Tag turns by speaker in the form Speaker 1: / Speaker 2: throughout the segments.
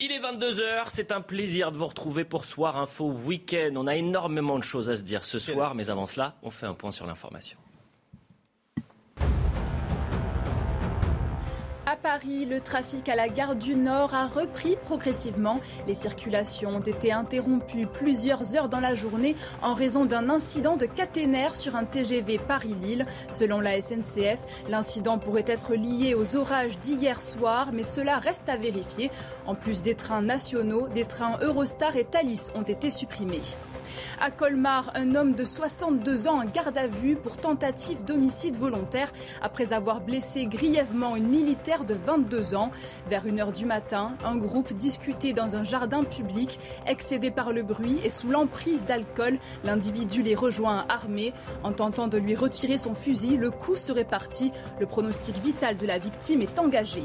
Speaker 1: Il est 22h, c'est un plaisir de vous retrouver pour Soir Info Week-end. On a énormément de choses à se dire ce soir, mais avant cela, on fait un point sur l'information.
Speaker 2: Paris, le trafic à la gare du Nord a repris progressivement. Les circulations ont été interrompues plusieurs heures dans la journée en raison d'un incident de caténaire sur un TGV Paris-Lille. Selon la SNCF, l'incident pourrait être lié aux orages d'hier soir, mais cela reste à vérifier. En plus des trains nationaux, des trains Eurostar et Thalys ont été supprimés. À Colmar, un homme de 62 ans en garde à vue pour tentative d'homicide volontaire après avoir blessé grièvement une militaire de 22 ans. Vers 1h du matin, un groupe discutait dans un jardin public, excédé par le bruit et sous l'emprise d'alcool. L'individu les rejoint armé. En tentant de lui retirer son fusil, le coup serait parti. Le pronostic vital de la victime est engagé.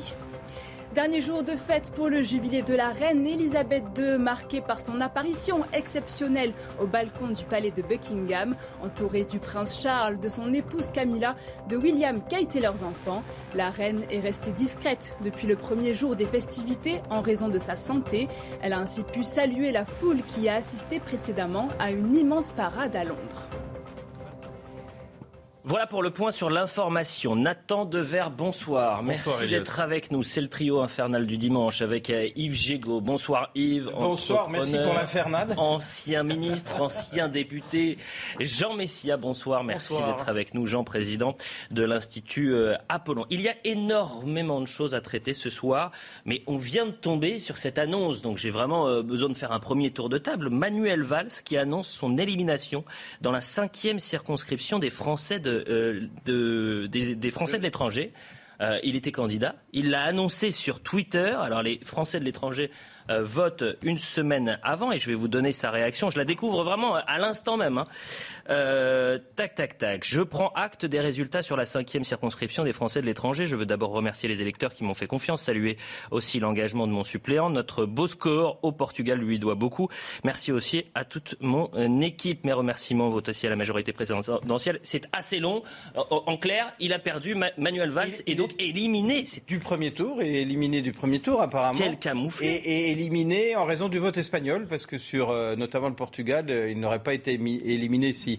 Speaker 2: Dernier jour de fête pour le jubilé de la reine Elisabeth II, marqué par son apparition exceptionnelle au balcon du palais de Buckingham, entourée du prince Charles, de son épouse Camilla, de William Kate et leurs enfants. La reine est restée discrète depuis le premier jour des festivités en raison de sa santé. Elle a ainsi pu saluer la foule qui a assisté précédemment à une immense parade à Londres.
Speaker 1: Voilà pour le point sur l'information. Nathan Dever, bonsoir. Merci d'être avec nous. C'est le trio infernal du dimanche avec euh, Yves Gégaud. Bonsoir Yves.
Speaker 3: Bonsoir, merci pour l'infernal.
Speaker 1: Ancien ministre, ancien député. Jean Messia, bonsoir. Merci d'être avec nous. Jean, président de l'Institut euh, Apollon. Il y a énormément de choses à traiter ce soir, mais on vient de tomber sur cette annonce. Donc j'ai vraiment euh, besoin de faire un premier tour de table. Manuel Valls qui annonce son élimination dans la cinquième circonscription des Français de de, des, Français de l'étranger. Euh, il était candidat. Il l'a annoncé sur Twitter. Alors les Français de l'étranger euh, vote une semaine avant et je vais vous donner sa réaction. Je la découvre vraiment à l'instant même. Hein. Euh, tac, tac, tac. Je prends acte des résultats sur la cinquième circonscription des Français de l'étranger. Je veux d'abord remercier les électeurs qui m'ont fait confiance, saluer aussi l'engagement de mon suppléant. Notre beau score au Portugal lui doit beaucoup. Merci aussi à toute mon euh, équipe. Mes remerciements votent aussi à la majorité présidentielle. C'est assez long. En, clair, il a perdu Manuel Valls et donc éliminé.
Speaker 3: C'est du premier tour et éliminé du premier tour apparemment.
Speaker 1: Quel camouflet.
Speaker 3: Et, éliminé en raison du vote espagnol, parce que sur euh, notamment le Portugal, euh, il n'aurait pas été éliminé si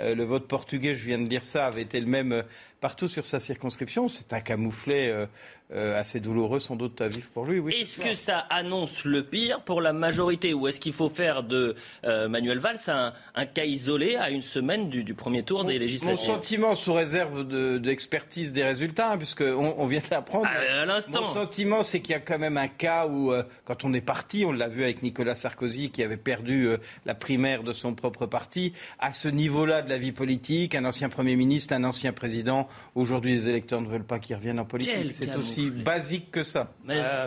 Speaker 3: le vote portugais, je viens de dire ça, avait été le même partout sur sa circonscription. C'est un camouflet euh, assez douloureux sans doute à vivre pour lui. Oui,
Speaker 1: est-ce que ça annonce le pire pour la majorité ou est-ce qu'il faut faire de euh, Manuel Valls un, cas isolé à une semaine du, premier tour des législatives?
Speaker 3: Mon sentiment, sous réserve d'expertise des résultats, hein, puisqu'on on vient de l'apprendre.
Speaker 1: Ah, à l'instant.
Speaker 3: Mon sentiment, c'est qu'il y a quand même un cas où, euh, quand on est parti, on l'a vu avec Nicolas Sarkozy qui avait perdu la primaire de son propre parti, à ce niveau-là de la vie politique, un ancien Premier ministre, un ancien président, aujourd'hui les électeurs ne veulent pas qu'il revienne en politique. C'est aussi basique que ça. Euh,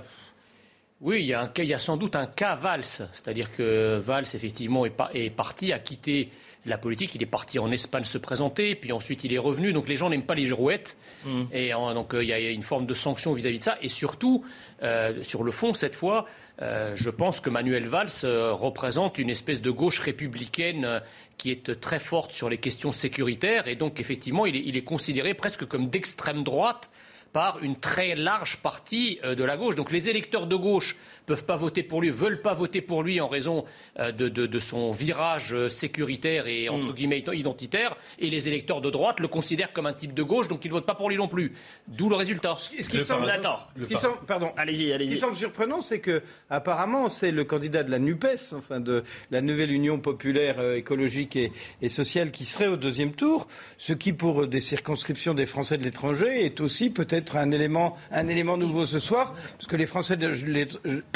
Speaker 4: oui, il y, a il y, a sans doute un cas Valls, c'est-à-dire que Valls, effectivement, est, est, parti, a quitté la politique, il est parti en Espagne se présenter, puis ensuite il est revenu, donc les gens n'aiment pas les girouettes, mm. et donc euh, il y a une forme de sanction vis-à-vis de ça, et surtout, euh, sur le fond, cette fois, je pense que Manuel Valls représente une espèce de gauche républicaine qui est très forte sur les questions sécuritaires, et donc effectivement, il est, il est considéré presque comme d'extrême droite par une très large partie euh, de la gauche. Donc les électeurs de gauche peuvent pas voter pour lui, veulent pas voter pour lui en raison euh, de, son virage euh, sécuritaire et entre mm. guillemets identitaire, et les électeurs de droite le considèrent comme un type de gauche, donc ils ne votent pas pour lui non plus. D'où le résultat.
Speaker 3: Ce qui semble, pardon, allez-y, allez-y. Ce qui semble surprenant, c'est que apparemment c'est le candidat de la Nupes, enfin de la nouvelle Union populaire euh, écologique et, et, sociale, qui serait au deuxième tour, ce qui pour des circonscriptions des Français de l'étranger est aussi peut-être un élément, un élément nouveau ce soir, parce que les Français de,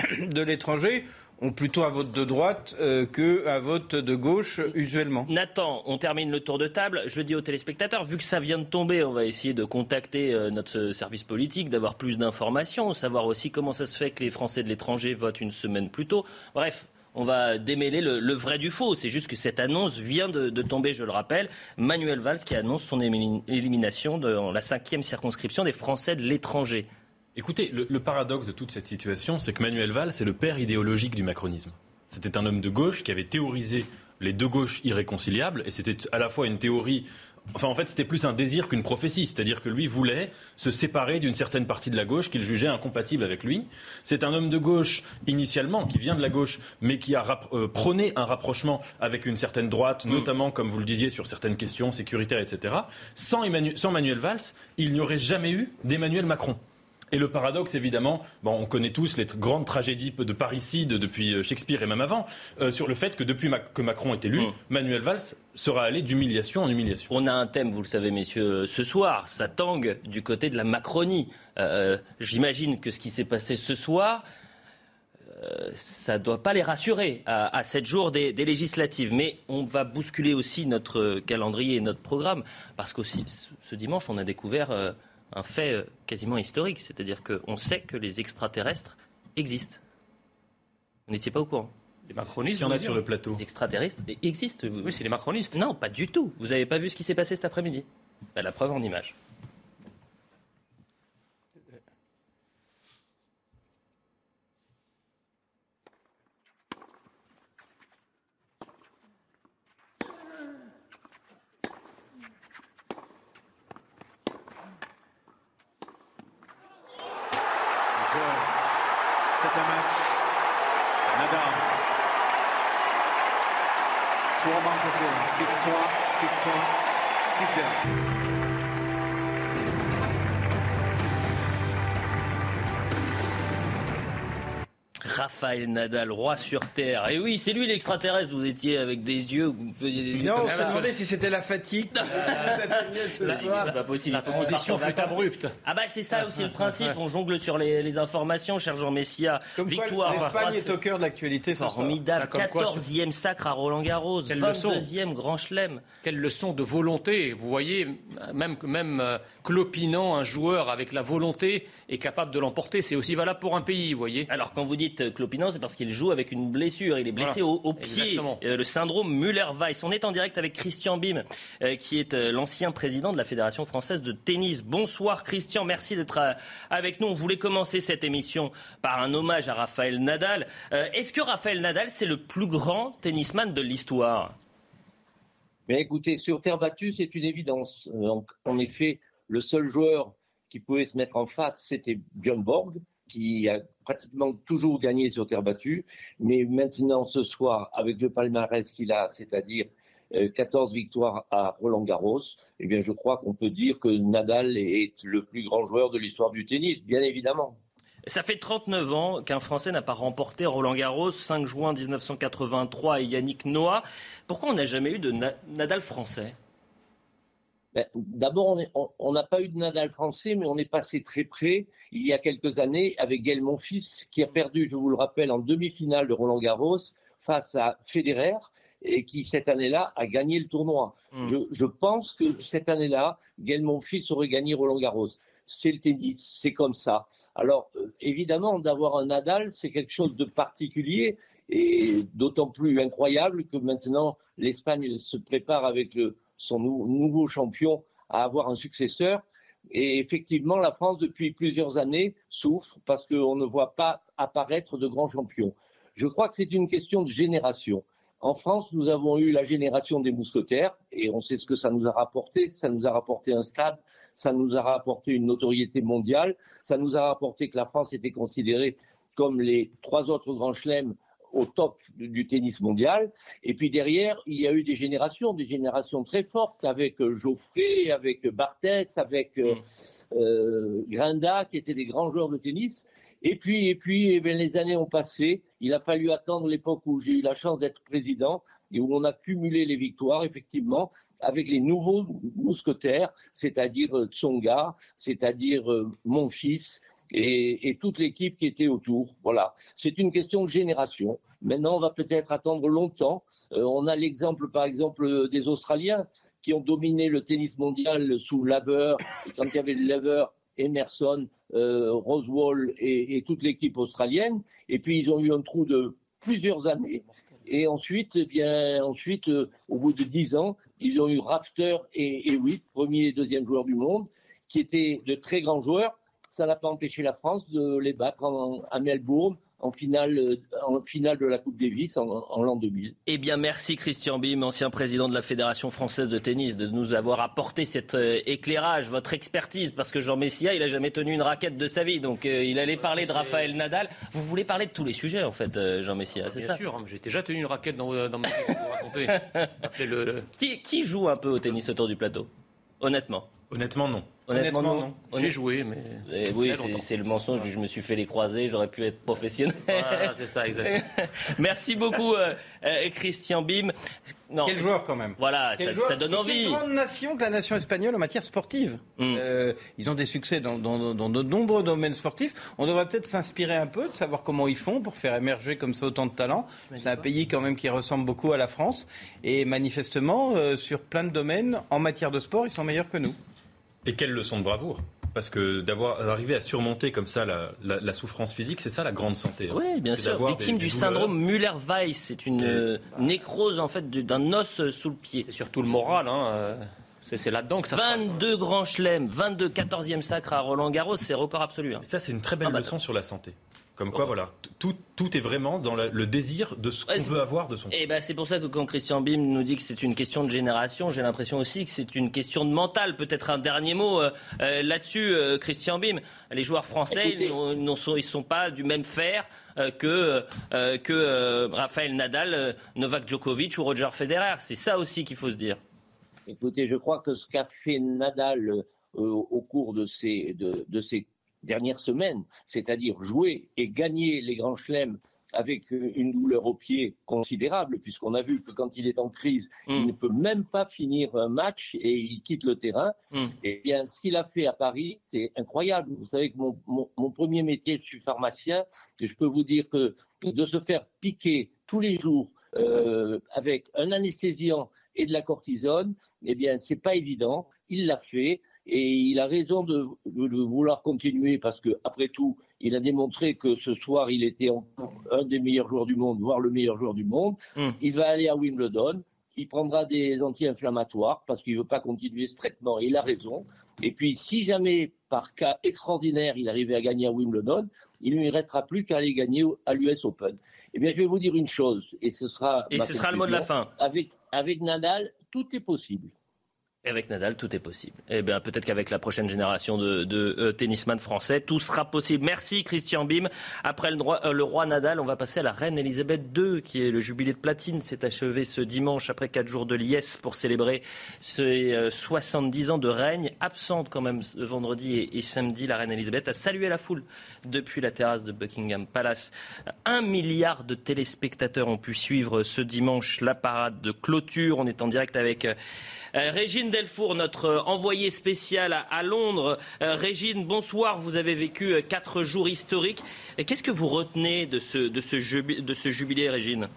Speaker 3: de l'étranger ont plutôt un vote de droite euh, qu'un vote de gauche usuellement.
Speaker 1: Nathan, on termine le tour de table. Je dis aux téléspectateurs, vu que ça vient de tomber, on va essayer de contacter euh, notre service politique, d'avoir plus d'informations, savoir aussi comment ça se fait que les Français de l'étranger votent une semaine plus tôt. Bref, on va démêler le, vrai du faux. C'est juste que cette annonce vient de, tomber, je le rappelle. Manuel Valls qui annonce son élimination dans la cinquième circonscription des Français de l'étranger.
Speaker 5: Écoutez, le, paradoxe de toute cette situation, c'est que Manuel Valls est le père idéologique du macronisme. C'était un homme de gauche qui avait théorisé les deux gauches irréconciliables, et c'était à la fois une théorie Enfin, en fait, c'était plus un désir qu'une prophétie. C'est-à-dire que lui voulait se séparer d'une certaine partie de la gauche qu'il jugeait incompatible avec lui. C'est un homme de gauche, initialement, qui vient de la gauche, mais qui a euh, prôné un rapprochement avec une certaine droite, mm. notamment, comme vous le disiez, sur certaines questions sécuritaires, etc. sans Manuel Valls, il n'y aurait jamais eu d'Emmanuel Macron. Et le paradoxe, évidemment, bon, on connaît tous les grandes tragédies de parricide depuis euh, Shakespeare et même avant, euh, sur le fait que depuis que Macron est élu, mm. Manuel Valls sera allé d'humiliation en humiliation.
Speaker 1: On a un thème, vous le savez, messieurs, ce soir, ça tangue du côté de la Macronie. Euh, j'imagine que ce qui s'est passé ce soir, ça ne doit pas les rassurer à, sept jours des, des, législatives. Mais on va bousculer aussi notre calendrier et notre programme, parce qu'aussi, ce dimanche, on a découvert un fait euh, quasiment historique, c'est-à-dire qu'on sait que les extraterrestres existent. Vous n'étiez pas au courant
Speaker 5: les macronistes, il y en a sur le plateau.
Speaker 1: Les extraterrestres existent.
Speaker 4: Oui, c'est les macronistes.
Speaker 1: Non, pas du tout. Vous n'avez pas vu ce qui s'est passé cet après-midi bah, La preuve en image. Rafael Nadal, roi sur terre. Et oui, c'est lui l'extraterrestre. Vous étiez avec des yeux, vous faisiez des
Speaker 3: yeux. Non, on s'est demandé si c'était la fatigue.
Speaker 1: c'est pas possible.
Speaker 4: La transition fut abrupte.
Speaker 1: Ah bah c'est ça aussi le principe. On jongle sur les, informations, cher Jean Messia.
Speaker 3: Victoire. L'Espagne est au cœur de l'actualité.
Speaker 1: Formidable. 14e sacre à Roland Garros. 22e grand chelem.
Speaker 4: Quelle leçon de volonté. Vous voyez, même, même euh, clopinant, un joueur avec la volonté est capable de l'emporter. C'est aussi valable pour un pays, vous voyez.
Speaker 1: Alors quand vous dites Clopinant, c'est parce qu'il joue avec une blessure. Il est blessé au, pied. Euh, le syndrome Müller-Weiss. On est en direct avec Christian Bim, euh, qui est euh, l'ancien président de la Fédération française de tennis. Bonsoir Christian, merci d'être avec nous. On voulait commencer cette émission par un hommage à Raphaël Nadal. Est-ce que Raphaël Nadal, c'est le plus grand tennisman de l'histoire?
Speaker 6: Mais écoutez, sur terre battue, c'est une évidence. En effet, le seul joueur qui pouvait se mettre en face, c'était Björn Borg qui a pratiquement toujours gagné sur terre battue. Mais maintenant, ce soir, avec le palmarès qu'il a, c'est-à-dire 14 euh, victoires à Roland Garros, eh bien, je crois qu'on peut dire que Nadal est le plus grand joueur de l'histoire du tennis, bien évidemment.
Speaker 1: Ça fait 39 ans qu'un Français n'a pas remporté Roland Garros, 5 juin 1983 et Yannick Noah. Pourquoi on n'a jamais eu de Nadal français?
Speaker 6: Ben, d'abord, on n'a pas eu de Nadal français, mais on est passé très près il y a quelques années avec Gaël Monfils, qui a perdu, je vous le rappelle, en demi-finale de Roland Garros face à Federer et qui cette année-là a gagné le tournoi. Hmm. Je, pense que cette année-là, Gaël Monfils aurait gagné Roland Garros. C'est le tennis, c'est comme ça. Alors euh, évidemment, d'avoir un Nadal, c'est quelque chose de particulier et d'autant plus incroyable que maintenant l'Espagne se prépare avec le, son nouveau champion à avoir un successeur. Et effectivement, la France, depuis plusieurs années, souffre parce qu'on ne voit pas apparaître de grands champions. Je crois que c'est une question de génération. En France, nous avons eu la génération des mousquetaires, et on sait ce que ça nous a rapporté. Ça nous a rapporté un stade, ça nous a rapporté une notoriété mondiale, ça nous a rapporté que la France était considérée comme les trois autres grands chelems au top du tennis mondial. Et puis derrière, il y a eu des générations, des générations très fortes avec euh, Geoffrey, avec Barthès, avec euh, mm. euh, Grinda, qui étaient des grands joueurs de tennis. Et puis, et puis eh les années ont passé. Il a fallu attendre l'époque où j'ai eu la chance d'être président et où on a cumulé les victoires, effectivement, avec les nouveaux mousquetaires, c'est-à-dire Tsonga, c'est-à-dire mon fils, et, toute l'équipe qui était autour. Voilà, c'est une question de génération. Maintenant, on va peut-être attendre longtemps. Euh, on a l'exemple, par exemple, des Australiens qui ont dominé le tennis mondial sous Laver, quand il y avait Laver, Emerson, euh, Rosewall et, toute l'équipe australienne. Et puis ils ont eu un trou de plusieurs années. Et ensuite, eh ensuite, euh, au bout de dix ans, ils ont eu Rafter et, et premier et deuxième joueur du monde, qui étaient de très grands joueurs. Ça n'a pas empêché la France de les battre à Melbourne en finale, euh, en finale de la Coupe Davis en, en l'an 2000.
Speaker 1: Eh bien, merci Christian Bim, ancien président de la Fédération française de tennis, de nous avoir apporté cet euh, éclairage, votre expertise, parce que Jean Messia, il a jamais tenu une raquette de sa vie, donc euh, il allait parler de Raphaël Nadal. Vous voulez parler de tous les sujets, en fait, Jean Messia, c'est ça
Speaker 4: Bien sûr, hein, j'ai déjà tenu une raquette dans, dans ma vie, raconter.
Speaker 1: le... Qui, qui joue un peu au tennis autour du plateau? Honnêtement
Speaker 5: Honnêtement, non.
Speaker 1: Honnêtement, non.
Speaker 4: J'ai joué, mais.
Speaker 1: Eh oui, c'est le mensonge. Je me suis fait les croiser, j'aurais pu être professionnel.
Speaker 4: c'est ça, exactement.
Speaker 1: Merci beaucoup, euh, euh, Christian Bim.
Speaker 3: Quel joueur, quand même.
Speaker 1: Voilà, ça, donne envie.
Speaker 3: Quelle grande nation que la nation espagnole en matière sportive. Mm. Euh, ils ont des succès dans, de nombreux domaines sportifs. On devrait peut-être s'inspirer un peu de savoir comment ils font pour faire émerger comme ça autant de talents. C'est un pays, quand même, qui ressemble beaucoup à la France. Et manifestement, sur plein de domaines, en matière de sport, ils sont meilleurs que nous.
Speaker 5: Et quelle leçon de bravoure parce que d'avoir arrivé à surmonter comme ça la, souffrance physique, c'est ça la grande santé.
Speaker 1: Hein. Oui, bien sûr. Victime du syndrome Müller-Weiss, c'est une euh, nécrose en fait d'un os sous le pied.
Speaker 4: C'est surtout le moral. Hein. Euh, c'est là-dedans que ça
Speaker 1: 22 se grands chelems, 22 14e sacre à Roland Garros, c'est record absolu. Hein.
Speaker 5: ça, c'est une très belle ah, bah, leçon sur la santé. Comme quoi, voilà, tout, tout est vraiment dans le désir de ce qu'on veut avoir de son
Speaker 1: Et eh ben, c'est pour ça que quand Christian Bim nous dit que c'est une question de génération, j'ai l'impression aussi que c'est une question de mental. Peut-être un dernier mot euh, euh, là-dessus, euh, Christian Bim. Les joueurs français, ils ne sont, ils sont pas du même fer que, que Raphaël Nadal, Novak Djokovic ou Roger Federer. C'est ça aussi qu'il faut se dire.
Speaker 6: Écoutez, je crois que ce qu'a fait Nadal au cours de ces, de, de ces dernières semaines, c'est-à-dire jouer et gagner les grands chelems avec une douleur au pied considérable, puisqu'on a vu que quand il est en crise, il mm. ne peut même pas finir un match et il quitte le terrain. Mm. Et bien, ce qu'il a fait à Paris, c'est incroyable. Vous savez que mon, premier métier, je suis pharmacien, et je peux vous dire que de se faire piquer tous les jours euh, avec un anesthésiant et de la cortisone, eh bien, c'est pas évident. Il l'a fait. Et il a raison de, vouloir continuer parce que, après tout, il a démontré que ce soir, il était un des meilleurs joueurs du monde, voire le meilleur joueur du monde. Hmm. Il va aller à Wimbledon. Il prendra des anti-inflammatoires parce qu'il ne veut pas continuer ce traitement. Et il a raison. Et puis, si jamais, par cas extraordinaire, il arrivait à gagner à Wimbledon, il ne lui restera plus qu'à aller gagner à l'US Open. Eh bien, je vais vous dire une chose, et ce sera.
Speaker 1: Et ce sera le mot de la fin.
Speaker 6: Avec, avec Nadal, tout est possible.
Speaker 1: Avec Nadal, tout est possible. Eh bien, peut-être qu'avec la prochaine génération de, de euh, tennisman français, tout sera possible. Merci Christian Bim. Après le, droit, euh, le, roi Nadal, on va passer à la reine Elisabeth II, qui est le jubilé de platine. s'est achevé ce dimanche après quatre jours de liesse pour célébrer ses 70 euh, ans de règne. Absente quand même vendredi et, et, samedi, la reine Elisabeth a salué la foule depuis la terrasse de Buckingham Palace. Un milliard de téléspectateurs ont pu suivre ce dimanche la parade de clôture. On est en direct avec euh, Régine Delfour, notre envoyée spéciale à, Londres. Euh, Régine, bonsoir. Vous avez vécu euh, quatre jours historiques. Qu'est-ce que vous retenez de ce, de ce jubilé, Régine?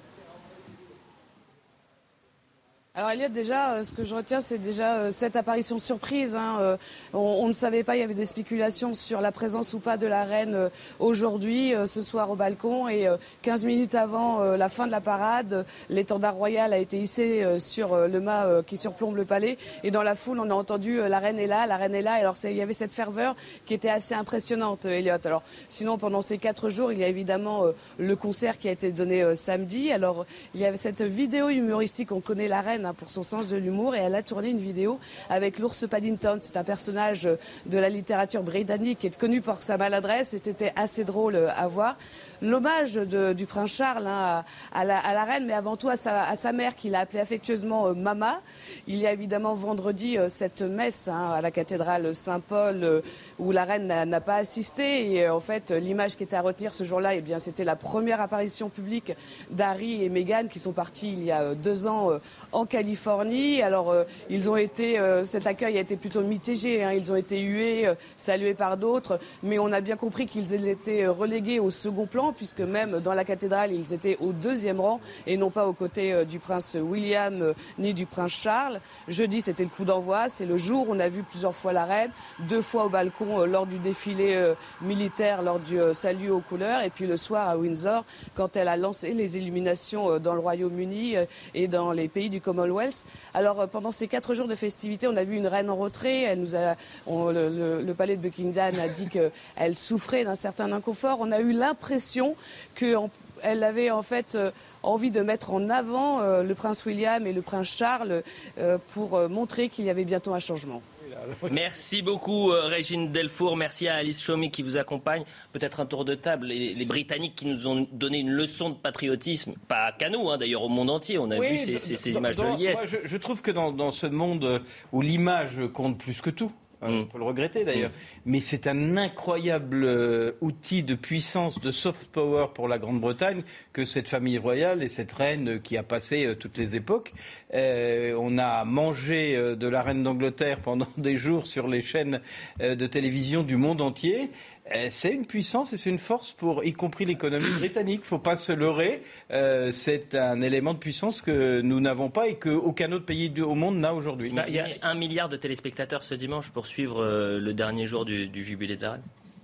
Speaker 7: Alors Eliott, déjà, euh, ce que je retiens, c'est déjà euh, cette apparition surprise. Hein, euh, on, ne savait pas, il y avait des spéculations sur la présence ou pas de la reine aujourd'hui, ce soir au balcon. Et 15 minutes avant la fin de la parade, l'étendard royal a été hissé sur le mât qui surplombe le palais. Et dans la foule, on a entendu la reine est là, la reine est là. Alors il y avait cette ferveur qui était assez impressionnante, Eliott. Alors sinon, pendant ces quatre jours, il y a évidemment le concert qui a été donné samedi. Alors il y avait cette vidéo humoristique, on connaît la reine Pour son sens de l'humour. Et elle a tourné une vidéo avec l'ours Paddington. C'est un personnage de la littérature britannique qui est connu pour sa maladresse. Et c'était assez drôle à voir l'hommage du prince Charles hein, à, la, reine, mais avant tout à sa, mère qu'il a appelée affectueusement euh, Mama. Il y a évidemment vendredi euh, cette messe hein, à la cathédrale Saint-Paul euh, où la reine n'a pas assisté. Et en fait, l'image qui était à retenir ce jour-là, eh c'était la première apparition publique d'Harry et Meghan qui sont partis il y a deux ans en Californie. Alors, ils ont été, cet accueil a été plutôt mitigé. Hein. Ils ont été hués, salués par d'autres. Mais on a bien compris qu'ils étaient relégués au second plan, puisque même dans la cathédrale, ils étaient au deuxième rang et non pas aux côtés du prince William ni du prince Charles. Jeudi, c'était le coup d'envoi. C'est le jour où on a vu plusieurs fois la reine, deux fois au balcon lors du défilé militaire, lors du salut aux couleurs, et puis le soir à Windsor, quand elle a lancé les illuminations dans le Royaume-Uni et dans les pays du Commonwealth. Alors euh, pendant ces quatre jours de festivités, on a vu une reine en retrait. Le, palais de Buckingham a dit qu'elle souffrait d'un certain inconfort. On a eu l'impression qu'elle avait en fait euh, envie de mettre en avant euh, le prince William et le prince Charles pour montrer qu'il y avait bientôt un changement.
Speaker 1: Merci beaucoup, euh, Régine Delfour. Merci à Alice Chaumy qui vous accompagne. Peut-être un tour de table. Les, Britanniques qui nous ont donné une leçon de patriotisme, pas qu'à nous, hein, d'ailleurs au monde entier. On a vu ces, images de l'IS.
Speaker 3: Je, je, trouve que dans ce monde où l'image compte plus que tout, Hein, on mm. peut le regretter d'ailleurs. Mm. Mais c'est un incroyable euh, outil de puissance, de soft power pour la Grande-Bretagne que cette famille royale et cette reine qui a passé euh, toutes les époques. Euh, on a mangé de la reine d'Angleterre pendant des jours sur les chaînes de télévision du monde entier. Euh, c'est une puissance et c'est une force pour, y compris l'économie britannique. Il ne faut pas se leurrer. Euh, c'est un élément de puissance que nous n'avons pas et qu'aucun autre pays au monde n'a aujourd'hui.
Speaker 1: il y a un milliard de téléspectateurs ce dimanche pour suivre euh, le dernier jour du, jubilé de la reine.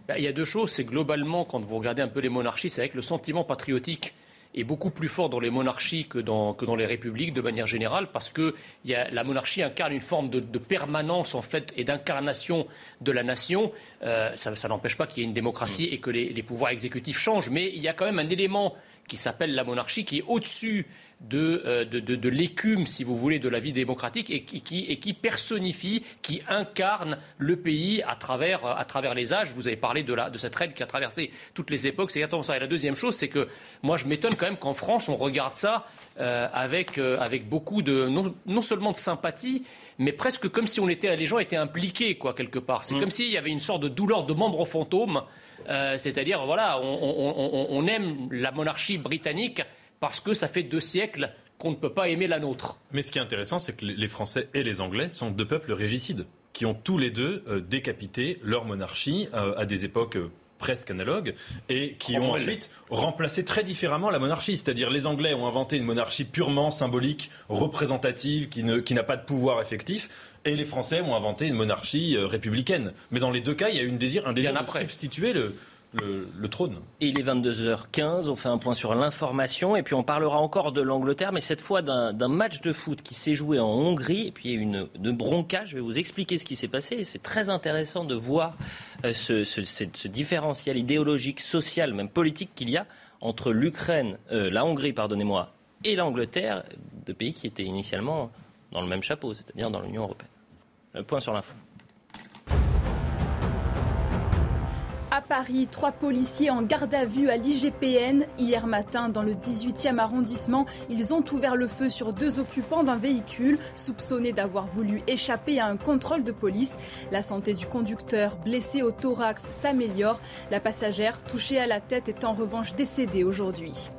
Speaker 4: Bah, il y a deux choses. C'est globalement, quand vous regardez un peu les monarchies, c'est avec le sentiment patriotique est beaucoup plus fort dans les monarchies que dans, que dans les républiques de manière générale, parce que y a, la monarchie incarne une forme de, permanence en fait et d'incarnation de la nation. Euh, ça, n'empêche pas qu'il y ait une démocratie et que les, les pouvoirs exécutifs changent, mais il y a quand même un élément qui s'appelle la monarchie qui est au-dessus euh, de, de, l'écume, si vous voulez, de la vie démocratique et qui, et qui, personnifie, qui incarne le pays à travers, à travers les âges. Vous avez parlé de, la, de cette reine qui a traversé toutes les époques. C'est exactement ça. Et la deuxième chose, c'est que moi, je m'étonne quand même qu'en France, on regarde ça euh, avec, euh, avec beaucoup de, non, seulement de sympathie, mais presque comme si on était, les gens étaient impliqués, quoi, quelque part. C'est mm. comme s'il y avait une sorte de douleur de membre fantôme. C'est-à-dire, voilà, on aime la monarchie britannique parce que ça fait deux siècles qu'on ne peut pas aimer la nôtre.
Speaker 5: Mais ce qui est intéressant, c'est que les Français et les Anglais sont deux peuples régicides qui ont tous les deux euh, décapité leur monarchie euh, à des époques euh, presque analogues et qui ont ensuite remplacé très différemment la monarchie. C'est-à-dire les Anglais ont inventé une monarchie purement symbolique, représentative, qui, n'a pas de pouvoir effectif. Et les Français ont inventé une monarchie républicaine. Mais dans les deux cas, il y a eu désir, un désir de substituer le, le, trône.
Speaker 1: il est 22h15, on fait un point sur l'information et puis on parlera encore de l'Angleterre, mais cette fois d'un match de foot qui s'est joué en Hongrie et puis une, une bronca. Je vais vous expliquer ce qui s'est passé c'est très intéressant de voir euh, ce, différentiel idéologique, social, même politique qu'il y a entre l'Ukraine, euh, la Hongrie, pardonnez-moi, et l'Angleterre, deux pays qui étaient initialement dans le même chapeau, c'est-à-dire dans l'Union européenne. Point sur l'info.
Speaker 2: Paris, trois policiers en garde à vue à l'IGPN. Hier matin, dans le 18e arrondissement, ils ont ouvert le feu sur deux occupants d'un véhicule soupçonnés d'avoir voulu échapper à un contrôle de police. La santé du conducteur, blessé au thorax, s'améliore. La passagère, touchée à la tête, est en revanche décédée aujourd'hui.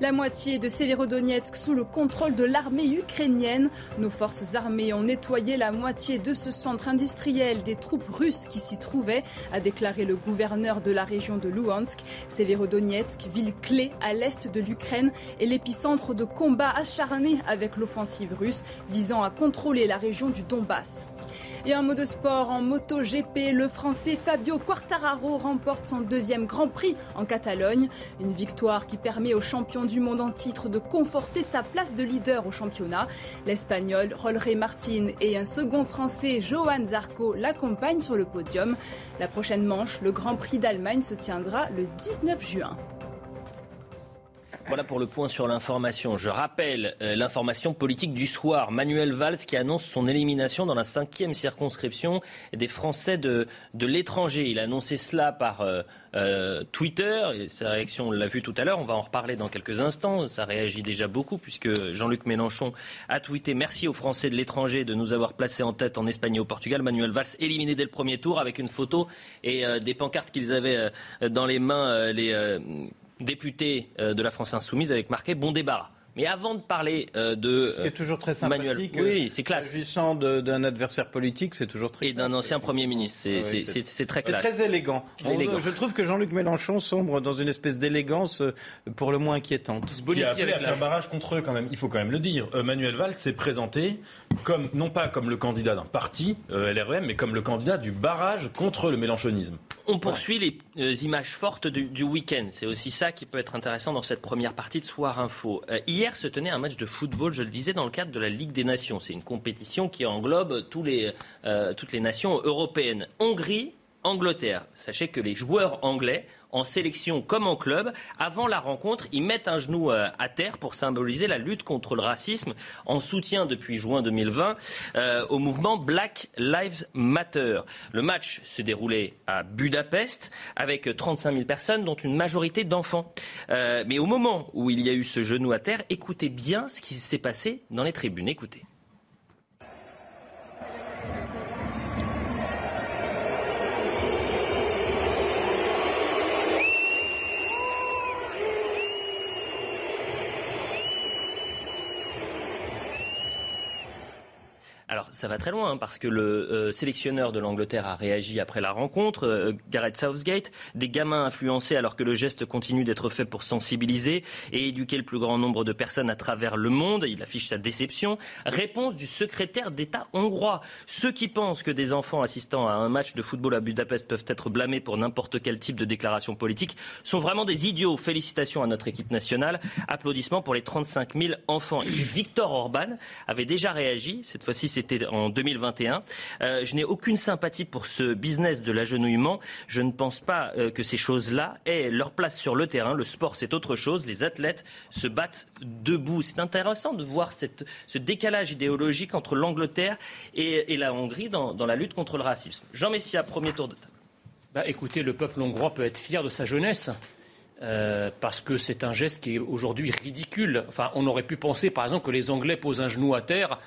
Speaker 2: La moitié de Severodonetsk sous le contrôle de l'armée ukrainienne. Nos forces armées ont nettoyé la moitié de ce centre industriel des troupes russes qui s'y trouvaient, a déclaré le gouverneur de la région de Luhansk. Severodonetsk, ville clé à l'est de l'Ukraine, est l'épicentre de combats acharnés avec l'offensive russe visant à contrôler la région du Donbass. Et un mot de sport en moto GP, le français Fabio Quartararo remporte son deuxième Grand Prix en Catalogne. Une victoire qui permet au champion du monde en titre de conforter sa place de leader au championnat. L'Espagnol Rolrey Martin et un second français Johan Zarco l'accompagnent sur le podium. La prochaine manche, le Grand Prix d'Allemagne, se tiendra le 19 juin.
Speaker 1: Voilà pour le point sur l'information. Je rappelle euh, l'information politique du soir. Manuel Valls qui annonce son élimination dans la cinquième circonscription des Français de, l'étranger. Il a annoncé cela par euh, euh, Twitter. Sa réaction, on l'a vu tout à l'heure. On va en reparler dans quelques instants. Ça réagit déjà beaucoup puisque Jean-Luc Mélenchon a tweeté Merci aux Français de l'étranger de nous avoir placés en tête en Espagne et au Portugal. Manuel Valls éliminé dès le premier tour avec une photo et des pancartes qu'ils avaient dans les mains député euh, de la France Insoumise avec marqué Bon débarras. Mais avant de parler euh, de
Speaker 3: Ce qui est toujours très sympathique.
Speaker 1: oui, c'est classe.
Speaker 3: S'agissant d'un adversaire politique, c'est toujours très
Speaker 1: Et d'un
Speaker 3: classe.
Speaker 1: ancien Premier ministre, c'est
Speaker 3: Oui,
Speaker 1: c'est-
Speaker 3: c'est-
Speaker 1: c'est- c'est très
Speaker 3: C'est
Speaker 1: classe.
Speaker 3: très élégant. Je trouve que Jean-Luc Mélenchon sombre dans une espèce d'élégance euh, pour le moins inquiétante.
Speaker 4: se
Speaker 5: qui a
Speaker 4: bonifie
Speaker 5: appelé
Speaker 4: avec
Speaker 5: à faire
Speaker 4: l'âge.
Speaker 5: barrage contre eux quand même. Il faut quand même le dire. Euh, Manuel Valls s'est présenté comme non pas comme le candidat d'un parti euh, LREM, mais comme le candidat du barrage contre le mélenchonisme.
Speaker 1: On poursuit les euh, images fortes du, du week-end. C'est aussi ça qui peut être intéressant dans cette première partie de Soir Info. Euh, hier se tenait un match de football, je le disais, dans le cadre de la Ligue des Nations. C'est une compétition qui englobe euh, toutes les nations européennes. Hongrie, Angleterre. Sachez que les joueurs anglais, en sélection comme en club, avant la rencontre, ils mettent un genou euh, à terre pour symboliser la lutte contre le racisme, en soutien depuis juin 2020 euh, au mouvement Black Lives Matter. Le match se déroulait à Budapest avec 35 000 personnes, dont une majorité d'enfants. Euh, mais au moment où il y a eu ce genou à terre, écoutez bien ce qui s'est passé dans les tribunes. Écoutez. Alors ça va très loin hein, parce que le euh, sélectionneur de l'Angleterre a réagi après la rencontre, euh, Gareth Southgate, des gamins influencés alors que le geste continue d'être fait pour sensibiliser et éduquer le plus grand nombre de personnes à travers le monde. Il affiche sa déception. Réponse du secrétaire d'État hongrois. Ceux qui pensent que des enfants assistant à un match de football à Budapest peuvent être blâmés pour n'importe quel type de déclaration politique sont vraiment des idiots. Félicitations à notre équipe nationale. Applaudissements pour les 35 000 enfants. Et Victor Orban avait déjà réagi. Cette fois-ci, c'était en 2021. Euh, je n'ai aucune sympathie pour ce business de l'agenouillement. Je ne pense pas euh, que ces choses-là aient leur place sur le terrain. Le sport, c'est autre chose. Les athlètes se battent debout. C'est intéressant de voir ce décalage idéologique entre l'Angleterre et, la Hongrie dans, la lutte contre le racisme. Jean Messia, premier tour de table.
Speaker 4: Bah, écoutez, le peuple hongrois peut être fier de sa jeunesse. euh, parce que c'est un geste qui est aujourd'hui ridicule. Enfin, on aurait pu penser, par exemple, que les Anglais posent un genou à terre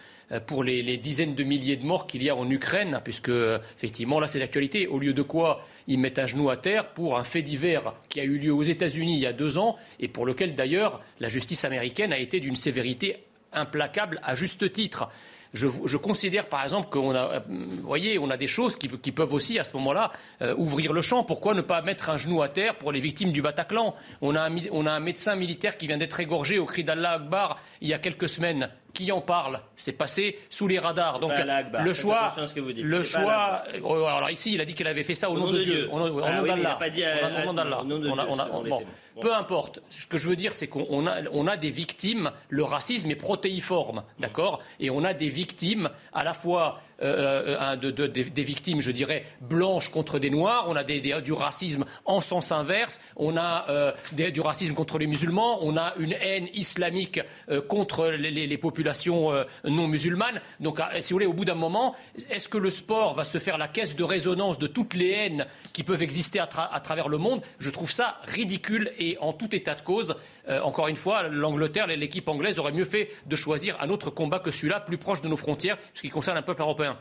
Speaker 4: pour les, dizaines de milliers de morts qu'il y a en Ukraine, puisque euh, effectivement, là, c'est l'actualité. Au lieu de quoi ils mettent un genou à terre pour un fait divers qui a eu lieu aux États-Unis il y a deux ans et pour lequel, d'ailleurs, la justice américaine a été d'une sévérité implacable à juste titre. Je, considère par exemple qu'on a, euh, on a des choses qui, peuvent aussi à ce moment-là euh, ouvrir le champ. Pourquoi ne pas mettre un genou à terre pour les victimes du Bataclan? On a un médecin militaire qui vient d'être égorgé au cri d'Allah Akbar il y a quelques semaines. Qui en parle C'est passé sous les radars. Donc le choix,
Speaker 1: que vous dites.
Speaker 4: le choix. euh, Alors ici, il a dit qu'il avait fait ça au, nom, de Dieu, au nom,
Speaker 1: Ah
Speaker 4: nom
Speaker 1: oui,
Speaker 4: d'Allah.
Speaker 1: n'a pas dit,
Speaker 4: Au nom d'Allah.
Speaker 1: Dieu,
Speaker 4: bon.
Speaker 1: Bon.
Speaker 4: peu importe. Ce que je veux dire, c'est qu'on a, on a des victimes. Le racisme est protéiforme, d'accord? Et on a des victimes à la fois euh, un de- de- des, victimes, je dirais, blanches contre des noirs. On a du racisme en sens inverse. On a euh, du racisme contre les musulmans. On a une haine islamique euh, contre les, populations euh, non musulmanes. Donc, si vous voulez, au bout d'un moment, est-ce que le sport va se faire la caisse de résonance de toutes les haines qui peuvent exister à, à travers le monde? Je trouve ça ridicule et en tout état de cause, euh, encore une fois, l'Angleterre, l'équipe anglaise aurait mieux fait de choisir un autre combat que celui-là, plus proche de nos frontières, ce qui concerne un peuple européen.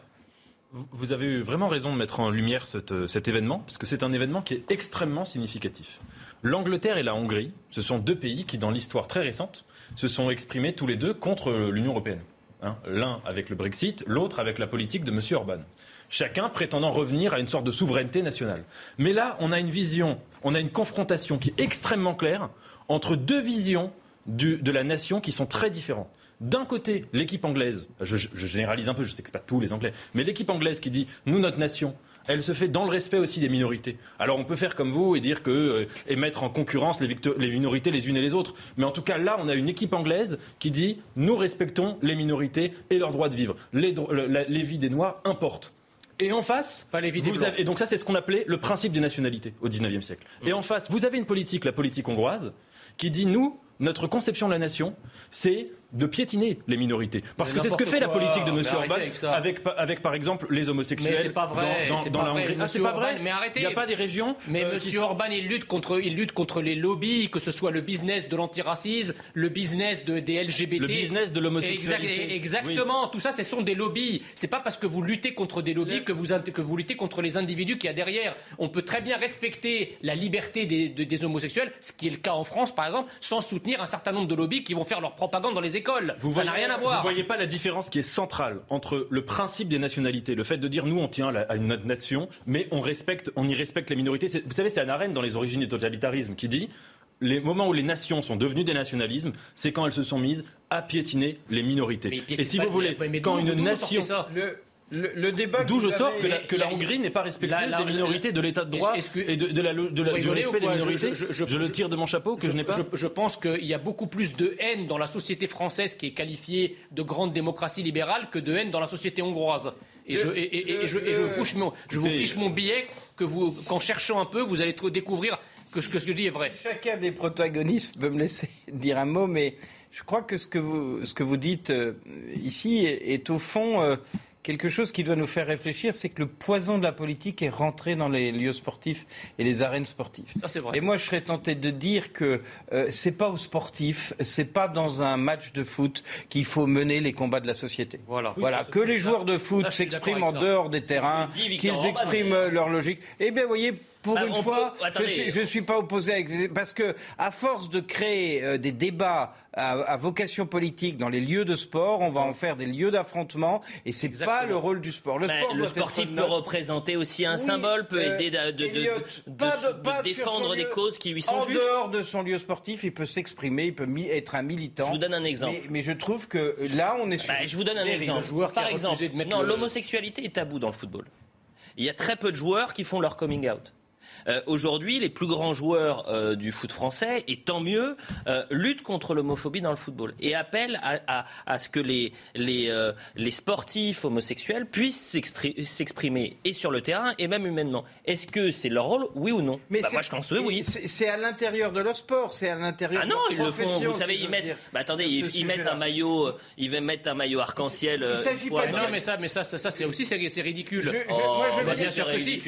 Speaker 5: Vous- avez eu vraiment raison de mettre en lumière cet, euh, cet événement, parce que c'est un événement qui est extrêmement significatif. L'Angleterre et la Hongrie, ce sont deux pays qui, dans l'histoire très récente, se sont exprimés tous les deux contre l'Union européenne. Hein, L'un avec le Brexit, l'autre avec la politique de M. Orban. Chacun prétendant revenir à une sorte de souveraineté nationale. Mais là, on a une vision, on a une confrontation qui est extrêmement claire entre deux visions du- de la nation qui sont très différentes. D'un côté, l'équipe anglaise, je, généralise un peu, je sais que ce pas tous les Anglais, mais l'équipe anglaise qui dit nous, notre nation, elle se fait dans le respect aussi des minorités. Alors on peut faire comme vous et dire que euh, et mettre en concurrence les, minorités les unes et les autres. Mais en tout cas, là, on a une équipe anglaise qui dit nous respectons les minorités et leur droit de vivre. Les, dro- le- la- les vies des Noirs importent. Et en face,
Speaker 4: Pas les vies
Speaker 5: vous avez- et donc ça, c'est ce qu'on appelait le principe des nationalités au XIXe siècle. Et en face, vous avez une politique, la politique hongroise, qui dit nous, notre conception de la nation, c'est de piétiner les minorités. Parce que c'est ce que fait la politique de M. Orban avec, avec, par exemple, les homosexuels.
Speaker 4: Mais c'est pas vrai.
Speaker 5: Dans, dans, la
Speaker 4: Hongrie.
Speaker 5: Ah, c'est pas vrai.
Speaker 4: Mais arrêtez.
Speaker 5: Il n'y a pas des régions.
Speaker 4: Mais euh, M. Orban, il lutte, contre, il lutte contre les lobbies, que ce soit le business de l'antiracisme, le business de, des LGBT.
Speaker 5: Le business de l'homosexualité.
Speaker 4: exactement. Tout ça, ce sont des lobbies. C'est pas parce que vous luttez contre des lobbies que, vous, que vous luttez contre les individus qu'il y a derrière. On peut très bien respecter la liberté des, des homosexuels, ce qui est le cas en France, par exemple, sans soutenir un certain nombre de lobbies qui vont faire leur propagande dans les écoles.
Speaker 5: Vous
Speaker 4: ça n'a rien à voir.
Speaker 5: Vous voyez pas la différence qui est centrale entre le principe des nationalités, le fait de dire nous on tient à une nation, mais on respecte, on y respecte les minorités. Vous savez, c'est Anna Arendt dans les origines du totalitarisme qui dit les moments où les nations sont devenues des nationalismes, c'est quand elles se sont mises à piétiner les minorités. Et si vous voulez, quand une nation...
Speaker 3: Le, débat
Speaker 5: D'où je sors que la, Hongrie n'est pas respectueuse des minorités, de l'état de droit et de, la, du respect des minorités. Je, le tire de mon chapeau que je, n'ai pas.
Speaker 4: Je, pense qu'il y a beaucoup plus de haine dans la société française qui est qualifiée de grande démocratie libérale que de haine dans la société hongroise. Et je, et, je, je vous fiche mon billet que vous, qu'en cherchant un peu, vous allez découvrir que, ce que je dis est vrai.
Speaker 3: Chacun des protagonistes peut me laisser dire un mot, mais je crois que ce que vous, ce que vous dites euh, ici est, au fond euh, quelque chose qui doit nous faire réfléchir, c'est que le poison de la politique est rentré dans les lieux sportifs et les arènes sportives.
Speaker 4: vrai.
Speaker 3: Et moi, je serais tenté de dire que euh, c'est pas aux sportifs, c'est pas dans un match de foot qu'il faut mener les combats de la société.
Speaker 4: Voilà.
Speaker 3: voilà. que les joueurs de foot s'expriment en dehors des terrains, qu'ils expriment leur logique. Eh bien, voyez, pour bah, une fois, je ne suis, pas opposé avec parce que à force de créer euh, des débats à, vocation politique dans les lieux de sport, on va en faire des lieux d'affrontement et c'est pas le rôle du sport.
Speaker 1: Le, sport le sportif peut représenter aussi un symbole, peut euh, aider de, de, défendre des causes qui lui sont
Speaker 3: justes. En dehors de son lieu sportif, il peut s'exprimer, il peut être un militant.
Speaker 1: Je vous donne un exemple.
Speaker 3: Mais, je trouve que là, on est sur.
Speaker 1: Bah, je vous donne un exemple. Par exemple, l'homosexualité est tabou dans le football. Il y a très peu de joueurs qui font leur coming out. Euh, aujourd'hui, les plus grands joueurs euh, du foot français, et tant mieux, euh, luttent contre l'homophobie dans le football et appellent à, ce que les, les, les sportifs homosexuels puissent s'exprimer et sur le terrain et même humainement. Est-ce que c'est leur rôle, oui ou non?
Speaker 3: Mais bah, Moi, je pense oui. C'est à l'intérieur de leur sport, c'est à l'intérieur.
Speaker 1: Ah non, ils le font. Vous savez, ils mettent. Bah, attendez, ils, mettent un maillot, ils mettre un maillot arc-en-ciel.
Speaker 4: Il s'agit pas de non, mais ça, mais ça, ça, c'est aussi c'est ridicule. moi, je oh, bien sûr que si.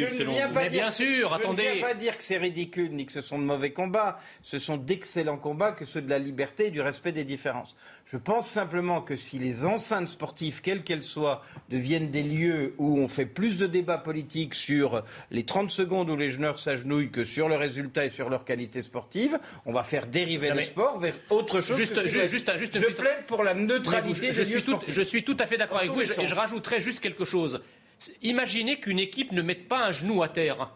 Speaker 4: Mais bien sûr, attendez
Speaker 3: ne pas dire que c'est ridicule ni que ce sont de mauvais combats. Ce sont d'excellents combats que ceux de la liberté et du respect des différences. Je pense simplement que si les enceintes sportives, quelles qu'elles soient, deviennent des lieux où on fait plus de débats politiques sur les 30 secondes où les joueurs s'agenouillent que sur le résultat et sur leur qualité sportive, on va faire dériver le sport vers autre chose.
Speaker 4: Juste, juste, juste,
Speaker 3: je plaide pour la neutralité
Speaker 4: je, suis tout, je suis tout à fait d'accord avec vous et je, et je rajouterai juste quelque chose. Imaginez qu'une équipe ne mette pas un genou à terre.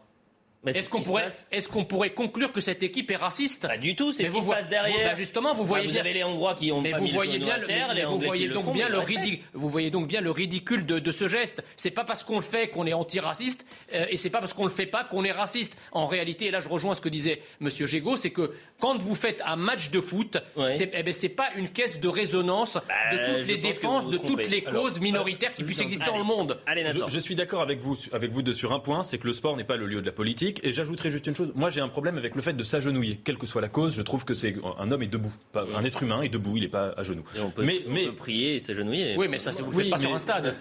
Speaker 4: Est-ce qu'on pourrait, est qu'on pourrait conclure que cette équipe est raciste
Speaker 1: Pas du tout, c'est ce qui se passe derrière.
Speaker 4: Bah, justement, vous voyez
Speaker 1: vous
Speaker 4: bien.
Speaker 1: avez les Hongrois qui ont
Speaker 4: mais
Speaker 1: pas
Speaker 4: vous
Speaker 1: mis
Speaker 4: voyez
Speaker 1: le
Speaker 4: bien,
Speaker 1: à terre, les
Speaker 4: vous voyez
Speaker 1: le
Speaker 4: donc bien le ridicule. Vous voyez donc bien le ridicule de, de ce geste. C'est pas parce qu'on le fait qu'on est antiraciste, euh, et c'est pas parce qu'on le fait pas qu'on est raciste. En réalité, et là je rejoins ce que disait Monsieur Gégaud, c'est que quand vous faites un match de foot, c'est eh ben, pas une caisse de résonance de bah, toutes les défenses, de toutes les causes minoritaires qui puissent exister dans le monde.
Speaker 5: Allez, je, je, suis d'accord avec vous, avec vous de sur un point, c'est que le sport n'est pas le lieu de la politique, et j'ajouterai juste une chose. Moi, j'ai un problème avec le fait de s'agenouiller, quelle que soit la cause. Je trouve que c'est un homme est debout, un être humain est debout, il n'est pas à genoux.
Speaker 1: on peut, mais, mais prier et s'agenouiller.
Speaker 4: Oui, mais ça, vous le faites pas sur un stade.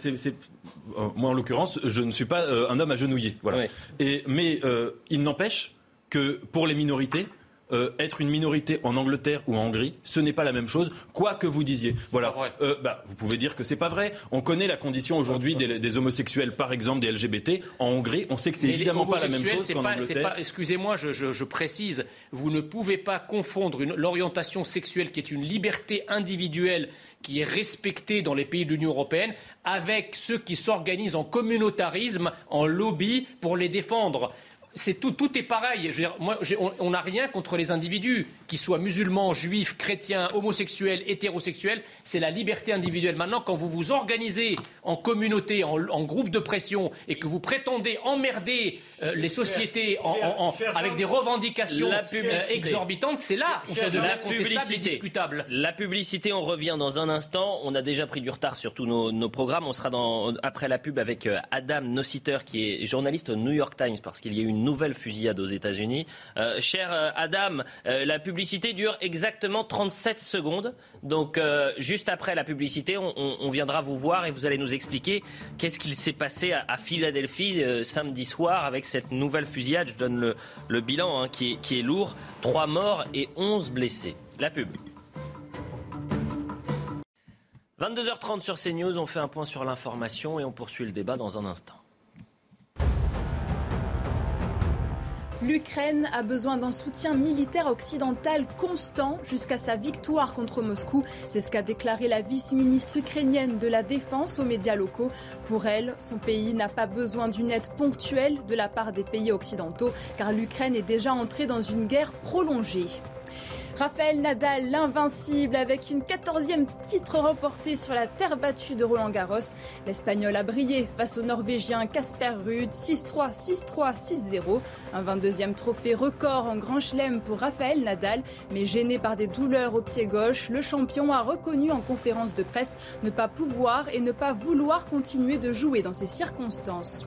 Speaker 5: Euh, moi, en l'occurrence, je ne suis pas euh, un homme agenouillé. Voilà. Et, mais euh, il n'empêche que pour les minorités, euh, être une minorité en Angleterre ou en Hongrie, ce n'est pas la même chose, quoi que vous disiez. Voilà. Euh, bah, vous pouvez dire que c'est pas vrai. On connaît la condition aujourd'hui des, homosexuels, par exemple des LGBT. En Hongrie, on sait que c'est évidemment pas la même chose qu'en Angleterre.
Speaker 4: Excusez-moi, je, je, précise, vous ne pouvez pas confondre l'orientation sexuelle qui est une liberté individuelle qui est respectée dans les pays de l'Union européenne avec ceux qui s'organisent en communautarisme, en lobby pour les défendre c'est tout, tout est pareil. on n'a rien contre les individus, qu'ils soient musulmans, juifs, chrétiens, homosexuels, hétérosexuels. C'est la liberté individuelle. Maintenant, quand vous vous organisez en communauté, en, groupe de pression, et que vous prétendez emmerder euh, les sociétés avec des revendications euh, exorbitantes, c'est là où ça devient contestable et discutable.
Speaker 1: La publicité, on revient dans un instant. On a déjà pris du retard sur tous nos, programmes. On sera dans, après la pub avec euh, Adam Nossiter, qui est journaliste au New York Times, parce qu'il y a eu une nouvelle fusillade aux États-Unis. Euh, cher euh, Adam, la publicité dure exactement 37 secondes. Donc, juste après la publicité, on, viendra vous voir et vous allez nous expliquer qu'est-ce qu'il s'est passé à, Philadelphie samedi soir avec cette nouvelle fusillade. Je donne le, bilan hein, qui, est, qui est lourd. 3 morts et 11 blessés. La pub. 22h30 sur CNews, on fait un point sur l'information et on poursuit le débat dans un instant.
Speaker 2: L'Ukraine a besoin d'un soutien militaire occidental constant jusqu'à sa victoire contre Moscou. C'est ce qu'a déclaré la vice-ministre ukrainienne de la Défense aux médias locaux. Pour elle, son pays n'a pas besoin d'une aide ponctuelle de la part des pays occidentaux, car l'Ukraine est déjà entrée dans une guerre prolongée. Raphaël Nadal, l'invincible, avec une 14e titre remporté sur la terre battue de Roland Garros. L'Espagnol a brillé face au Norvégien Casper Ruud, 6-3, 6-3, 6-0. Un 22e trophée record en Grand Chelem pour Raphaël Nadal, mais gêné par des douleurs au pied gauche, le champion a reconnu en conférence de presse ne pas pouvoir et ne pas vouloir continuer de jouer dans ces circonstances.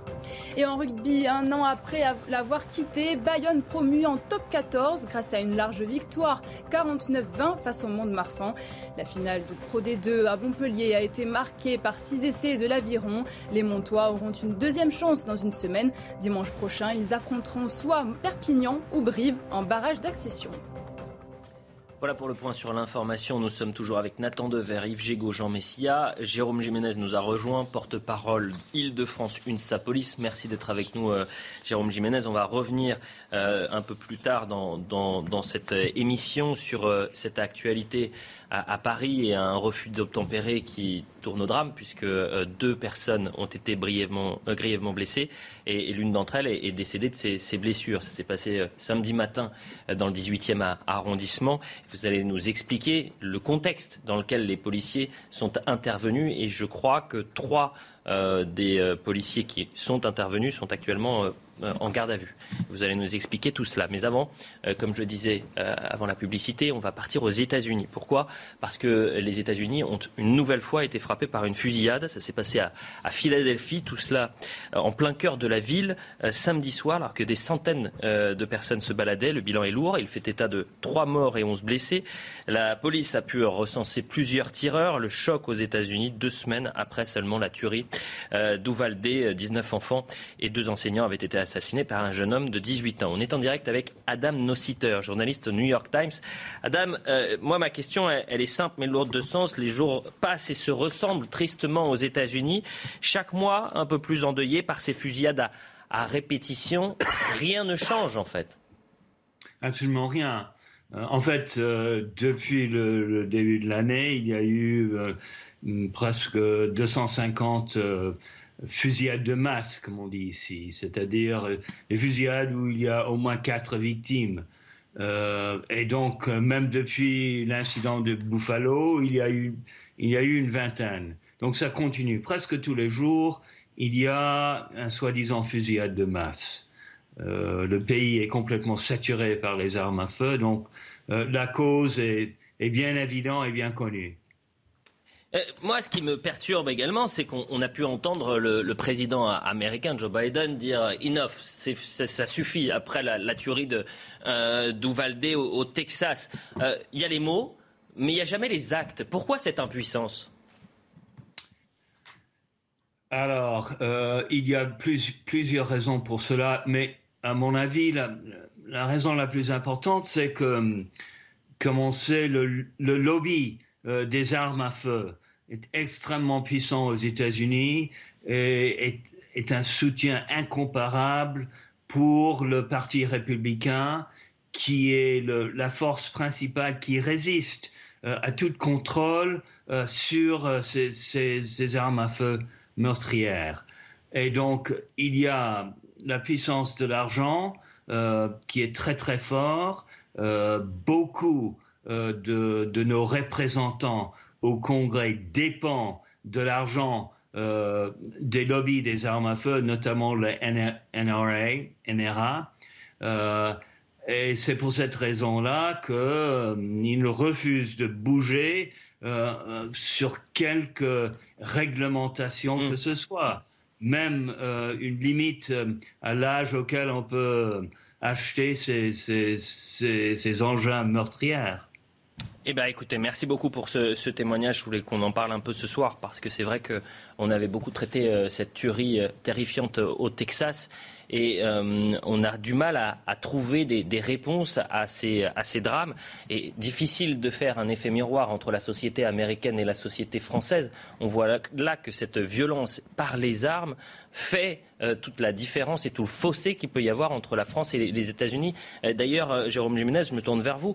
Speaker 2: Et en rugby, un an après l'avoir quitté, Bayonne promu en top 14 grâce à une large victoire 49-20 face au Monde-Marsan. La finale du Pro D2 à Montpellier a été marquée par 6 essais de l'Aviron. Les Montois auront une deuxième chance dans une semaine. Dimanche prochain, ils affronteront soit Perpignan ou Brive en barrage d'accession.
Speaker 1: Voilà pour le point sur l'information. Nous sommes toujours avec Nathan Dever, Yves Gégaud, Jean Messia. Jérôme Jiménez nous a rejoint, porte-parole Île-de-France UNSA Police. Merci d'être avec nous, euh, Jérôme Jiménez. On va revenir euh, un peu plus tard dans, cette euh, émission sur cette actualité à, Paris et un refus d'obtempérer qui tourne au drame puisque euh, deux personnes ont été euh, grièvement blessées et, l'une d'entre elles est, décédée de ses, blessures. Ça s'est passé euh, samedi matin dans le 18e arrondissement. Vous allez nous expliquer le contexte dans lequel les policiers sont intervenus et je crois que trois des policiers qui sont intervenus sont actuellement en garde à vue. Vous allez nous expliquer tout cela. Mais avant, euh, comme je disais euh, avant la publicité, on va partir aux États-Unis. Pourquoi? Parce que les États-Unis ont une nouvelle fois été frappés par une fusillade. Ça s'est passé à, Philadelphie, tout cela en plein cœur de la ville, samedi soir, alors que des centaines de personnes se baladaient. Le bilan est lourd. Il fait état de trois morts et onze blessés. La police a pu recenser plusieurs tireurs. Le choc aux États-Unis, deux semaines après seulement la tuerie d'Uvalde, 19 enfants et deux enseignants avaient été assassiné par un jeune homme de 18 ans. On est en direct avec Adam Nossiter, journaliste au New York Times. Adam, euh, moi ma question, elle, est simple mais lourde de sens. Les jours passent et se ressemblent tristement aux États-Unis. Chaque mois, un peu plus endeuillé par ces fusillades à, répétition. Rien ne change en fait.
Speaker 8: Absolument rien. Euh, en fait, euh, depuis le, début de l'année, il y a eu presque 250 fusillades de masse, comme on dit ici, c'est-à-dire euh, les fusillades où il y a au moins quatre victimes. Euh, et donc, euh, même depuis l'incident de Buffalo, il y, a eu, il y a eu une vingtaine. Donc ça continue. Presque tous les jours, il y a un soi-disant fusillade de masse. le pays est complètement saturé par les armes à feu, donc la cause est, est bien évidente et bien connue.
Speaker 1: Euh, moi, ce qui me perturbe également, c'est qu'on a pu entendre le, président américain Joe Biden dire enough, ça, suffit après la, tuerie de euh, au, Texas. Euh, il y a les mots, mais il n'y a jamais les actes. Pourquoi cette impuissance?
Speaker 8: Alors, il y a plusieurs raisons pour cela, mais à mon avis, la, raison la plus importante, c'est que, comme on sait, le, lobby des armes à feu est extrêmement puissant aux États-Unis et est, un soutien incomparable pour le Parti républicain, qui est la force principale qui résiste euh, à tout contrôle euh, sur euh, ces, armes à feu meurtrières. Et donc, il y a la puissance de l'argent qui est très très fort. beaucoup de, nos représentants au Congrès dépend de l'argent euh, des lobbies des armes à feu, notamment le NRA, NRA. Euh, et c'est pour cette raison-là qu'ils euh, refusent de bouger sur quelque réglementation que ce soit. même une limite à l'âge auquel on peut acheter ces, ces, ces engins meurtrières.
Speaker 1: Eh bien, écoutez, merci beaucoup pour ce, témoignage. Je voulais qu'on en parle un peu ce soir parce que c'est vrai qu'on avait beaucoup traité euh, cette tuerie euh, terrifiante au Texas et euh, on a du mal à, trouver des, réponses à ces, drames. Et difficile de faire un effet miroir entre la société américaine et la société française. On voit là, que cette violence par les armes fait toute la différence et tout le fossé qu'il peut y avoir entre la France et les, États-Unis. D'ailleurs, Jérôme Jiménez, je me tourne vers vous.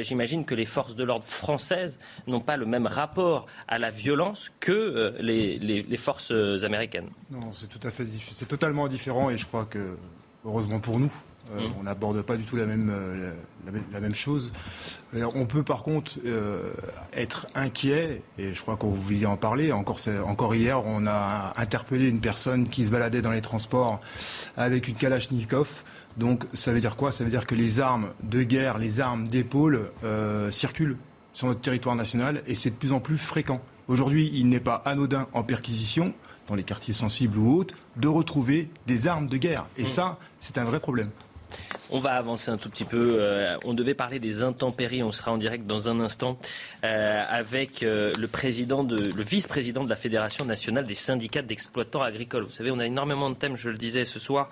Speaker 1: J'imagine que les forces de l'ordre françaises n'ont pas le même rapport à la violence que les, forces américaines.
Speaker 9: Non, c'est tout à fait, c'est totalement différent et je crois que heureusement pour nous, euh, mm. on n'aborde pas du tout la même, euh, la, même chose. Euh, on peut par contre être inquiet, et je crois qu'on voulait en parler. Encore, encore hier, on a interpellé une personne qui se baladait dans les transports avec une Kalachnikov. Donc ça veut dire quoi? Ça veut dire que les armes de guerre, les armes d'épaule circulent sur notre territoire national et c'est de plus en plus fréquent. Aujourd'hui, il n'est pas anodin en perquisition dans les quartiers sensibles ou autres, de retrouver des armes de guerre. Et mm. ça, c'est un vrai problème.
Speaker 1: On va avancer un tout petit peu. Euh, on devait parler des intempéries. On sera en direct dans un instant euh, avec euh, le président de, le vice-président de la Fédération nationale des syndicats d'exploitants agricoles. Vous savez, on a énormément de thèmes. Je le disais ce soir,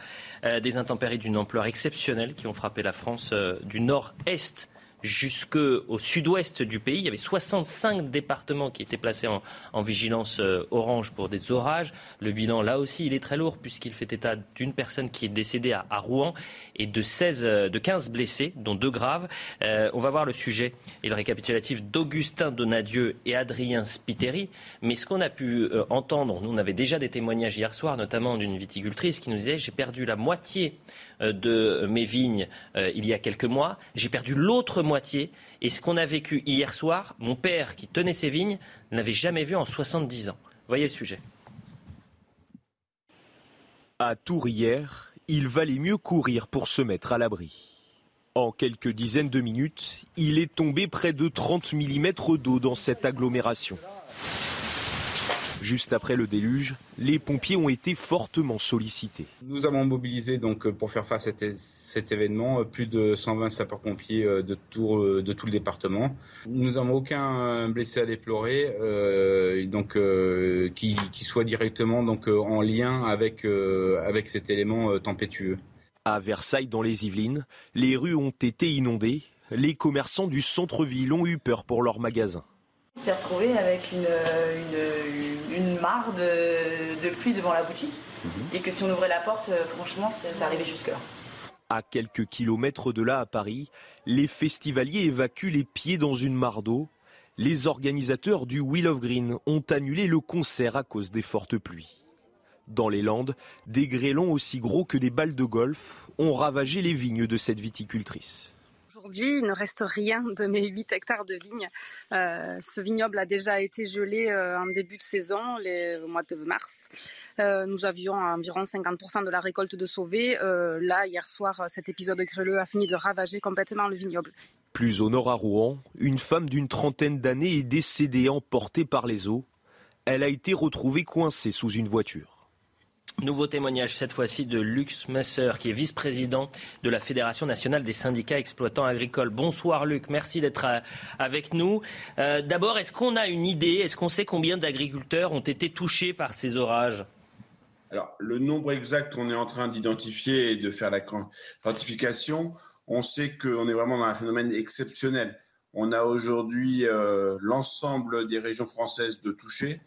Speaker 1: des intempéries d'une ampleur exceptionnelle qui ont frappé la France du nord-est jusqu'au sud-ouest du pays. Il y avait 65 départements qui étaient placés en, vigilance euh, orange pour des orages. Le bilan, là aussi, il est très lourd puisqu'il fait état d'une personne qui est décédée à, Rouen et de, 16, euh, de 15 blessés, dont deux graves. Euh, on va voir le sujet et le récapitulatif d'Augustin Donadieu et Adrien Spiteri. Mais ce qu'on a pu entendre, nous on avait déjà des témoignages hier soir, notamment d'une viticultrice qui nous disait j'ai perdu la moitié de mes vignes il y a quelques mois, j'ai perdu l'autre moitié. Et ce qu'on a vécu hier soir, mon père qui tenait ses vignes n'avait jamais vu en 70 ans. Voyez le sujet.
Speaker 10: À Tours il valait mieux courir pour se mettre à l'abri. En quelques dizaines de minutes, il est tombé près de 30 mm d'eau dans cette agglomération. Juste après le déluge, les pompiers ont été fortement sollicités.
Speaker 11: Nous avons mobilisé donc pour faire face à cet événement plus de 120 sapeurs-pompiers euh, de tout, euh, de tout le département. Nous n'avons aucun blessé à déplorer, euh, donc qui, soit directement donc en lien avec avec cet élément tempétueux.
Speaker 10: À Versailles, dans les Yvelines, les rues ont été inondées. Les commerçants du centre-ville ont eu peur pour leurs magasins.
Speaker 12: On s'est retrouvé avec une, une, mare de, pluie devant la boutique mhm. et que si on ouvrait la porte, euh, franchement, ça, arrivait jusque-là.
Speaker 10: À quelques kilomètres de là, à Paris, les festivaliers évacuent les pieds dans une mare d'eau. Les organisateurs du Wheel of Green ont annulé le concert à cause des fortes pluies. Dans les Landes, des grêlons aussi gros que des balles de golf ont ravagé les vignes de cette viticultrice
Speaker 13: aujourd'hui, il ne reste rien de mes 8 hectares de vignes. Euh, ce vignoble a déjà été gelé euh, en début de saison, les, au mois de mars. Euh, nous avions environ 50% de la récolte de sauvée. là, hier soir, cet épisode grêleux a fini de ravager complètement le vignoble.
Speaker 10: Plus au nord à Rouen, une femme d'une trentaine d'années est décédée emportée par les eaux. Elle a été retrouvée coincée sous une voiture.
Speaker 1: Nouveau témoignage cette fois-ci de Lux Messer, qui est vice-président de la Fédération nationale des syndicats exploitants agricoles. Bonsoir Luc, merci d'être euh, avec nous. Euh, d'abord, est-ce qu'on a une idée, est-ce qu'on sait combien d'agriculteurs ont été touchés par ces orages?
Speaker 14: Alors, le nombre exact qu'on est en train d'identifier et de faire la quantification, on sait qu'on est vraiment dans un phénomène exceptionnel. On a aujourd'hui euh, l'ensemble des régions françaises de touchés.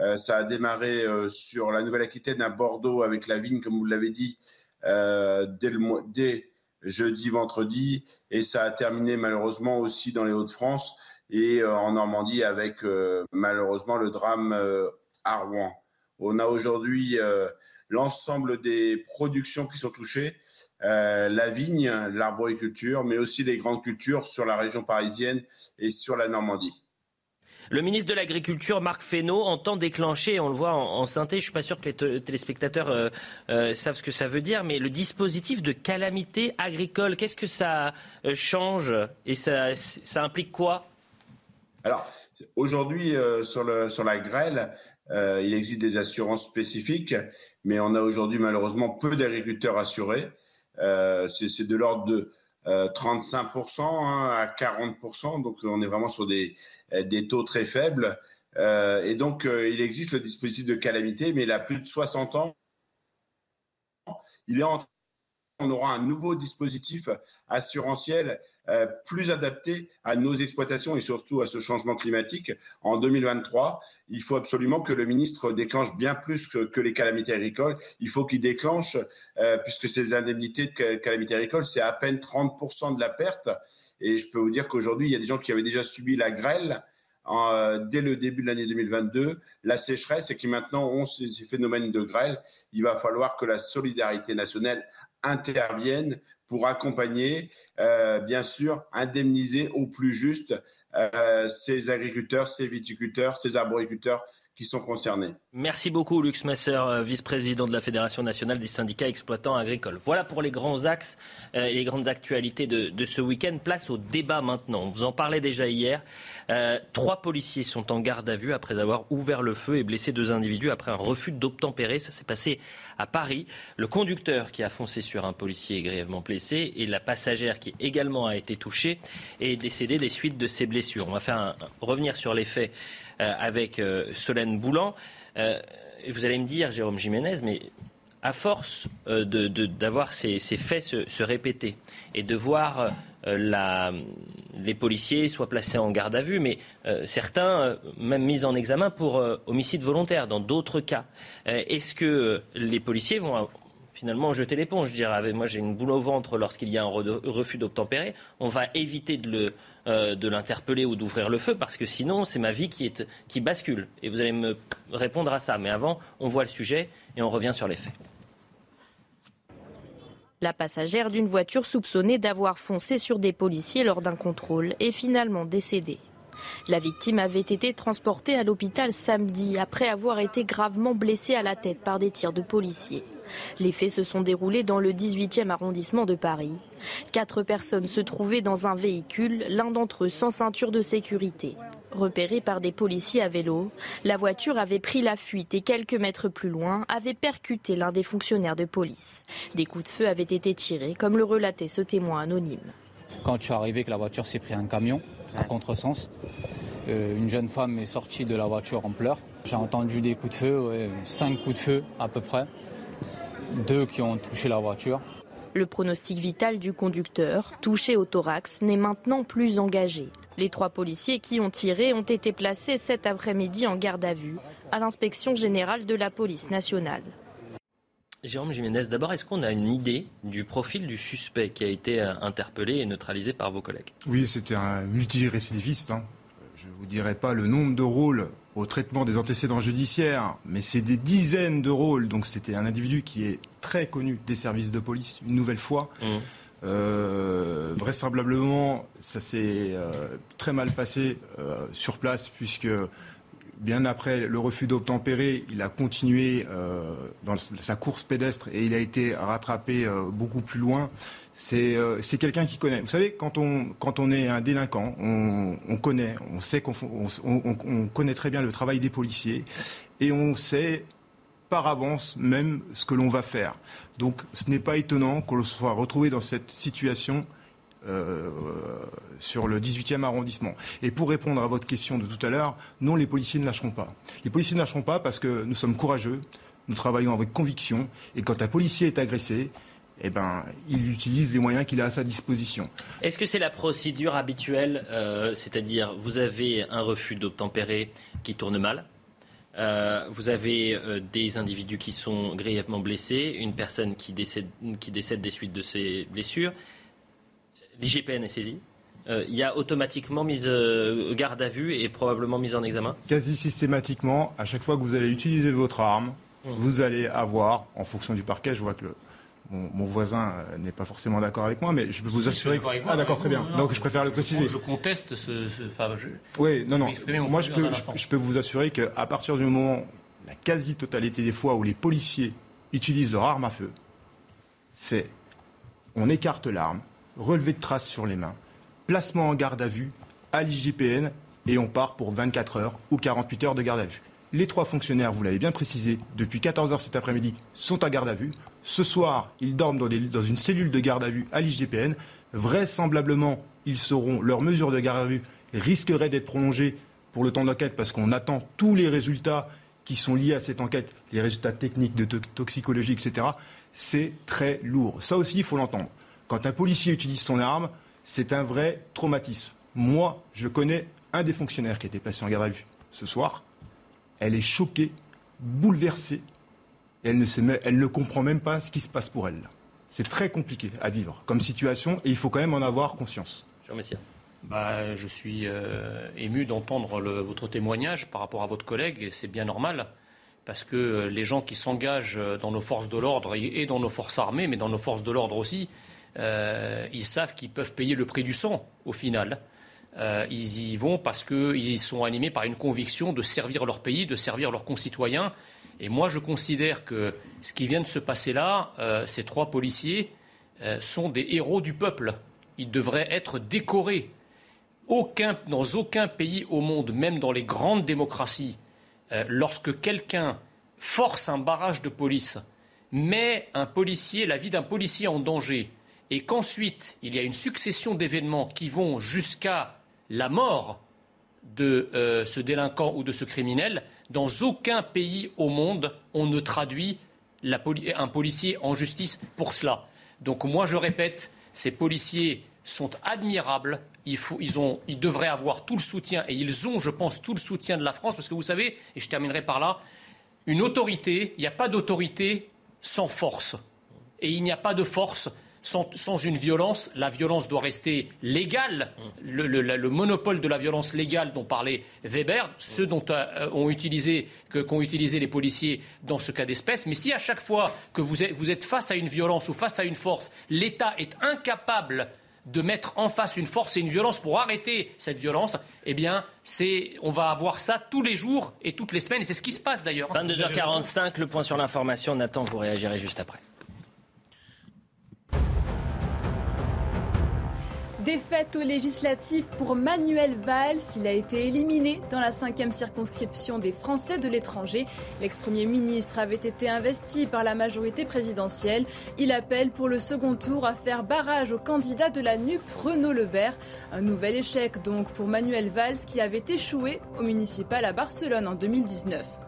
Speaker 14: Euh, ça a démarré euh, sur la Nouvelle-Aquitaine à Bordeaux avec la vigne, comme vous l'avez dit, euh, dès, jeudi, vendredi, et ça a terminé malheureusement aussi dans les Hauts-de-France et en Normandie avec malheureusement le drame à Rouen. On a aujourd'hui l'ensemble des productions qui sont touchées, la vigne, l'arboriculture, mais aussi les grandes cultures sur la région parisienne et sur la Normandie.
Speaker 1: Le ministre de l'Agriculture, Marc Fesneau, entend déclencher, on le voit en, synthé, je ne suis pas sûr que les téléspectateurs euh, euh, savent ce que ça veut dire, mais le dispositif de calamité agricole, qu'est-ce que ça euh, change et ça, implique quoi?
Speaker 14: Alors, aujourd'hui, sur, la grêle, il existe des assurances spécifiques, mais on a aujourd'hui malheureusement peu d'agriculteurs assurés. C'est de l'ordre de 35% hein, à 40%, donc on est vraiment sur des, des taux très faibles. et donc, il existe le dispositif de calamité, mais il a plus de 60 ans. Il est en on aura un nouveau dispositif assurantiel euh, plus adapté à nos exploitations et surtout à ce changement climatique en 2023. Il faut absolument que le ministre déclenche bien plus que, les calamités agricoles. Il faut qu'il déclenche, euh, puisque ces indemnités de calamités agricoles, c'est à peine 30% de la perte. Et je peux vous dire qu'aujourd'hui, il y a des gens qui avaient déjà subi la grêle. Euh, dès le début de l'année 2022, la sécheresse et qui maintenant ont ces phénomènes de grêle. Il va falloir que la solidarité nationale interviennent pour accompagner, euh, bien sûr, indemniser au plus juste euh, ces agriculteurs, ces viticulteurs, ces arboriculteurs qui sont concernés.
Speaker 1: Merci beaucoup, Lux Messer, euh, vice-président de la Fédération nationale des syndicats exploitants agricoles. Voilà pour les grands axes et les grandes actualités de, ce week-end. Place au débat maintenant. On vous en parlait déjà hier. Euh, trois policiers sont en garde à vue après avoir ouvert le feu et blessé deux individus après un refus d'obtempérer. Ça s'est passé à Paris. Le conducteur qui a foncé sur un policier est grièvement blessé et la passagère qui également a été touchée est décédée des suites de ses blessures. On va faire revenir sur les faits euh, avec euh, Solène Boulan. vous allez me dire, Jérôme Jiménez, mais à force d'avoir ces, faits se, répéter et de voir euh, les policiers soient placés en garde à vue, mais euh, certains euh, même mis en examen pour homicide volontaire dans d'autres cas. Est-ce que les policiers vont finalement jeter l'éponge Je dirais, moi j'ai une boule au ventre lorsqu'il y a un refus d'obtempérer. On va éviter de l'interpeller ou d'ouvrir le feu parce que sinon c'est ma vie qui, est, qui bascule. Et vous allez me répondre à ça. Mais avant, on voit le sujet et on revient sur les faits.
Speaker 15: La passagère d'une voiture soupçonnée d'avoir foncé sur des policiers lors d'un contrôle est finalement décédée. La victime avait été transportée à l'hôpital samedi après avoir été gravement blessée à la tête par des tirs de policiers. Les faits se sont déroulés dans le 18e arrondissement de Paris. Quatre personnes se trouvaient dans un véhicule, l'un d'entre eux sans ceinture de sécurité. Repérée par des policiers à vélo, la voiture avait pris la fuite et quelques mètres plus loin avait percuté l'un des fonctionnaires de police. Des coups de feu avaient été tirés, comme le relatait ce témoin anonyme.
Speaker 16: Quand arrivé, que la voiture s'est pris un camion à contresens, euh, une jeune femme est sortie de la voiture en pleurs. J'ai entendu des coups de feu, cinq coups de feu à peu près, deux qui ont touché la voiture.
Speaker 15: Le pronostic vital du conducteur, touché au thorax, n'est maintenant plus engagé. Les trois policiers qui ont tiré ont été placés cet après-midi en garde à vue à l'inspection générale de la police nationale.
Speaker 1: Jérôme Jiménez, d'abord, est-ce qu'on a une idée du profil du suspect qui a été euh, interpellé et neutralisé par vos collègues?
Speaker 9: Oui, c'était un multirécidiviste. Hein. Je ne vous dirai pas le nombre de rôles au traitement des antécédents judiciaires, mais c'est des dizaines de rôles. Donc c'était un individu qui est très connu des services de police, une nouvelle fois. Mmh. Euh, vraisemblablement, ça s'est euh, très mal passé euh, sur place puisque bien après le refus d'obtempérer, il a continué dans sa course pédestre et il a été rattrapé beaucoup plus loin. C'est quelqu'un qui connaît. Vous savez, quand on, quand on est un délinquant, on, on connaît, on sait qu'on on, on connaît très bien le travail des policiers et on sait par avance même ce que l'on va faire. Donc ce n'est pas étonnant qu'on soit retrouvé dans cette situation euh, sur le 18e arrondissement. Et pour répondre à votre question de tout à l'heure, non, les policiers ne lâcheront pas. Les policiers ne lâcheront pas parce que nous sommes courageux, nous travaillons avec conviction, et quand un policier est agressé, eh ben, il utilise les moyens qu'il a à sa disposition.
Speaker 1: Est-ce que c'est la procédure habituelle, euh, c'est-à-dire vous avez un refus d'obtempérer qui tourne mal euh, vous avez des individus qui sont grièvement blessés, une personne qui décède, qui décède des suites de ces blessures. L'IGPN est saisi. Euh, il y a automatiquement mise garde à vue et probablement mise en examen
Speaker 9: Quasi systématiquement, à chaque fois que vous allez utiliser votre arme, mmh. vous allez avoir, en fonction du parquet, je vois que le, mon, voisin euh, n'est pas forcément d'accord avec moi, mais je peux vous assurer. Que... Ah d'accord, très bien. Donc je préfère le préciser.
Speaker 4: Je conteste ce. Enfin,
Speaker 9: Oui, non, non. Moi, je peux, je, peux vous assurer qu'à partir du moment, la quasi-totalité des fois où les policiers utilisent leur arme à feu, c'est on écarte l'arme, relevé de traces sur les mains, placement en garde à vue à l'IGPN et on part pour 24 heures ou 48 heures de garde à vue. Les trois fonctionnaires, vous l'avez bien précisé, depuis 14h cet après-midi, sont à garde à vue. Ce soir, ils dorment dans, une cellule de garde à vue à l'IGPN. Vraisemblablement, ils seront, leurs mesures de garde à vue risqueraient d'être prolongées pour le temps de l'enquête parce qu'on attend tous les résultats qui sont liés à cette enquête, les résultats techniques, de toxicologie, etc. C'est très lourd. Ça aussi, il faut l'entendre. Quand un policier utilise son arme, c'est un vrai traumatisme. Moi, je connais un des fonctionnaires qui a été placé en garde à vue ce soir. Elle est choquée, bouleversée, et elle ne, elle ne comprend même pas ce qui se passe pour elle. C'est très compliqué à vivre comme situation, et il faut quand même en avoir conscience.
Speaker 1: Jean Messia.
Speaker 4: Bah, je suis euh, ému d'entendre votre témoignage par rapport à votre collègue, et c'est bien normal, parce que euh, les gens qui s'engagent dans nos forces de l'ordre et dans nos forces armées, mais dans nos forces de l'ordre aussi, euh, ils savent qu'ils peuvent payer le prix du sang au final. ils y vont parce qu'ils sont animés par une conviction de servir leur pays, de servir leurs concitoyens. Et moi, je considère que ce qui vient de se passer là, ces trois policiers sont des héros du peuple. Ils devraient être décorés dans aucun pays au monde, même dans les grandes démocraties, euh, lorsque quelqu'un force un barrage de police, met un policier, la vie d'un policier en danger, et qu'ensuite il y a une succession d'événements qui vont jusqu'à la mort de euh, ce délinquant ou de ce criminel, dans aucun pays au monde on ne traduit un policier en justice pour cela. Donc moi je répète, ces policiers sont admirables, ils, devraient avoir tout le soutien, et ils ont, je pense, tout le soutien de la France, parce que vous savez, et je terminerai par là, une autorité, il n'y a pas d'autorité sans force. Et il n'y a pas de force sans, une violence. La violence doit rester légale. Le, monopole de la violence légale dont parlait Weber, ce dont euh, ont utilisé, qu'ont utilisé les policiers dans ce cas d'espèce. Mais si à chaque fois que vous êtes face à une violence ou face à une force, l'État est incapable de mettre en face une force et une violence pour arrêter cette violence, eh bien, c'est, on va avoir ça tous les jours et toutes les semaines, et c'est ce qui se passe d'ailleurs.
Speaker 1: 22h45, le point sur l'information. Nathan, vous réagirez juste après.
Speaker 2: Défaite aux législatives pour Manuel Valls. Il a été éliminé dans la cinquième circonscription des Français de l'étranger. L'ex-premier ministre avait été investi par la majorité présidentielle. Il appelle pour le second tour à faire barrage au candidat de la NUP, Renaud Lebert. Un nouvel échec donc pour Manuel Valls qui avait échoué au municipal à Barcelone en 2019.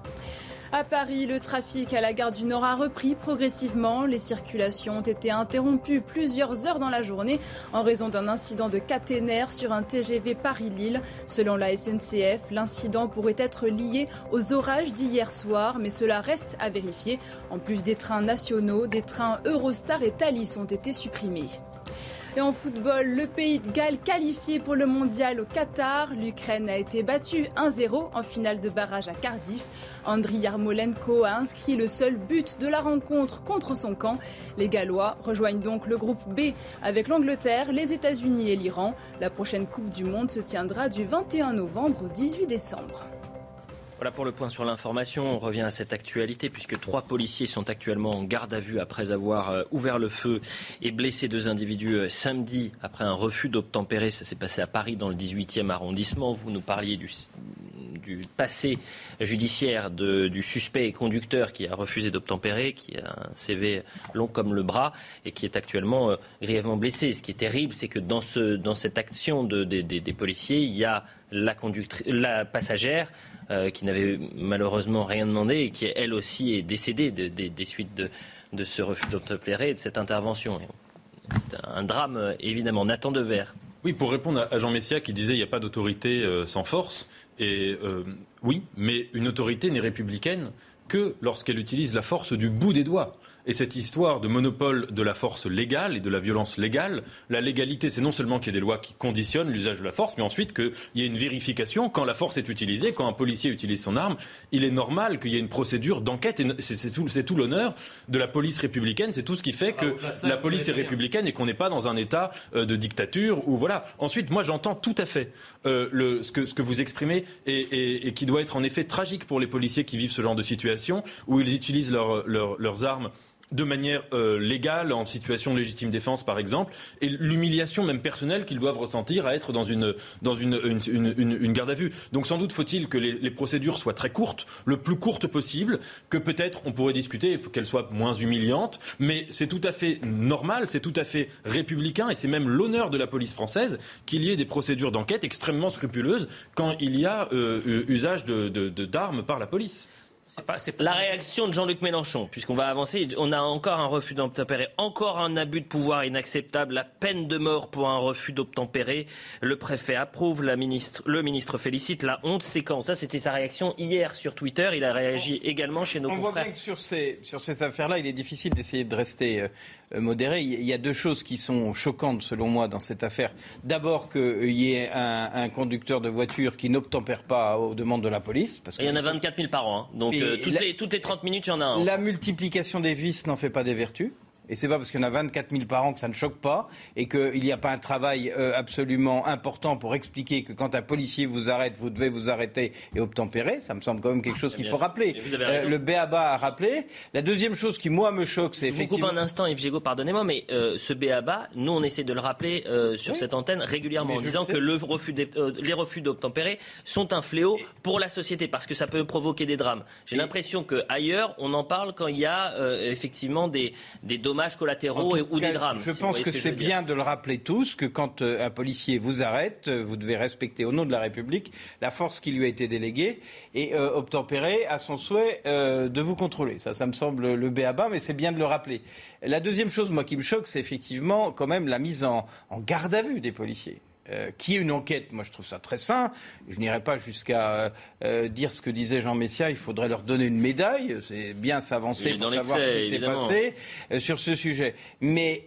Speaker 2: À Paris, le trafic à la gare du Nord a repris progressivement. Les circulations ont été interrompues plusieurs heures dans la journée en raison d'un incident de caténaire sur un TGV Paris-Lille. Selon la SNCF, l'incident pourrait être lié aux orages d'hier soir, mais cela reste à vérifier. En plus des trains nationaux, des trains Eurostar et Thalys ont été supprimés. Et en football, le pays de Galles qualifié pour le mondial au Qatar. L'Ukraine a été battue 1-0 en finale de barrage à Cardiff. Andriy Yarmolenko a inscrit le seul but de la rencontre contre son camp. Les Gallois rejoignent donc le groupe B avec l'Angleterre, les États-Unis et l'Iran. La prochaine Coupe du Monde se tiendra du 21 novembre au 18 décembre.
Speaker 1: Voilà pour le point sur l'information. On revient à cette actualité puisque trois policiers sont actuellement en garde à vue après avoir euh, ouvert le feu et blessé deux individus euh, samedi après un refus d'obtempérer. Ça s'est passé à Paris dans le 18e arrondissement. Vous nous parliez du, passé judiciaire du suspect et conducteur qui a refusé d'obtempérer, qui a un CV long comme le bras et qui est actuellement euh, grièvement blessé. Ce qui est terrible, c'est que dans, ce, dans cette action de, des policiers, il y a la, passagère euh, qui n'avait malheureusement rien demandé et qui, elle aussi, est décédée des suites de, ce refus d'obtempérer et de cette intervention. C'est un drame, évidemment. Nathan Devers.
Speaker 5: Oui, pour répondre à Jean Messia qui disait il n'y a pas d'autorité euh, sans force. Et euh, oui, mais une autorité n'est républicaine que lorsqu'elle utilise la force du bout des doigts. Et cette histoire de monopole de la force légale et de la violence légale, la légalité, c'est non seulement qu'il y ait des lois qui conditionnent l'usage de la force, mais ensuite qu'il y ait une vérification quand la force est utilisée, quand un policier utilise son arme. Il est normal qu'il y ait une procédure d'enquête. Et c'est tout, l'honneur de la police républicaine. C'est tout ce qui fait que la police est républicaine et qu'on n'est pas dans un état euh, de dictature ou voilà. Ensuite, moi, j'entends tout à fait euh, ce, que, vous exprimez et, qui doit être en effet tragique pour les policiers qui vivent ce genre de situation où ils utilisent leurs armes de manière euh, légale, en situation de légitime défense par exemple, et l'humiliation même personnelle qu'ils doivent ressentir à être dans une, dans une, une, garde à vue. Donc sans doute faut-il que les, les, procédures soient très courtes, le plus courtes possible, que peut-être on pourrait discuter qu'elles soient moins humiliantes, mais c'est tout à fait normal, c'est tout à fait républicain, et c'est même l'honneur de la police française qu'il y ait des procédures d'enquête extrêmement scrupuleuses quand il y a euh, usage d'armes de, de, par la police.
Speaker 1: Pas, la réaction de Jean-Luc Mélenchon, puisqu'on va avancer, on a encore un refus d'obtempérer, encore un abus de pouvoir inacceptable, la peine de mort pour un refus d'obtempérer. Le préfet approuve, la ministre, le ministre félicite, la honte séquence. Ça, c'était sa réaction hier sur Twitter. Il a réagi également chez nos
Speaker 3: on
Speaker 1: confrères.
Speaker 3: On voit bien que sur ces, sur ces affaires-là, il est difficile d'essayer de rester euh, modéré. Il y a deux choses qui sont choquantes, selon moi, dans cette affaire. D'abord, qu'il y ait un, un, conducteur de voiture qui n'obtempère pas aux demandes de la police.
Speaker 1: Parce il y en a 24 000 par an. Hein. Donc, euh, toutes, les, toutes, les, 30 minutes, il y en a un.
Speaker 3: La multiplication des vices n'en fait pas des vertus. Et c'est pas parce qu'il y en a 24 000 par an que ça ne choque pas et qu'il n'y a pas un travail euh, absolument important pour expliquer que quand un policier vous arrête, vous devez vous arrêter et obtempérer. Ça me semble quand même quelque chose qu'il faut rappeler.
Speaker 1: Euh,
Speaker 3: le BABA a rappelé. La deuxième chose qui, moi, me choque, c'est effectivement...
Speaker 1: Je vous coupe un instant, Yves Gégaud, pardonnez-moi, mais euh, ce BABA, nous, on essaie de le rappeler euh, sur cette antenne régulièrement en disant que le refus euh, les refus d'obtempérer sont un fléau pour la société parce que ça peut provoquer des drames. J'ai l'impression qu'ailleurs, on en parle quand il y a effectivement des, des dommages collatéraux ou des drames.
Speaker 3: Je pense que, c'est bien de le rappeler tous que quand euh, un policier vous arrête, euh, vous devez respecter au nom de la République la force qui lui a été déléguée et euh, obtempérer à son souhait de vous contrôler. Ça, ça me semble le béaba, mais c'est bien de le rappeler. La deuxième chose, moi, qui me choque, c'est effectivement quand même la mise en garde à vue des policiers. Euh, qui est une enquête. Moi, je trouve ça très sain. Je n'irai pas jusqu'à euh, dire ce que disait Jean Messia. Il faudrait leur donner une médaille. C'est bien s'avancer pour savoir ce qui s'est passé euh, sur ce sujet. Mais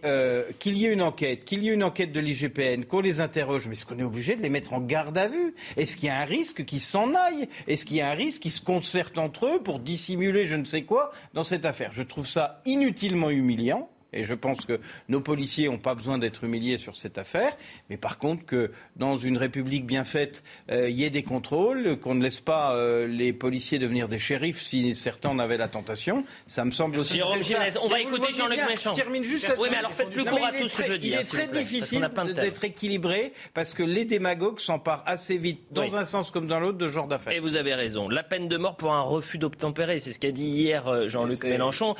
Speaker 3: qu'il y ait une enquête, qu'il y ait une enquête de l'IGPN, qu'on les interroge, mais est-ce qu'on est obligé de les mettre en garde à vue? Est-ce qu'il y a un risque qu'ils s'en aillent? Est-ce qu'il y a un risque qu'ils se concertent entre eux pour dissimuler je ne sais quoi dans cette affaire? Je trouve ça inutilement humiliant. Et je pense que nos policiers n'ont pas besoin d'être humiliés sur cette affaire. Mais par contre, que dans une République bien faite, euh, il y ait des contrôles, qu'on ne laisse pas euh, les policiers devenir des shérifs si certains en avaient la tentation, ça me semble aussi.
Speaker 1: Jérôme
Speaker 3: très
Speaker 1: on va écouter Jean-Luc Mélenchon.
Speaker 3: Je termine juste
Speaker 1: Oui, mais alors faites plus court à tout ce que je dis.
Speaker 3: Il est très difficile d'être équilibré parce que les démagogues s'emparent assez vite, dans un sens comme dans l'autre, de ce genre d'affaires.
Speaker 1: Et vous avez raison. La peine de mort pour un refus d'obtempérer, c'est ce qu'a dit hier euh, Jean-Luc Mélenchon.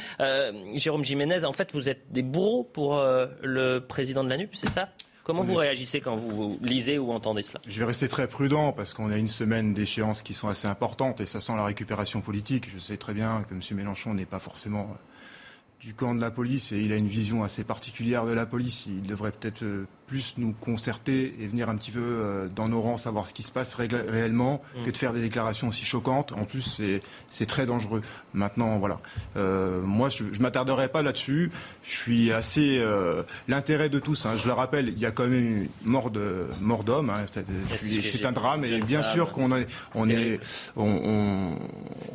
Speaker 1: Jérôme Jiménez, en fait, vous êtes des bourreaux pour euh, le président de la NUP, c'est ça? Comment vous réagissez quand vous, lisez ou entendez cela?
Speaker 9: Je vais rester très prudent parce qu'on a une semaine d'échéances qui sont assez importantes et ça sent la récupération politique. Je sais très bien que M. Mélenchon n'est pas forcément euh, du camp de la police et il a une vision assez particulière de la police. Il devrait peut-être euh, plus nous concerter et venir un petit peu euh, dans nos rangs, savoir ce qui se passe réellement, mm. que de faire des déclarations aussi choquantes. En plus, c'est très dangereux. Maintenant, voilà. Euh, moi, je ne m'attarderai pas là-dessus. Je suis assez... Euh, l'intérêt de tous, hein, je le rappelle, il y a quand même mort d'homme. Mort hein, c'est un drame. Et bien sûr qu'on on est, on,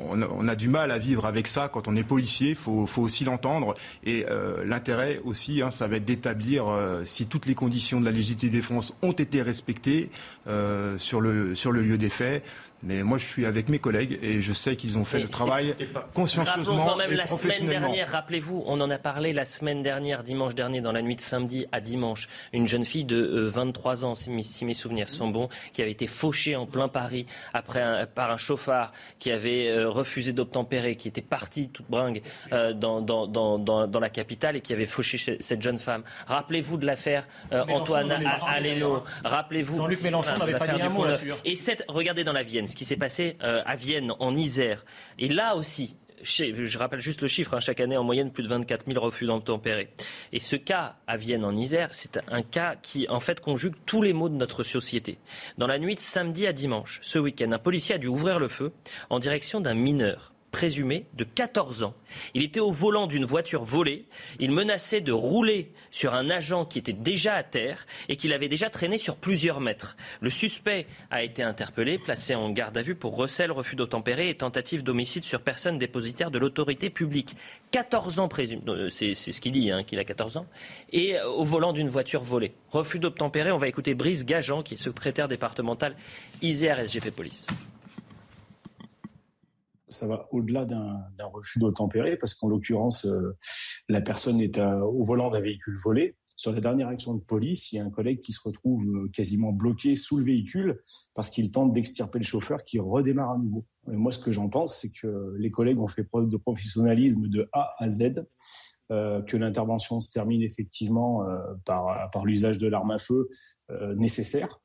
Speaker 9: on, on, a du mal à vivre avec ça quand on est policier. Il faut, faut, aussi l'entendre. Et l'intérêt aussi, hein, ça va être d'établir si toutes les conditions de la légitime défense ont été respectées euh, sur, le, sur le lieu des faits. Mais moi, je suis avec mes collègues et je sais qu'ils ont fait le travail consciencieusement
Speaker 1: Rappelons quand même
Speaker 9: et
Speaker 1: la semaine dernière, rappelez-vous, on en a parlé la semaine dernière, dimanche dernier, dans la nuit de samedi à dimanche, une jeune fille de 23 euh, ans, si mes, souvenirs sont bons, qui avait été fauchée en plein Paris après par un chauffard qui avait euh, refusé d'obtempérer, qui était parti toute bringue dans, dans, dans, dans, la capitale et qui avait fauché cette jeune femme. Rappelez-vous de l'affaire Antoine Aleno. Rappelez-vous.
Speaker 4: Jean-Luc Mélenchon n'avait pas dit un mot là-dessus.
Speaker 1: Et cette, regardez dans la Vienne, ce qui s'est passé euh, à Vienne, en Isère. Et là aussi, je rappelle juste le chiffre, hein, chaque année en moyenne plus de 24 000 refus d'obtempérer. Et ce cas à Vienne en Isère, c'est un cas qui en fait conjugue tous les maux de notre société. Dans la nuit de samedi à dimanche, ce week-end, un policier a dû ouvrir le feu en direction d'un mineur présumé de 14 ans. Il était au volant d'une voiture volée. Il menaçait de rouler sur un agent qui était déjà à terre et qu'il avait déjà traîné sur plusieurs mètres. Le suspect a été interpellé, placé en garde à vue pour recel, refus d'obtempérer et tentative d'homicide sur personne dépositaire de l'autorité publique. 14 ans présumé, euh, c'est ce qu'il dit, hein, qu'il a 14 ans, et euh, au volant d'une voiture volée. Refus d'obtempérer, on va écouter Brice Gajan, qui est secrétaire départemental Isère SGP Police
Speaker 17: ça va au-delà d'un refus d'obtempérer, parce qu'en l'occurrence, euh, la personne est au volant d'un véhicule volé. Sur la dernière action de police, il y a un collègue qui se retrouve euh, quasiment bloqué sous le véhicule parce qu'il tente d'extirper le chauffeur qui redémarre à nouveau. Moi, ce que j'en pense, c'est que les collègues ont fait preuve de professionnalisme de A à Z, euh, que l'intervention se termine effectivement par, l'usage de l'arme à feu nécessaire,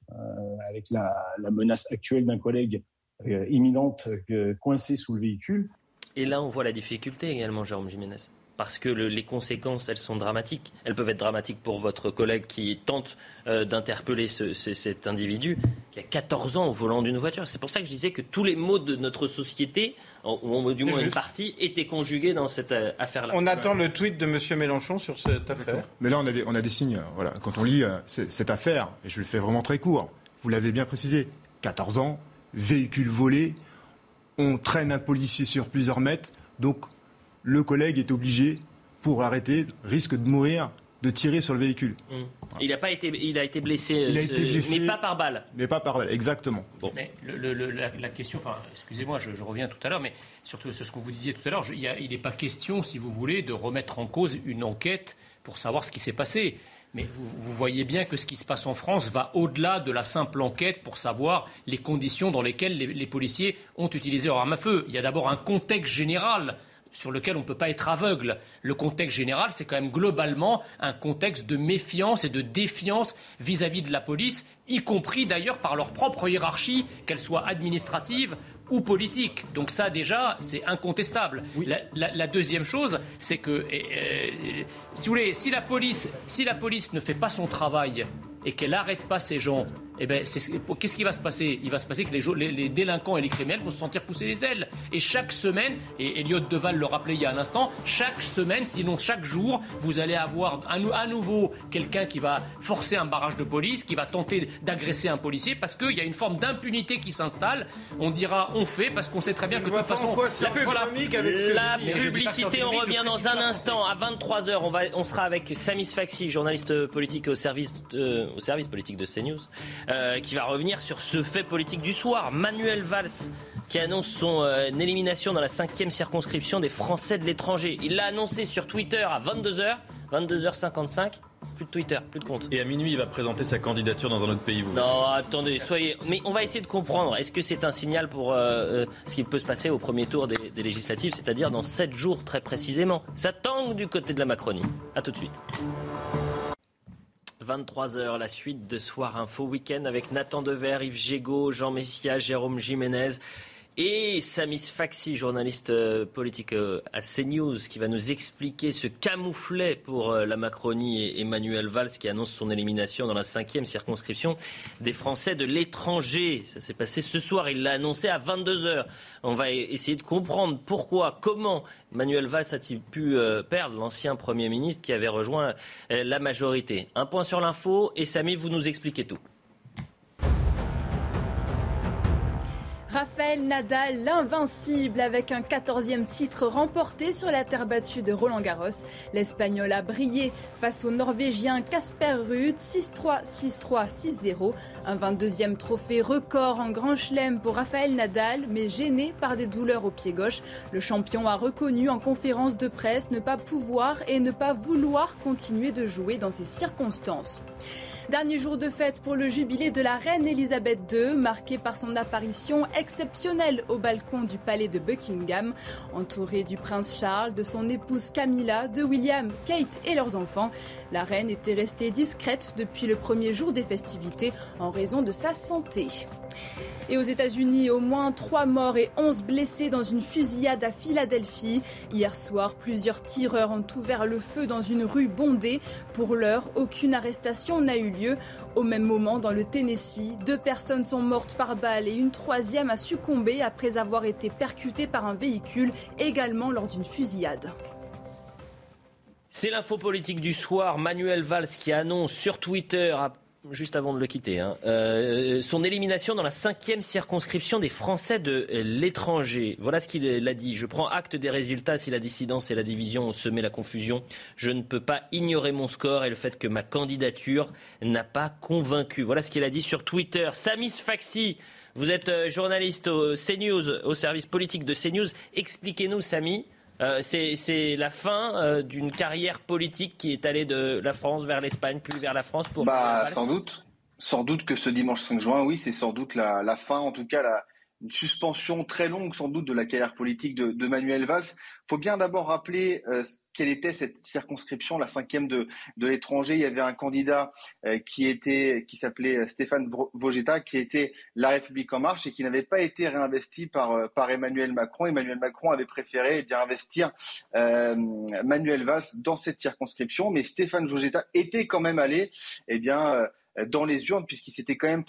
Speaker 17: avec la menace actuelle d'un collègue euh, imminente euh, coincée sous le véhicule.
Speaker 1: Et là, on voit la difficulté également, Jérôme Jiménez. Parce que les conséquences, elles sont dramatiques. Elles peuvent être dramatiques pour votre collègue qui tente euh, d'interpeller cet individu qui a 14 ans au volant d'une voiture. C'est pour ça que je disais que tous les maux de notre société, ou du moins une partie, étaient conjugués dans cette affaire-là.
Speaker 3: On attend le tweet de M. Mélenchon sur cette affaire.
Speaker 9: Mais là, on a des, on a des signes. Voilà. Quand on lit cette affaire, et je le fais vraiment très court, vous l'avez bien précisé, 14 ans, véhicule volé, on traîne un policier sur plusieurs mètres, donc le collègue est obligé, pour arrêter, risque de mourir, de tirer sur le véhicule.
Speaker 1: Mmh. Il, a pas été, il a été blessé, mais pas par balle.
Speaker 9: Mais pas par balle, exactement.
Speaker 4: Mais la, question, enfin, excusez-moi, je, reviens tout à l'heure, mais surtout ce que vous disiez tout à l'heure, il n'est pas question, si vous voulez, de remettre en cause une enquête pour savoir ce qui s'est passé. Mais vous, voyez bien que ce qui se passe en France va au-delà de la simple enquête pour savoir les conditions dans lesquelles les, policiers ont utilisé leur arme à feu. Il y a d'abord un contexte général sur lequel on ne peut pas être aveugle. Le contexte général, c'est quand même globalement un contexte de méfiance et de défiance vis-à-vis -vis de la police, y compris d'ailleurs par leur propre hiérarchie, qu'elle soit administrative ou politique. Donc ça déjà, c'est incontestable. La, deuxième chose, c'est que, euh, si vous voulez, si la police, si la police ne fait pas son travail et qu'elle n'arrête pas ces gens eh ben, qu'est-ce qui va se passer? Il va se passer que les, les, délinquants et les criminels vont se sentir pousser les ailes. Et chaque semaine, et Elliot Deval le rappelait il y a un instant, chaque semaine, sinon chaque jour, vous allez avoir à, nouveau quelqu'un qui va forcer un barrage de police, qui va tenter d'agresser un policier, parce qu'il y a une forme d'impunité qui s'installe. On dira on fait, parce qu'on sait très bien que de toute façon,
Speaker 1: la, la publicité, on revient dans un instant. À 23h, on, va, on sera avec Samis Faxi, journaliste politique au service, au service politique de CNews. Euh, qui va revenir sur ce fait politique du soir. Manuel Valls qui annonce son euh, élimination dans la cinquième circonscription des Français de l'étranger. Il l'a annoncé sur Twitter à 22h, 22h55. Plus de Twitter, plus de compte.
Speaker 5: Et à minuit, il va présenter sa candidature dans un autre pays. Vous
Speaker 1: non, attendez, soyez. Mais on va essayer de comprendre. Est-ce que c'est un signal pour euh, ce qui peut se passer au premier tour des, des législatives, c'est-à-dire dans 7 jours très précisément? Ça tangue du côté de la Macronie. A tout de suite. 23h, la suite de Soir Info Week-end avec Nathan Dever, Yves Gégaud, Jean Messia, Jérôme Jiménez et Samis Faxi, journaliste euh, politique euh, à CNews, qui va nous expliquer ce camouflet pour euh, la Macronie et Emmanuel Valls qui annonce son élimination dans la cinquième circonscription des Français de l'étranger. Ça s'est passé ce soir, il l'a annoncé à 22h. On va e-, essayer de comprendre pourquoi, comment Emmanuel Valls a-t-il pu perdre l'ancien Premier ministre qui avait rejoint la majorité. Un point sur l'info et Samy, vous nous expliquez tout.
Speaker 2: Raphaël Nadal, l'invincible, avec un 14e titre remporté sur la terre battue de Roland Garros. L'Espagnol a brillé face au Norvégien Casper Ruud, 6-3, 6-3, 6-0. Un 22e trophée record en Grand Chelem pour Raphaël Nadal, mais gêné par des douleurs au pied gauche. Le champion a reconnu en conférence de presse ne pas pouvoir et ne pas vouloir continuer de jouer dans ces circonstances. Dernier jour de fête pour le jubilé de la reine Elisabeth II, marqué par son apparition exceptionnelle au balcon du palais de Buckingham, entourée du prince Charles, de son épouse Camilla, de William, Kate et leurs enfants. La reine était restée discrète depuis le premier jour des festivités en raison de sa santé. Et aux États-Unis, au moins 3 morts et 11 blessés dans une fusillade à Philadelphie. Hier soir, plusieurs tireurs ont ouvert le feu dans une rue bondée. Pour l'heure, aucune arrestation n'a eu lieu. Au même moment, dans le Tennessee, deux personnes sont mortes par balle et une troisième a succombé après avoir été percutée par un véhicule, également lors d'une fusillade.
Speaker 1: C'est l'info politique du soir. Manuel Valls qui annonce sur Twitter juste avant de le quitter, hein. euh, son élimination dans la cinquième circonscription des Français de l'étranger. Voilà ce qu'il a dit. Je prends acte des résultats. Si la dissidence et la division ont semé la confusion, je ne peux pas ignorer mon score et le fait que ma candidature n'a pas convaincu. Voilà ce qu'il a dit sur Twitter. Samis Faxi, vous êtes euh, journaliste au CNews, au service politique de CNews. Expliquez-nous, Samy. Euh, c'est la fin euh, d'une carrière politique qui est allée de la France vers l'Espagne, puis vers la France pour.
Speaker 18: Bah, sans doute. Sans doute que ce dimanche 5 juin, oui, c'est sans doute la, la, fin, en tout cas la, une suspension très longue sans doute de la carrière politique de, de Manuel Valls. Faut bien d'abord rappeler euh, quelle était cette circonscription, la cinquième de, de l'étranger. Il y avait un candidat euh, qui était, qui s'appelait Stéphane Vogetta, qui était La République en marche et qui n'avait pas été réinvesti par, euh, par Emmanuel Macron. Emmanuel Macron avait préféré eh bien investir Manuel Valls dans cette circonscription, mais Stéphane Vogetta était quand même allé, eh bien dans les urnes puisqu'il s'était quand même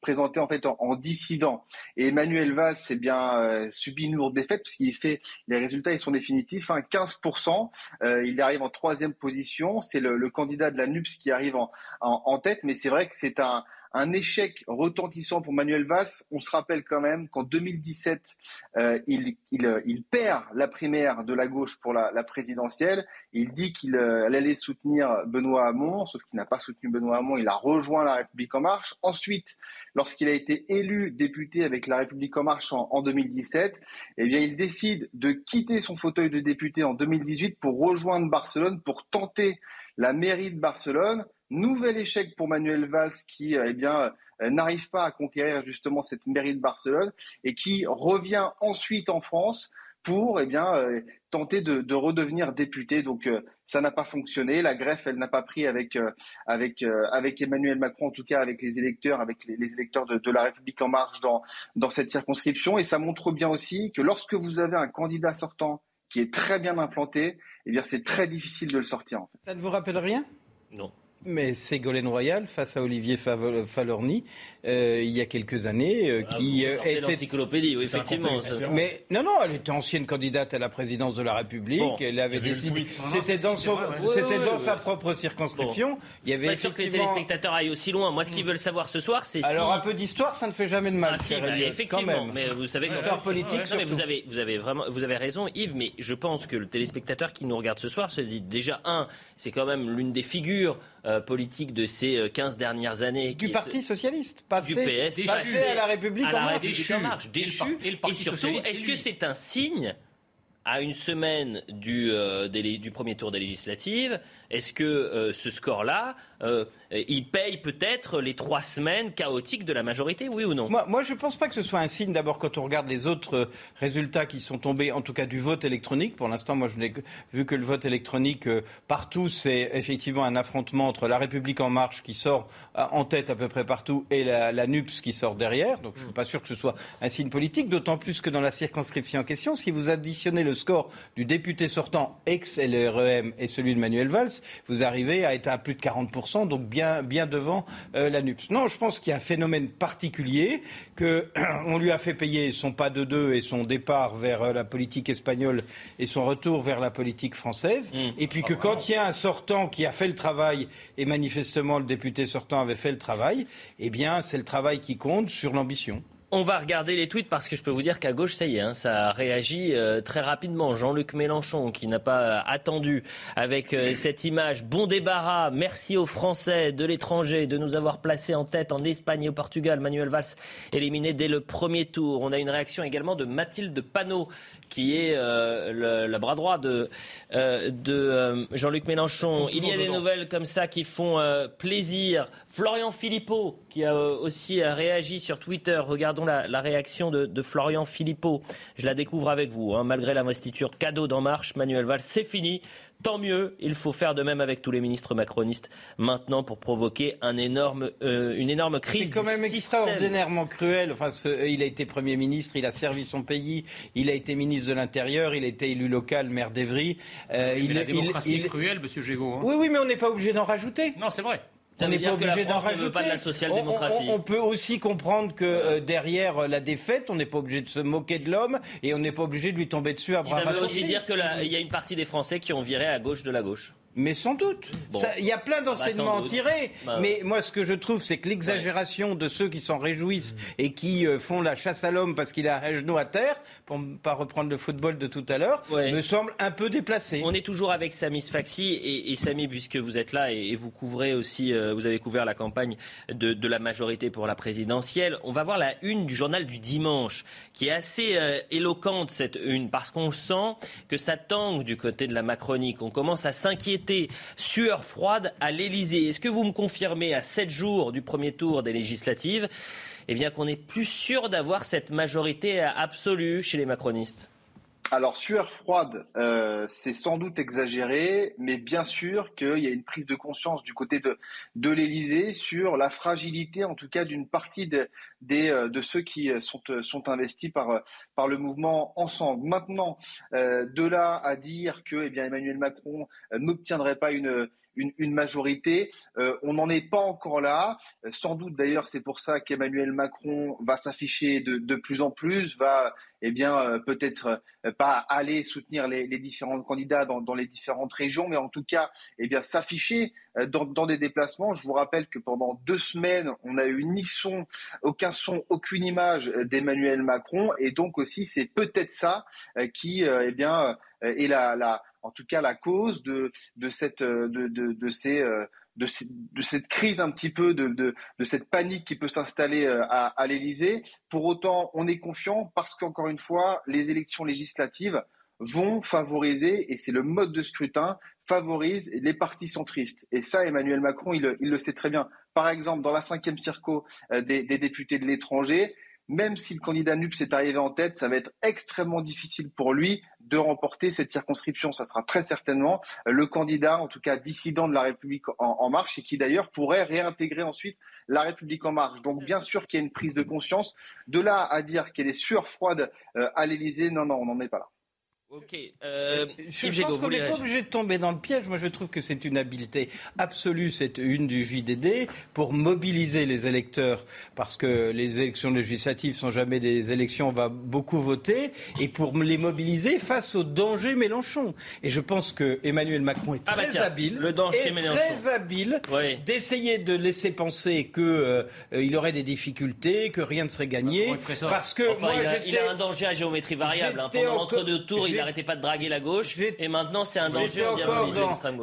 Speaker 18: présenté en fait en, dissident. Et Emmanuel Valls s'est bien euh, subi une lourde défaite puisqu'il fait les résultats ils sont définitifs, hein, 15%. Euh, il arrive en troisième position. C'est le, le, candidat de la NUPS qui arrive en, en, en tête, mais c'est vrai que c'est un un échec retentissant pour Manuel Valls. On se rappelle quand même qu'en 2017, euh, il, il, euh, il, perd la primaire de la gauche pour la, la présidentielle. Il dit qu'il euh, allait soutenir Benoît Hamon, sauf qu'il n'a pas soutenu Benoît Hamon. Il a rejoint La République en marche. Ensuite, lorsqu'il a été élu député avec La République en marche en, en 2017, eh bien, il décide de quitter son fauteuil de député en 2018 pour rejoindre Barcelone, pour tenter la mairie de Barcelone. Nouvel échec pour Manuel Valls qui euh, eh bien euh, n'arrive pas à conquérir justement cette mairie de Barcelone et qui revient ensuite en France pour eh bien euh, tenter de, redevenir député. Donc ça n'a pas fonctionné. La greffe, elle n'a pas pris avec avec avec Emmanuel Macron, en tout cas avec les électeurs, avec les, électeurs de, de, la République en marche dans dans cette circonscription. Et ça montre bien aussi que lorsque vous avez un candidat sortant qui est très bien implanté, eh bien c'est très difficile de le sortir.
Speaker 3: Ça ne vous rappelle rien?
Speaker 1: Non.
Speaker 3: Mais Ségolène Royal face à Olivier Falorni euh, il y a quelques années, euh,
Speaker 1: ah,
Speaker 3: qui
Speaker 1: euh, était l'encyclopédie, oui, effectivement.
Speaker 3: Mais non, non, elle était ancienne candidate à la présidence de la République. Elle avait décidé. C'était dans son, c'était dans sa propre circonscription.
Speaker 1: Il y avait. Pas sûr que les téléspectateurs aillent aussi loin. Moi, ce qu'ils veulent savoir ce soir, c'est
Speaker 3: alors un peu d'histoire, ça ne fait jamais de mal.
Speaker 1: Ah, si, bah, effectivement,
Speaker 3: quand même.
Speaker 1: mais vous savez,
Speaker 3: l'histoire politique.
Speaker 1: mais vous avez, vous avez vraiment, vous avez raison, Yves. Mais je pense que le téléspectateur qui nous regarde ce soir se dit déjà un, c'est quand même l'une des figures euh, politique de ces 15 euh, dernières années.
Speaker 3: Du Parti Socialiste, passé,
Speaker 1: du PS,
Speaker 3: passé à la République
Speaker 1: en marche. Déchu. Et, surtout, est-ce que c'est un signe à une semaine du, euh, du premier tour des législatives est-ce que euh, ce score-là, euh, il paye peut-être les trois semaines chaotiques de la majorité, oui ou non?
Speaker 3: Moi, je ne pense pas que ce soit un signe. D'abord, quand on regarde les autres euh, résultats qui sont tombés, en tout cas du vote électronique. Pour l'instant, moi, je n'ai vu que le vote électronique partout, c'est effectivement un affrontement entre la République en marche qui sort en tête à peu près partout et la, la NUPS qui sort derrière. Donc, je ne suis pas sûr que ce soit un signe politique. D'autant plus que dans la circonscription en question, si vous additionnez le score du député sortant ex-LREM et celui de Manuel Valls, vous arrivez à être à plus de 40%, donc bien, bien devant euh, la NUPS. Non, je pense qu'il y a un phénomène particulier, qu'on lui a fait payer son pas de deux et son départ vers euh, la politique espagnole et son retour vers la politique française. Mmh. Et puis que quand il y a un sortant qui a fait le travail, et manifestement le député sortant avait fait le travail, eh bien c'est le travail qui compte sur l'ambition.
Speaker 1: On va regarder les tweets parce que je peux vous dire qu'à gauche, ça y est, hein, ça réagit euh, très rapidement. Jean-Luc Mélenchon, qui n'a pas euh, attendu avec euh, cette image. Bon débarras, merci aux Français de l'étranger de nous avoir placés en tête en Espagne et au Portugal. Manuel Valls éliminé dès le premier tour. On a une réaction également de Mathilde Panot, qui est le, le, bras droit de, de Jean-Luc Mélenchon. Il y a des nouvelles comme ça qui font plaisir. Florian Philippot, qui a aussi réagi sur Twitter. Regardons la, réaction de, Florian Philippot. Je la découvre avec vous. Hein. Malgré l'investiture cadeau d'En Marche, Manuel Valls, c'est fini. Tant mieux, il faut faire de même avec tous les ministres macronistes maintenant pour provoquer un énorme, euh, une énorme crise.
Speaker 3: C'est quand même extraordinairement cruel. Enfin, il a été Premier ministre, il a servi son pays, il a été ministre de l'Intérieur, il a été élu local, maire d'Evry.
Speaker 4: Euh, il, la démocratie est cruelle, monsieur Gégaud. Hein.
Speaker 3: Oui, oui, mais on n'est pas obligé d'en rajouter.
Speaker 4: Non, c'est vrai
Speaker 1: on n'est pas obligé d'en rajouter. Pas de la social-démocratie.
Speaker 3: On, peut aussi comprendre que euh, derrière euh, la défaite, on n'est pas obligé de se moquer de l'homme et on n'est pas obligé de lui tomber dessus à bras
Speaker 1: Ça veut aussi dire qu'il y a une partie des Français qui ont viré à gauche de la gauche.
Speaker 3: Mais sans doute. Il y a plein d'enseignements à tirer. Bah mais moi, ce que je trouve, c'est que l'exagération de ceux qui s'en réjouissent et qui euh, font la chasse à l'homme parce qu'il a un genou à terre, pour ne pas reprendre le football de tout à l'heure, me semble un peu déplacée.
Speaker 1: On est toujours avec Samy Sfaxi. Et, et Samy, puisque vous êtes là et, vous couvrez aussi, euh, vous avez couvert la campagne de, de, la majorité pour la présidentielle, on va voir la une du journal du dimanche, qui est assez euh, éloquente, cette une, parce qu'on sent que ça tangue du côté de la Macronique. On commence à s'inquiéter sueur froide à l'Elysée. Est-ce que vous me confirmez à sept jours du premier tour des législatives eh bien qu'on est plus sûr d'avoir cette majorité absolue chez les macronistes?
Speaker 18: Alors, sueur froide, euh, c'est sans doute exagéré, mais bien sûr qu'il y a une prise de conscience du côté de, de l'Élysée sur la fragilité, en tout cas, d'une partie de, des, euh, de ceux qui sont, sont investis par, par le mouvement Ensemble. Maintenant, euh, de là à dire que eh bien, Emmanuel Macron n'obtiendrait pas une, une, majorité. Euh, on n'en est pas encore là. Euh, sans doute d'ailleurs, c'est pour ça qu'Emmanuel Macron va s'afficher de, plus en plus, va eh bien euh, peut-être pas aller soutenir les, différents candidats dans, les différentes régions, mais en tout cas eh bien s'afficher dans, des déplacements. Je vous rappelle que pendant deux semaines, on a eu ni son, aucun son, aucune image d'Emmanuel Macron, et donc aussi c'est peut-être ça qui eh bien est la, la en tout cas la cause de, de, cette, euh, de, de, euh, de, cette crise un petit peu, de, de, cette panique qui peut s'installer euh, à, à l'Élysée. Pour autant, on est confiant parce qu'encore une fois, les élections législatives vont favoriser, et c'est le mode de scrutin, favorise les partis centristes. Et ça, Emmanuel Macron, il, le sait très bien. Par exemple, dans la cinquième circo des députés de l'étranger, même si le candidat NUPS est arrivé en tête, ça va être extrêmement difficile pour lui de remporter cette circonscription. Ça sera très certainement le candidat, en tout cas dissident de la République en, marche, et qui d'ailleurs pourrait réintégrer ensuite la République en marche. Donc bien sûr qu'il y a une prise de conscience. De là à dire qu'elle est sueur froide euh, à l'Élysée, non, non, on n'en est pas là.
Speaker 3: Ok. Euh, je pense qu'on n'est pas obligé de tomber dans le piège. Moi, je trouve que c'est une habileté absolue, cette une du JDD, pour mobiliser les électeurs, parce que les élections législatives sont jamais des élections, on va beaucoup voter, et pour les mobiliser face au danger Mélenchon. Et je pense que Emmanuel Macron est ah bah très habile,
Speaker 1: le danger
Speaker 3: très habile d'essayer de laisser penser qu'il euh, il aurait des difficultés, que rien ne serait gagné,
Speaker 1: parce que moi, il, a, un danger à géométrie variable. Hein. pendant l'entre-deux tours, n'arrêtait pas de draguer la gauche. Et maintenant, c'est un danger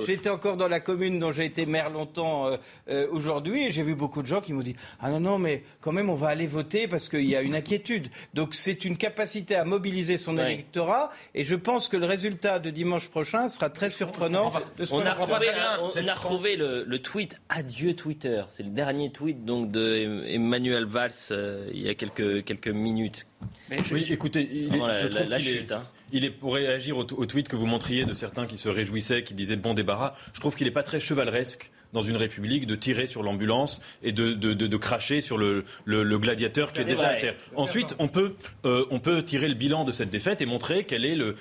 Speaker 3: J'étais encore dans la commune dont j'ai été maire longtemps euh, euh, aujourd'hui et j'ai vu beaucoup de gens qui m'ont dit Ah non, non, mais quand même, on va aller voter parce qu'il y a une inquiétude. Donc, c'est une capacité à mobiliser son électorat et je pense que le résultat de dimanche prochain sera très surprenant.
Speaker 1: on, a retrouvé, on a retrouvé le, tweet Adieu Twitter. C'est le dernier tweet donc de Emmanuel Valls euh, il y a quelques, quelques minutes.
Speaker 5: Mais oui, écoutez, il est, la, chute, hein. Il est pour réagir au, tweet que vous montriez de certains qui se réjouissaient, qui disaient bon débarras. Je trouve qu'il n'est pas très chevaleresque dans une république de tirer sur l'ambulance et de, de, de, cracher sur le, le, gladiateur qui est, déjà à terre. Ensuite, on peut, euh, on peut tirer le bilan de cette défaite et montrer quelle est le,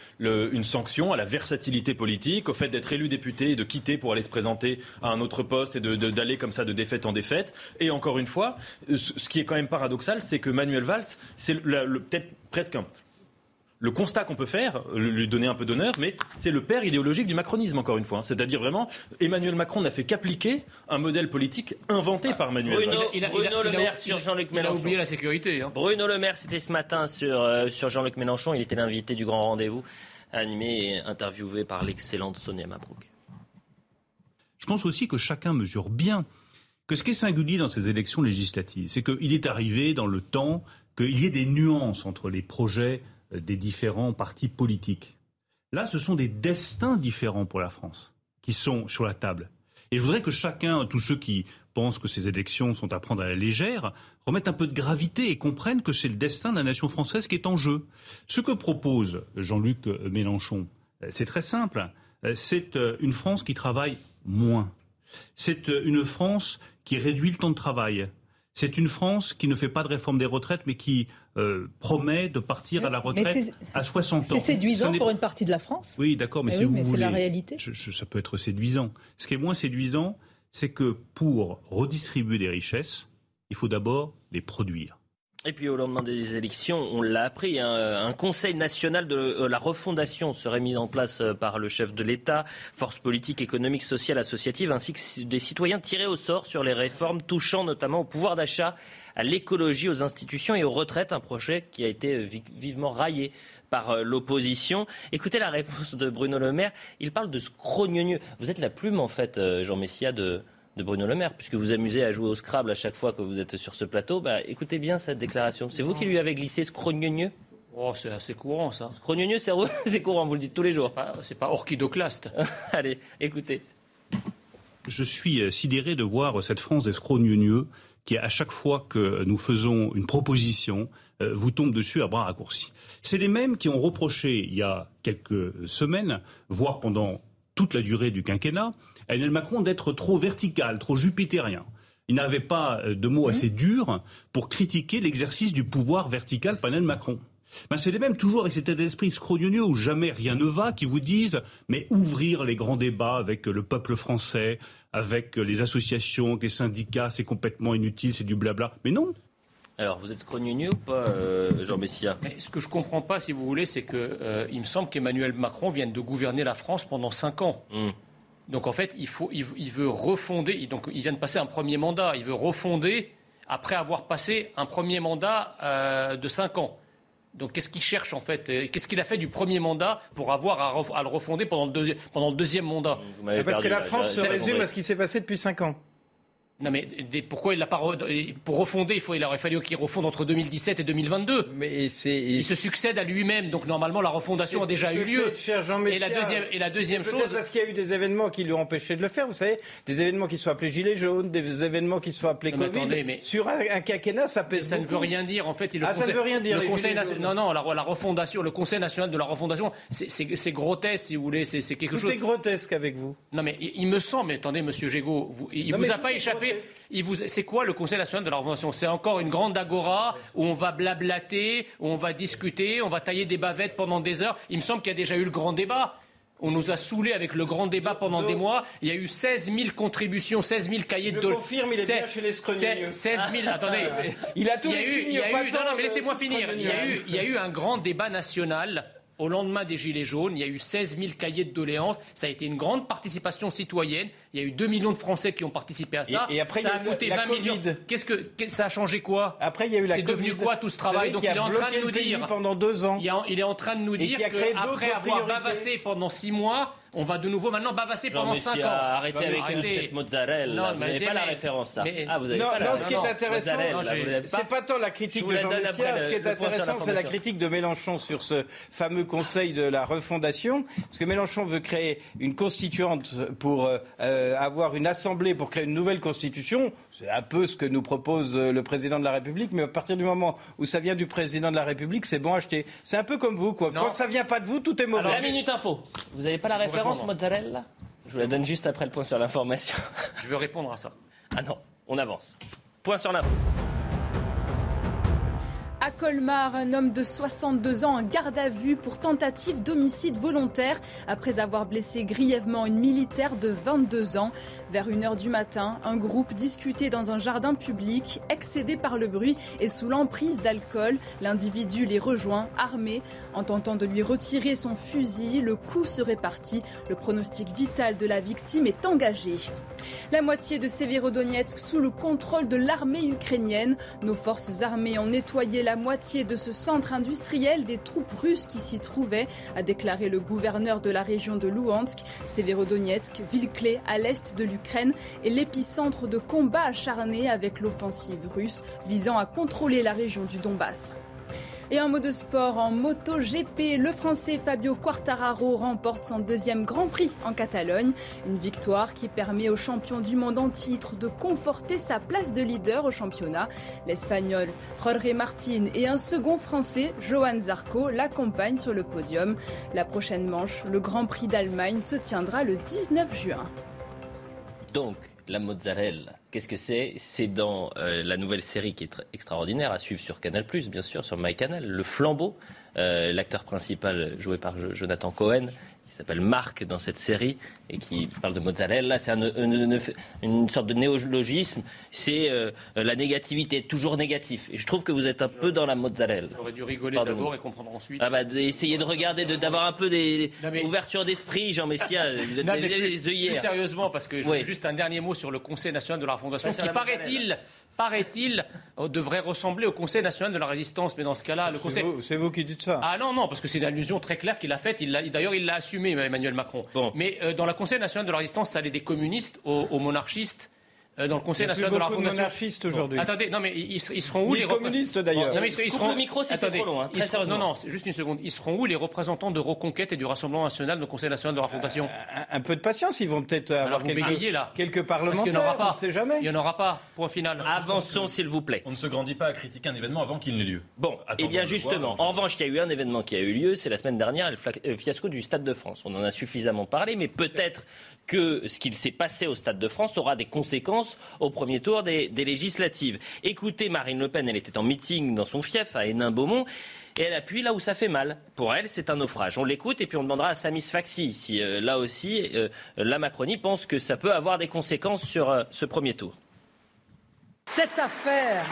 Speaker 5: une sanction à la versatilité politique, au fait d'être élu député et de quitter pour aller se présenter à un autre poste et d'aller comme ça de défaite en défaite. Et encore une fois, ce qui est quand même paradoxal, c'est que Manuel Valls, c'est peut-être presque un, le constat qu'on peut faire, lui donner un peu d'honneur, mais c'est le père idéologique du macronisme, encore une fois. C'est-à-dire vraiment, Emmanuel Macron n'a fait qu'appliquer un modèle politique inventé par Manuel
Speaker 1: Bruno, Bruno Le Maire sur Jean-Luc Mélenchon.
Speaker 4: Il a oublié la sécurité. Hein.
Speaker 1: Bruno Le Maire, c'était ce matin sur, euh, sur Jean-Luc Mélenchon. Il était l'invité du grand rendez-vous, animé et interviewé par l'excellente Sonia Mabrouk.
Speaker 19: Je pense aussi que chacun mesure bien que ce qui est singulier dans ces élections législatives, c'est qu'il est arrivé dans le temps qu'il y ait des nuances entre les projets euh, des différents partis politiques. Là, ce sont des destins différents pour la France qui sont sur la table. Et je voudrais que chacun, tous ceux qui pensent que ces élections sont à prendre à la légère, remettent un peu de gravité et comprennent que c'est le destin de la nation française qui est en jeu. Ce que propose Jean-Luc Mélenchon, euh, c'est très simple. Euh, c'est une France qui travaille moins. C'est une France qui réduit le temps de travail. C'est une France qui ne fait pas de réforme des retraites, mais qui euh, promet de partir à la retraite à 60 ans.
Speaker 20: C'est séduisant pour une partie de la France.
Speaker 19: Oui, d'accord, mais, si vous
Speaker 20: C'est la réalité.
Speaker 19: ça peut être séduisant. Ce qui est moins séduisant, c'est que pour redistribuer des richesses, il faut d'abord les produire.
Speaker 1: Et puis au lendemain des élections, on l'a appris, un, un, conseil national de euh, la refondation serait mis en place euh, par le chef de l'État, forces politiques, économiques, sociales, associatives, ainsi que des citoyens tirés au sort sur les réformes touchant notamment au pouvoir d'achat, à l'écologie, aux institutions et aux retraites, un projet qui a été vivement raillé par euh, l'opposition. Écoutez la réponse de Bruno Le Maire. Il parle de scrogneux. Vous êtes la plume, en fait, Jean Messia, de, de Bruno Le Maire, puisque vous amusez à jouer au Scrabble à chaque fois que vous êtes sur ce plateau. Bah, écoutez bien cette déclaration. C'est vous qui lui avez glissé scrogneux
Speaker 4: Oh, c'est assez courant ça.
Speaker 1: Scrogneux, c'est courant, vous le dites tous les jours.
Speaker 4: C'est pas, pas orchidoclaste.
Speaker 1: Allez, écoutez.
Speaker 19: Je suis euh, sidéré de voir cette France des scrogneux qui, à chaque fois que nous faisons une proposition, euh, vous tombe dessus à bras raccourcis. C'est les mêmes qui ont reproché il y a quelques semaines, voire pendant toute la durée du quinquennat, Emmanuel Macron d'être trop vertical, trop jupitérien. Il n'avait pas euh, de mots assez durs pour critiquer l'exercice du pouvoir vertical par Emmanuel Macron. Ben, c'est les mêmes toujours avec cet état d'esprit scrogneux où jamais rien ne va, qui vous disent mais ouvrir les grands débats avec le peuple français, avec les associations, les syndicats, c'est complètement inutile, c'est du blabla. Mais non,
Speaker 1: alors, vous êtes scrogneux ou pas, euh, Jean Messia?
Speaker 4: Ce que je ne comprends pas, si vous voulez, c'est qu'il euh, me semble qu'Emmanuel Macron vient de gouverner la France pendant cinq ans. Hum. Donc en fait, il, faut, il, veut refonder. Donc il vient de passer un premier mandat. Il veut refonder après avoir passé un premier mandat euh, de 5 ans. Donc qu'est-ce qu'il cherche en fait? Qu'est-ce qu'il a fait du premier mandat pour avoir à, le refonder pendant le, pendant le deuxième mandat?
Speaker 3: Parce que la France se résume à ce qui s'est passé depuis 5 ans.
Speaker 4: Non mais pourquoi il l'a pas pour refonder il, faut, il aurait fallu qu'il refonde entre 2017 et 2022. Mais il se succède à lui-même donc normalement la refondation a déjà eu lieu. et la deuxième et la deuxième chose
Speaker 3: parce qu'il y a eu des événements qui lui ont empêché de le faire. Vous savez, des événements qui sont appelés gilets jaunes, des événements qui sont appelés Covid. mais... Sur un, un, quinquennat, ça pèse.
Speaker 4: Ça ne veut rien dire en fait.
Speaker 3: Il, ah, ça ne veut rien dire.
Speaker 4: Le conseil non non la, la, refondation, le Conseil national de la refondation, c'est grotesque si vous voulez. C'est quelque
Speaker 3: Tout
Speaker 4: chose.
Speaker 3: est grotesque avec vous.
Speaker 4: Non mais il, me semble. Mais attendez, Monsieur Gégaud, il ne vous a pas échappé c'est quoi le Conseil national de la refondation C'est encore une grande agora où on va blablater, où on va discuter, on va tailler des bavettes pendant des heures. Il me semble qu'il y a déjà eu le grand débat. On nous a saoulés avec le grand débat pendant des mois. Il y a eu 16 000 contributions, 16 000 cahiers de...
Speaker 3: Je confirme, il est bien chez les
Speaker 4: 16 000, attendez.
Speaker 3: Il a tous les signes,
Speaker 4: pas Non, non, mais laissez-moi finir. Il y, a eu, il y a eu un grand débat national au lendemain des Gilets jaunes, il y a eu 16 000 cahiers de doléances. Ça a été une grande participation citoyenne. Il y a eu 2 millions de Français qui ont participé à ça.
Speaker 3: Et, après,
Speaker 4: ça
Speaker 3: a, coûté
Speaker 4: 20 millions. Qu'est-ce que ça a changé quoi
Speaker 3: Après, il y a eu la
Speaker 4: C'est devenu quoi tout ce travail
Speaker 3: Donc il est en train de nous dire
Speaker 4: pendant deux ans. Il, est en train de nous dire qu'après avoir bavassé pendant six mois on va de nouveau maintenant bavasser pendant 5 ans.
Speaker 1: Arrêtez avec toute cette mozzarella. vous n'avez pas la référence, ça. Ah, vous avez
Speaker 3: non,
Speaker 1: pas
Speaker 3: non, ce qui est intéressant, c'est pas tant la critique de Jean Messia. Ce qui est intéressant, c'est la critique de Mélenchon sur ce fameux conseil de la refondation. Parce que Mélenchon veut créer une constituante pour euh, avoir une assemblée pour créer une nouvelle constitution. C'est un peu ce que nous propose euh, le président de la République. Mais à partir du moment où ça vient du président de la République, c'est bon acheter. C'est un peu comme vous, quoi. Quand ça vient pas de vous, tout est mauvais.
Speaker 1: Alors, la minute info. Vous n'avez pas la référence mozzarella Je vous la donne juste après le point sur l'information.
Speaker 4: Je veux répondre à ça.
Speaker 1: Ah non, on avance. Point sur l'info.
Speaker 2: À Colmar, un homme de 62 ans en garde à vue pour tentative d'homicide volontaire après avoir blessé grièvement une militaire de 22 ans. Vers 1h du matin, un groupe discutait dans un jardin public, excédé par le bruit et sous l'emprise d'alcool. L'individu les rejoint, armé. En tentant de lui retirer son fusil, le coup serait parti. Le pronostic vital de la victime est engagé. La moitié de Severodonetsk sous le contrôle de l'armée ukrainienne. Nos forces armées ont nettoyé la moitié de ce centre industriel des troupes russes qui s'y trouvaient, a déclaré le gouverneur de la région de Luhansk. Severodonetsk, ville clé à l'est de l'Ukraine, est l'épicentre de combats acharnés avec l'offensive russe visant à contrôler la région du Donbass. Et un mot de sport en moto GP, le Français Fabio Quartararo remporte son deuxième Grand Prix en Catalogne. Une victoire qui permet au champion du monde en titre de conforter sa place de leader au championnat. L'Espagnol Jorge Martin et un second Français, Johan Zarco, l'accompagnent sur le podium. La prochaine manche, le Grand Prix d'Allemagne, se tiendra le 19 juin.
Speaker 1: Donc, la mozzarella Qu'est-ce que c'est? C'est dans euh, la nouvelle série qui est extraordinaire à suivre sur Canal+, bien sûr, sur MyCanal, Le Flambeau, euh, l'acteur principal joué par Jonathan Cohen, s'appelle Marc dans cette série et qui parle de mozzarella. C'est une, sorte de néologisme. C'est euh, la négativité, toujours négatif. Et je trouve que vous êtes un peu dans la mozzarella.
Speaker 4: J'aurais dû rigoler d'abord et comprendre ensuite.
Speaker 1: Ah bah, essayez de regarder, d'avoir un peu des ouvertures d'esprit, Jean Messia. Vous êtes des, œillères.
Speaker 4: sérieusement, parce que je juste un dernier mot sur le Conseil national de la Fondation, qui paraît-il paraît-il, devrait ressembler au Conseil national de la résistance. Mais dans ce cas-là, le Conseil.
Speaker 3: C'est vous, qui dites ça.
Speaker 4: Ah non, non, parce que c'est une allusion très claire qu'il a faite. D'ailleurs, il l'a assumé, Emmanuel Macron. Mais euh, dans le Conseil national de la résistance, ça allait des communistes aux monarchistes. Euh, dans le Conseil national de la Fondation.
Speaker 3: monarchistes aujourd'hui.
Speaker 4: attendez, non mais ils, seront où
Speaker 3: les, communistes d'ailleurs
Speaker 1: Non mais ils, seront... le micro, c'est trop long. Hein, très
Speaker 4: non, non, juste une seconde. Ils seront où les représentants de Reconquête et du Rassemblement national, du Conseil national de la Fondation
Speaker 3: euh, un, peu de patience, ils vont peut-être avoir quelques,
Speaker 4: là.
Speaker 3: quelques parlementaires. Il n'y en aura pas. On sait jamais.
Speaker 4: Il n'y en aura pas. Point final.
Speaker 1: Avançons, s'il vous plaît.
Speaker 5: On ne se grandit pas à critiquer un événement avant qu'il n'ait lieu.
Speaker 1: Bon, et eh bien justement, en revanche, il y a eu un événement qui a eu lieu, c'est la semaine dernière, le fiasco du Stade de France. On en a suffisamment parlé, mais peut-être que ce qu'il s'est passé au Stade de France aura des conséquences au premier tour des, législatives. Écoutez Marine Le Pen, elle était en meeting dans son fief à Hénin-Beaumont. Et elle appuie là où ça fait mal. Pour elle, c'est un naufrage. On l'écoute et puis on demandera à Samis Faxi si euh, là aussi euh, la Macronie pense que ça peut avoir des conséquences sur euh, ce premier tour.
Speaker 21: Cette affaire,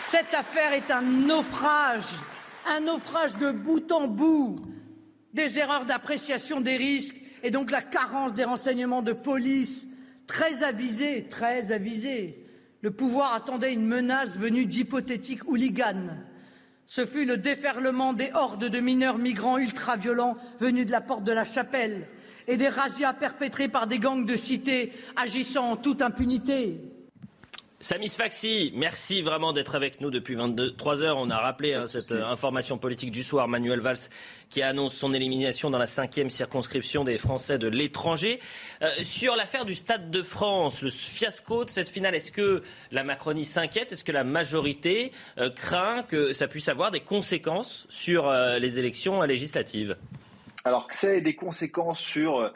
Speaker 21: cette affaire est un naufrage, un naufrage de bout en bout, des erreurs d'appréciation des risques et donc la carence des renseignements de police, très avisés, très avisés. Le pouvoir attendait une menace venue d'hypothétiques hooligans. Ce fut le déferlement des hordes de mineurs migrants ultra-violents venus de la porte de la chapelle et des razzias perpétrés par des gangs de cité agissant en toute impunité.
Speaker 1: Samis Faxi, merci vraiment d'être avec nous depuis 23 heures. On a rappelé hein, cette euh, information politique du soir. Manuel Valls qui annonce son élimination dans la cinquième circonscription des Français de l'étranger. Euh, sur l'affaire du Stade de France, le fiasco de cette finale, est-ce que la Macronie s'inquiète? Est-ce que la majorité euh, craint que ça puisse avoir des conséquences sur les élections législatives?
Speaker 18: Alors que ait des conséquences sur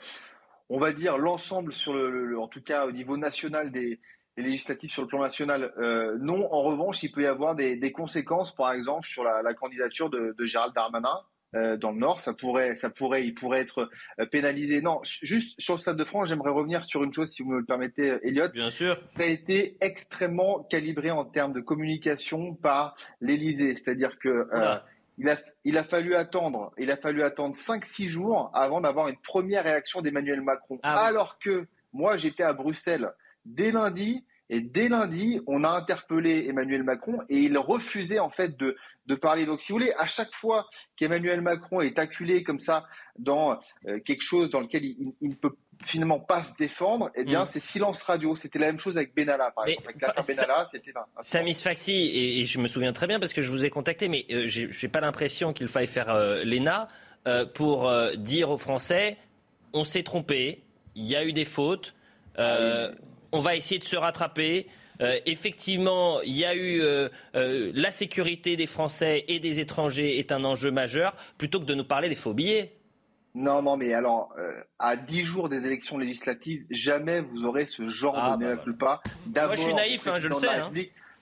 Speaker 18: on va dire l'ensemble sur le, en tout cas au niveau national des, les législatives sur le plan national, euh, non. En revanche, il peut y avoir des, conséquences, par exemple, sur la, candidature de, Gérald Darmanin. Euh, dans le Nord, ça pourrait, ça pourrait, il pourrait être euh, pénalisé. Non, juste sur le Stade de France, j'aimerais revenir sur une chose, si vous me le permettez, Elliot.
Speaker 1: Bien sûr.
Speaker 18: Ça a été extrêmement calibré en termes de communication par l'Élysée, c'est-à-dire que il a, il a fallu attendre, il a fallu attendre 5-6 jours avant d'avoir une première réaction d'Emmanuel Macron. Ah Alors que moi, j'étais à Bruxelles dès lundi. Et dès lundi, on a interpellé Emmanuel Macron et il refusait en fait de, de parler. Donc, si vous voulez, à chaque fois qu'Emmanuel Macron est acculé comme ça dans euh, quelque chose dans lequel il, ne peut finalement pas se défendre, eh bien, mm. c'est silence radio. C'était la même chose avec Benalla, par exemple. Avec l'affaire Benalla, c'était
Speaker 1: Samis Faxi, et, je me souviens très bien parce que je vous ai contacté, mais euh, je n'ai pas l'impression qu'il faille faire euh, l'ENA pour dire aux Français on s'est trompé, il y a eu des fautes. Ah on va essayer de se rattraper. Euh, effectivement, il y a eu euh, euh, la sécurité des Français et des étrangers est un enjeu majeur, plutôt que de nous parler des faux billets.
Speaker 18: Non, non, mais alors, à dix jours des élections législatives, jamais vous aurez ce genre ah, de bah, mea culpa.
Speaker 1: Moi, je suis naïf, hein, je le sais. Hein.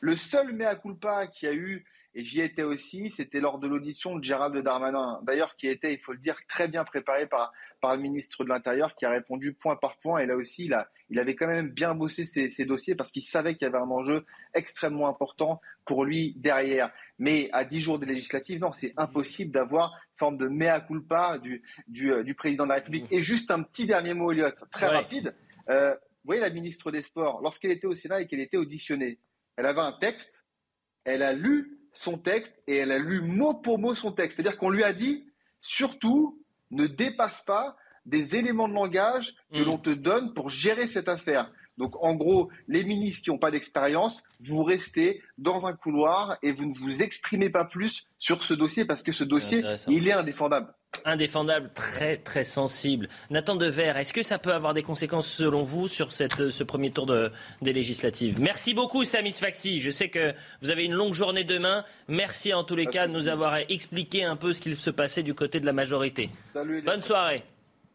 Speaker 18: Le seul mea culpa qui a eu et j'y étais aussi, c'était lors de l'audition de Gérald Darmanin, d'ailleurs qui était, il faut le dire, très bien préparé par, par le ministre de l'Intérieur, qui a répondu point par point. Et là aussi, il, a, il avait quand même bien bossé ses, dossiers parce qu'il savait qu'il y avait un enjeu extrêmement important pour lui derrière. Mais à dix jours des législatives, non, c'est impossible d'avoir une forme de mea culpa du, du, euh, du, président de la République. Et juste un petit dernier mot, Elliot, très rapide. Euh, vous voyez, la ministre des Sports, lorsqu'elle était au Sénat et qu'elle était auditionnée, elle avait un texte, elle a lu son texte et elle a lu mot pour mot son texte. C'est-à-dire qu'on lui a dit, surtout, ne dépasse pas des éléments de langage que mm. l'on te donne pour gérer cette affaire. Donc en gros, les ministres qui n'ont pas d'expérience, vous restez dans un couloir et vous ne vous exprimez pas plus sur ce dossier parce que ce dossier, il est indéfendable.
Speaker 1: Indéfendable, très très sensible. Nathan Dever, est-ce que ça peut avoir des conséquences selon vous sur cette, ce premier tour de, des législatives? Merci beaucoup Samis Faxi. Je sais que vous avez une longue journée demain. Merci en tous les cas de nous avoir expliqué un peu ce qu'il se passait du côté de la majorité. Bonne soirée.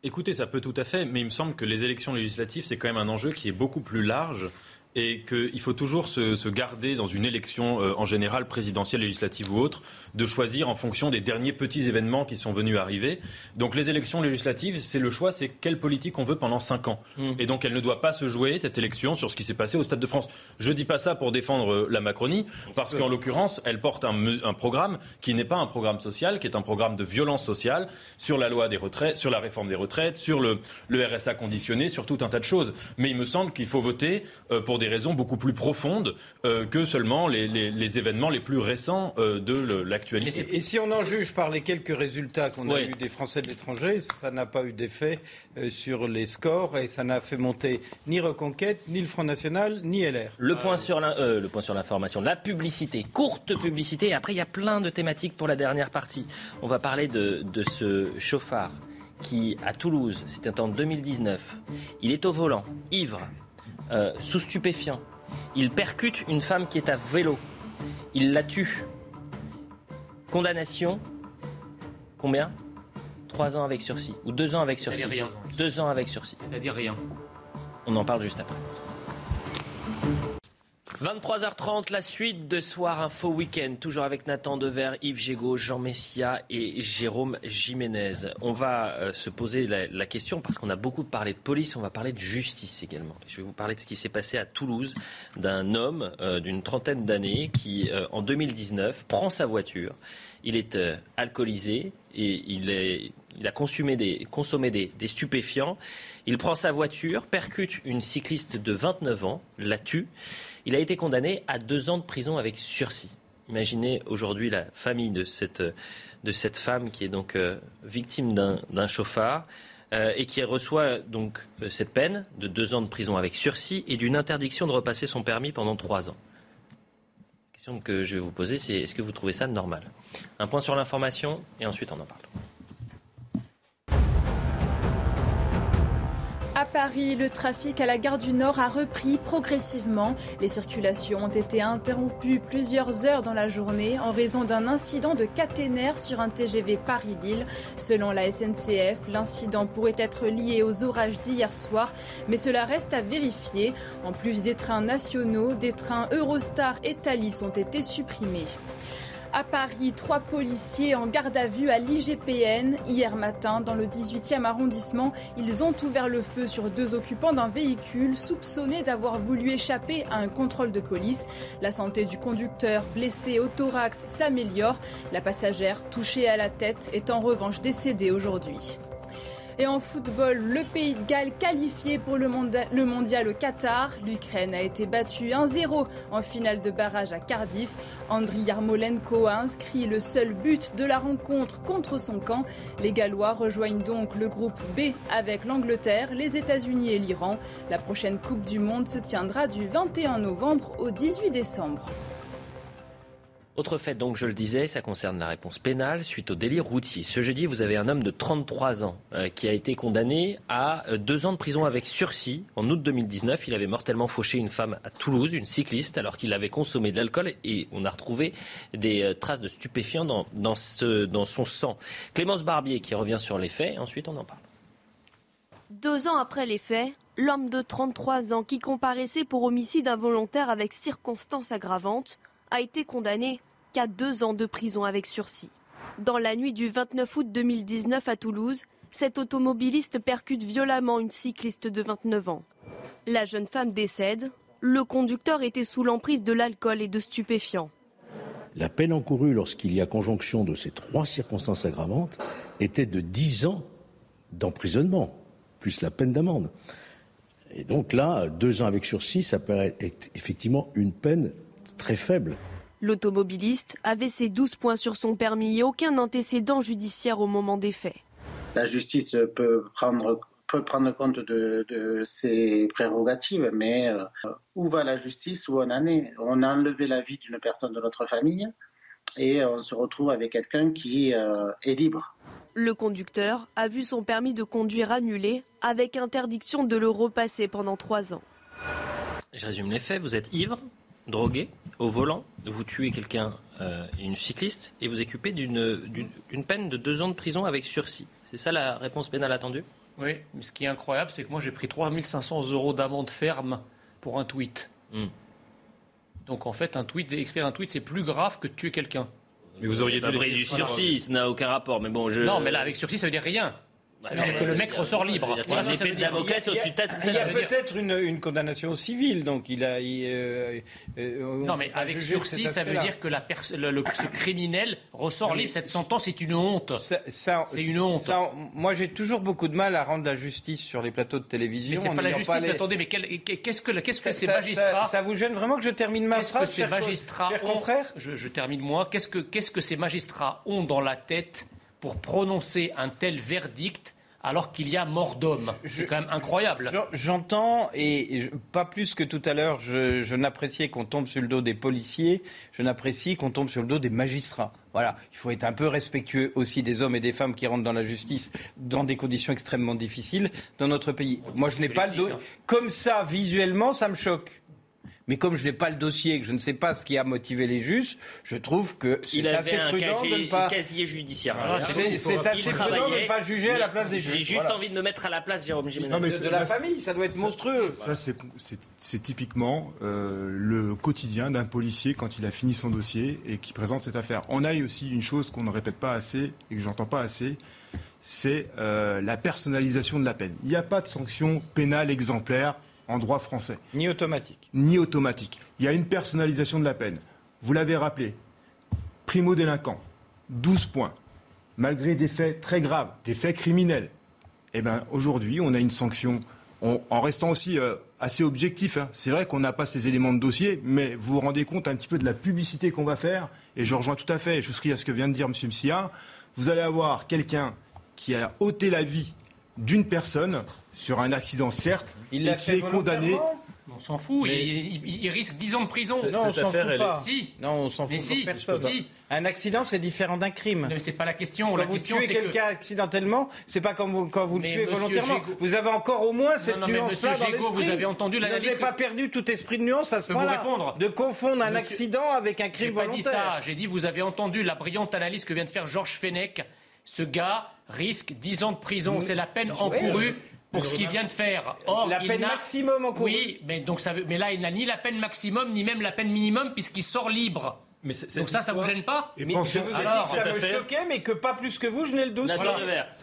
Speaker 5: Écoutez, ça peut tout à fait, mais il me semble que les élections législatives, c'est quand même un enjeu qui est beaucoup plus large et qu'il faut toujours se, garder dans une élection euh, en général présidentielle, législative ou autre, de choisir en fonction des derniers petits événements qui sont venus arriver. Donc les élections législatives, c'est le choix, c'est quelle politique on veut pendant cinq ans. Mmh. Et donc elle ne doit pas se jouer cette élection sur ce qui s'est passé au Stade de France. Je dis pas ça pour défendre euh, la Macronie, parce qu'en l'occurrence, elle porte un, un programme qui n'est pas un programme social, qui est un programme de violence sociale sur la loi des retraites, sur la réforme des retraites, sur le, le RSA conditionné, sur tout un tas de choses. Mais il me semble qu'il faut voter euh, pour des raisons beaucoup plus profondes euh, que seulement les, les, événements les plus récents euh, de l'actualité.
Speaker 3: Et, si on en juge par les quelques résultats qu'on a eu des Français de l'étranger, ça n'a pas eu d'effet sur les scores et ça n'a fait monter ni Reconquête, ni le Front National, ni LR.
Speaker 1: Le point sur l'information, la publicité, courte publicité. Et après, il y a plein de thématiques pour la dernière partie. On va parler de, de ce chauffard qui, à Toulouse, c'était en 2019, il est au volant, ivre, euh, sous stupéfiant. Il percute une femme qui est à vélo. Il la tue. Condamnation. Combien? Trois ans avec sursis. Ou deux ans avec sursis.
Speaker 4: Rien.
Speaker 1: Deux ans avec sursis.
Speaker 4: C'est-à-dire rien.
Speaker 1: On en parle juste après. 23h30, la suite de Soir Info Week-end, toujours avec Nathan Dever, Yves Gégaud, Jean Messia et Jérôme Jiménez. On va euh, se poser la, question, parce qu'on a beaucoup parlé de police, on va parler de justice également. Je vais vous parler de ce qui s'est passé à Toulouse, d'un homme euh, d'une trentaine d'années qui, euh, en 2019, prend sa voiture. Il est alcoolisé il, a consommé des, stupéfiants. Il prend sa voiture, percute une cycliste de 29 ans, la tue. Il a été condamné à deux ans de prison avec sursis. Imaginez aujourd'hui la famille de cette, de cette femme qui est donc euh, victime d'un chauffard euh, et qui reçoit donc euh, cette peine de deux ans de prison avec sursis et d'une interdiction de repasser son permis pendant trois ans. Question que je vais vous poser, c'est est-ce que vous trouvez ça normal? Un point sur l'information et ensuite on en parle.
Speaker 2: Paris, le trafic à la gare du Nord a repris progressivement. Les circulations ont été interrompues plusieurs heures dans la journée en raison d'un incident de caténaire sur un TGV Paris-Lille. Selon la SNCF, l'incident pourrait être lié aux orages d'hier soir, mais cela reste à vérifier. En plus des trains nationaux, des trains Eurostar et Thalys ont été supprimés. À Paris, trois policiers en garde à vue à l'IGPN. Hier matin, dans le 18e arrondissement, ils ont ouvert le feu sur deux occupants d'un véhicule soupçonnés d'avoir voulu échapper à un contrôle de police. La santé du conducteur blessé au thorax s'améliore. La passagère touchée à la tête est en revanche décédée aujourd'hui. Et en football, le pays de Galles qualifié pour le, mondial au Qatar. L'Ukraine a été battue 1-0 en finale de barrage à Cardiff. Andriy Yarmolenko a inscrit le seul but de la rencontre contre son camp. Les Gallois rejoignent donc le groupe B avec l'Angleterre, les États-Unis et l'Iran. La prochaine Coupe du Monde se tiendra du 21 novembre au 18 décembre.
Speaker 1: Autre fait, donc, je le disais, ça concerne la réponse pénale suite au délit routier. Ce jeudi, vous avez un homme de 33 ans euh, qui a été condamné à euh, deux ans de prison avec sursis. En août 2019, il avait mortellement fauché une femme à Toulouse, une cycliste, alors qu'il avait consommé de l'alcool et on a retrouvé des euh, traces de stupéfiants dans, dans, son sang. Clémence Barbier qui revient sur les faits, ensuite on en parle.
Speaker 22: Deux ans après les faits, l'homme de 33 ans qui comparaissait pour homicide involontaire avec circonstances aggravantes a été condamné qu'à deux ans de prison avec sursis. Dans la nuit du 29 août 2019 à Toulouse, cet automobiliste percute violemment une cycliste de 29 ans. La jeune femme décède. Le conducteur était sous l'emprise de l'alcool et de stupéfiants.
Speaker 23: La peine encourue lorsqu'il y a conjonction de ces trois circonstances aggravantes était de 10 ans d'emprisonnement, plus la peine d'amende. Et donc là, deux ans avec sursis, ça paraît effectivement une peine très faible.
Speaker 22: L'automobiliste avait ses 12 points sur son permis et aucun antécédent judiciaire au moment des faits.
Speaker 24: La justice peut prendre, peut prendre compte de, ses prérogatives, mais euh, où va la justice Où on en est? On a enlevé la vie d'une personne de notre famille et on se retrouve avec quelqu'un qui euh, est libre.
Speaker 22: Le conducteur a vu son permis de conduire annulé avec interdiction de le repasser pendant trois ans.
Speaker 1: Je résume les faits. Vous êtes ivre, drogué, au volant, vous tuez quelqu'un, euh, une cycliste, et vous occupez d'une peine de deux ans de prison avec sursis. C'est ça la réponse pénale attendue?
Speaker 4: Oui, mais ce qui est incroyable, c'est que moi j'ai pris 3500 euros d'amende ferme pour un tweet. Hmm. Donc en fait, un tweet, écrire un tweet, c'est plus grave que de tuer quelqu'un.
Speaker 1: Mais vous auriez dû du sursis, ça n'a aucun rapport. Mais bon, je...
Speaker 4: Non, mais là, avec sursis, ça veut dire rien. Ça veut dire que le mec ressort libre.
Speaker 1: Voilà, ça veut dire.
Speaker 3: Il y a peut-être une, une, condamnation civile, donc il a. Il, euh,
Speaker 4: euh, non, mais avec sursis, ça veut dire que la le, le, ce criminel ressort libre. Cette sentence est une honte. C'est une honte.
Speaker 3: Ça, moi, j'ai toujours beaucoup de mal à rendre la justice sur les plateaux de télévision.
Speaker 4: Mais c'est pas la justice. Pas les... mais attendez, mais qu'est-ce que, qu'est-ce que ces magistrats
Speaker 3: ça, vous gêne vraiment que je termine ma
Speaker 4: phrase Qu'est-ce que ces magistrats ont je, je termine moi. Qu'est-ce que, qu'est-ce que ces magistrats ont dans la tête pour prononcer un tel verdict alors qu'il y a mort d'homme. C'est quand même incroyable.
Speaker 3: J'entends, et pas plus que tout à l'heure, je, je n'appréciais qu'on tombe sur le dos des policiers, je n'apprécie qu'on tombe sur le dos des magistrats. Voilà, il faut être un peu respectueux aussi des hommes et des femmes qui rentrent dans la justice dans des conditions extrêmement difficiles dans notre pays. Moi, je n'ai pas le dos. Comme ça, visuellement, ça me choque. Mais comme je n'ai pas le dossier et que je ne sais pas ce qui a motivé les juges, je trouve que c'est assez prudent de ne pas.
Speaker 1: casier judiciaire.
Speaker 3: c'est assez prudent de ne pas juger à la place des juges.
Speaker 1: J'ai juste envie de me mettre à la place, Jérôme Jiménez.
Speaker 3: de, la famille, ça doit être monstrueux.
Speaker 9: Ça, c'est typiquement euh, le quotidien d'un policier quand il a fini son dossier et qui présente cette affaire. On a aussi une chose qu'on ne répète pas assez et que j'entends pas assez c'est euh, la personnalisation de la peine. Il n'y a pas de sanction pénale exemplaire en droit français.
Speaker 3: Ni automatique.
Speaker 9: Ni automatique. Il y a une personnalisation de la peine. Vous l'avez rappelé. Primo-délinquant, 12 points. Malgré des faits très graves, des faits criminels. Eh bien, aujourd'hui, on a une sanction en restant aussi euh, assez objectif. Hein. C'est vrai qu'on n'a pas ces éléments de dossier, mais vous vous rendez compte un petit peu de la publicité qu'on va faire. Et je rejoins tout à fait, je souscris à ce que vient de dire M. Msia. Vous allez avoir quelqu'un qui a ôté la vie d'une personne sur un accident, certes,
Speaker 3: il et
Speaker 9: qui est condamné.
Speaker 4: On s'en fout, il, risque 10 ans de prison.
Speaker 3: Non, on s'en fout pas.
Speaker 4: Si.
Speaker 3: Non, on s'en fout si, personne. Un accident, c'est différent d'un crime.
Speaker 4: mais c'est pas la question. Quand
Speaker 3: la
Speaker 4: vous
Speaker 3: tuez quelqu'un accidentellement, c'est pas comme quand vous le tuez volontairement. Vous avez encore au moins cette nuance-là dans l'esprit.
Speaker 4: Vous avez entendu l'analyse.
Speaker 3: Vous n'avez pas perdu tout esprit de nuance à ce point-là. De confondre un accident avec un crime volontaire.
Speaker 4: J'ai pas dit ça. J'ai dit vous avez entendu la brillante analyse que vient de faire Georges Fenech. Ce gars risque 10 ans de prison. C'est la peine encourue pour ce qu'il vient de faire.
Speaker 3: Or, la peine maximum en cours.
Speaker 4: Oui, mais, donc ça mais là, il n'a ni la peine maximum, ni même la peine minimum, puisqu'il sort libre. Mais donc ça, ça vous gêne pas
Speaker 3: mais Je vous ai dit que ça me choquait, mais que pas plus que vous, je n'ai le dossier.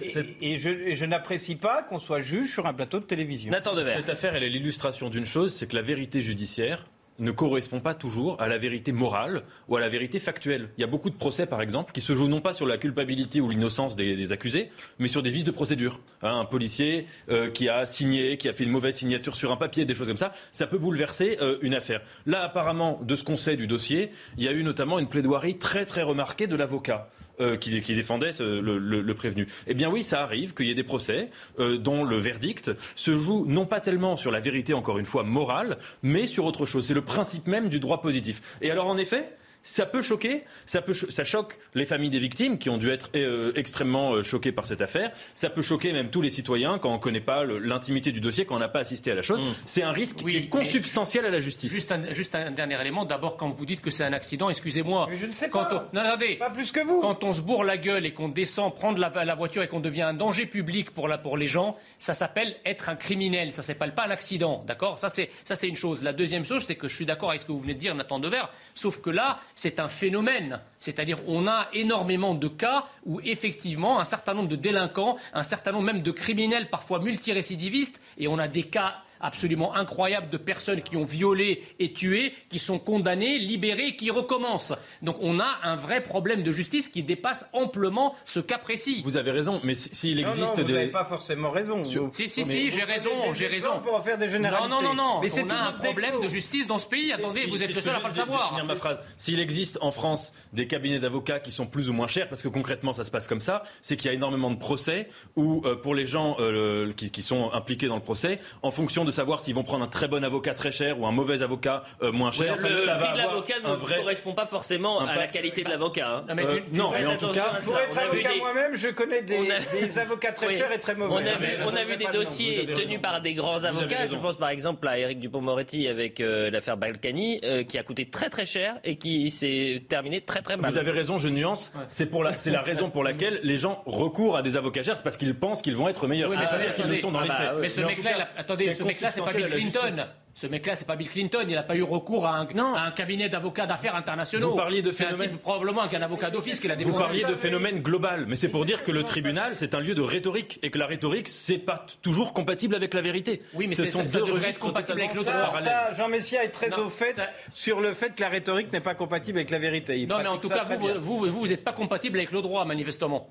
Speaker 3: Et, et, je, je n'apprécie pas qu'on soit juge sur un plateau de télévision.
Speaker 5: Nathan Cette affaire, elle est l'illustration d'une chose, c'est que la vérité judiciaire, ne correspond pas toujours à la vérité morale ou à la vérité factuelle. Il y a beaucoup de procès, par exemple, qui se jouent non pas sur la culpabilité ou l'innocence des, accusés, mais sur des vices de procédure. Hein, un policier euh, qui a signé, qui a fait une mauvaise signature sur un papier, des choses comme ça, ça peut bouleverser euh, une affaire. Là, apparemment, de ce qu'on sait du dossier, il y a eu notamment une plaidoirie très très remarquée de l'avocat. Euh, qui, défendait le, prévenu. Eh bien oui, ça arrive qu'il y ait des procès euh, dont le verdict se joue non pas tellement sur la vérité, encore une fois, morale, mais sur autre chose. C'est le principe même du droit positif. Et alors en effet, ça peut choquer, ça, peut ça choque les familles des victimes qui ont dû être euh, extrêmement euh, choquées par cette affaire. Ça peut choquer même tous les citoyens quand on ne connaît pas l'intimité du dossier, quand on n'a pas assisté à la chose. Mm. C'est un risque qui est consubstantiel à la justice.
Speaker 4: Juste un, juste un dernier élément. D'abord, quand vous dites que c'est un accident, excusez-moi.
Speaker 3: je ne sais
Speaker 4: quand
Speaker 3: pas.
Speaker 4: On... Non, attendez.
Speaker 3: Pas plus que vous.
Speaker 4: Quand on se bourre la gueule et qu'on descend prendre la, la voiture et qu'on devient un danger public pour, la, pour les gens, ça s'appelle être un criminel. Ça s'appelle pas un accident. D'accord? Ça, c'est une chose. La deuxième chose, c'est que je suis d'accord avec ce que vous venez de dire, Nathan Dever. Sauf que là, c'est un phénomène. C'est-à-dire on a énormément de cas où effectivement un certain nombre de délinquants, un certain nombre même de criminels parfois multirécidivistes, et on a des cas absolument incroyable de personnes qui ont violé et tué, qui sont condamnées, libérées, qui recommencent. Donc on a un vrai problème de justice qui dépasse amplement ce cas précis.
Speaker 5: Vous avez raison, mais s'il existe
Speaker 3: non,
Speaker 5: des... Vous
Speaker 3: n'avez pas forcément raison.
Speaker 4: Si, si, si, j'ai raison, j'ai raison.
Speaker 3: Pour en faire des généralités.
Speaker 4: Non, non, non, non. Mais on a un problème de justice dans ce pays. Attendez, vous êtes le seul à pas le savoir.
Speaker 5: ma phrase. S'il existe en France des cabinets d'avocats qui sont plus ou moins chers, parce que concrètement ça se passe comme ça, c'est qu'il y a énormément de procès où euh, pour les gens euh, qui, qui sont impliqués dans le procès, en fonction de savoir s'ils vont prendre un très bon avocat très cher ou un mauvais avocat euh, moins cher.
Speaker 1: le prix de l'avocat ne correspond pas forcément à la qualité de l'avocat.
Speaker 5: Hein. Non, mais, euh, en tout cas,
Speaker 3: pour être avocat moi-même, je connais des, avocats très chers et très mauvais.
Speaker 1: On a vu, on a vu des dossiers tenus par des grands avocats. Je pense par exemple à Éric Dupont-Moretti avec euh, l'affaire Balkany, qui a coûté très très cher et qui s'est terminé très très mal.
Speaker 5: Vous avez raison, je nuance. C'est pour la, c'est la raison pour laquelle les gens recourent à des avocats chers, c'est parce qu'ils pensent qu'ils vont être meilleurs.
Speaker 4: C'est-à-dire qu'ils le sont dans les faits. Mais ce mec-là, attendez, ce mec mec-là, c'est pas Bill Clinton. Ce mec-là, c'est pas Bill Clinton. Il n'a pas eu recours à un, cabinet d'avocats d'affaires internationaux.
Speaker 5: Vous parliez de
Speaker 4: phénomène. probablement qu'un avocat d'office qui l'a
Speaker 5: Vous parliez de phénomène global, mais c'est pour dire que le tribunal, c'est un lieu de rhétorique et que la rhétorique, c'est pas toujours compatible avec la vérité.
Speaker 4: Oui, mais ce sont deux registres compatibles avec le droit.
Speaker 3: Ça, Jean Messia est très au fait sur le fait que la rhétorique n'est pas compatible avec la vérité.
Speaker 4: non, mais en tout cas, vous, vous, vous, n'êtes pas compatible avec le droit, manifestement.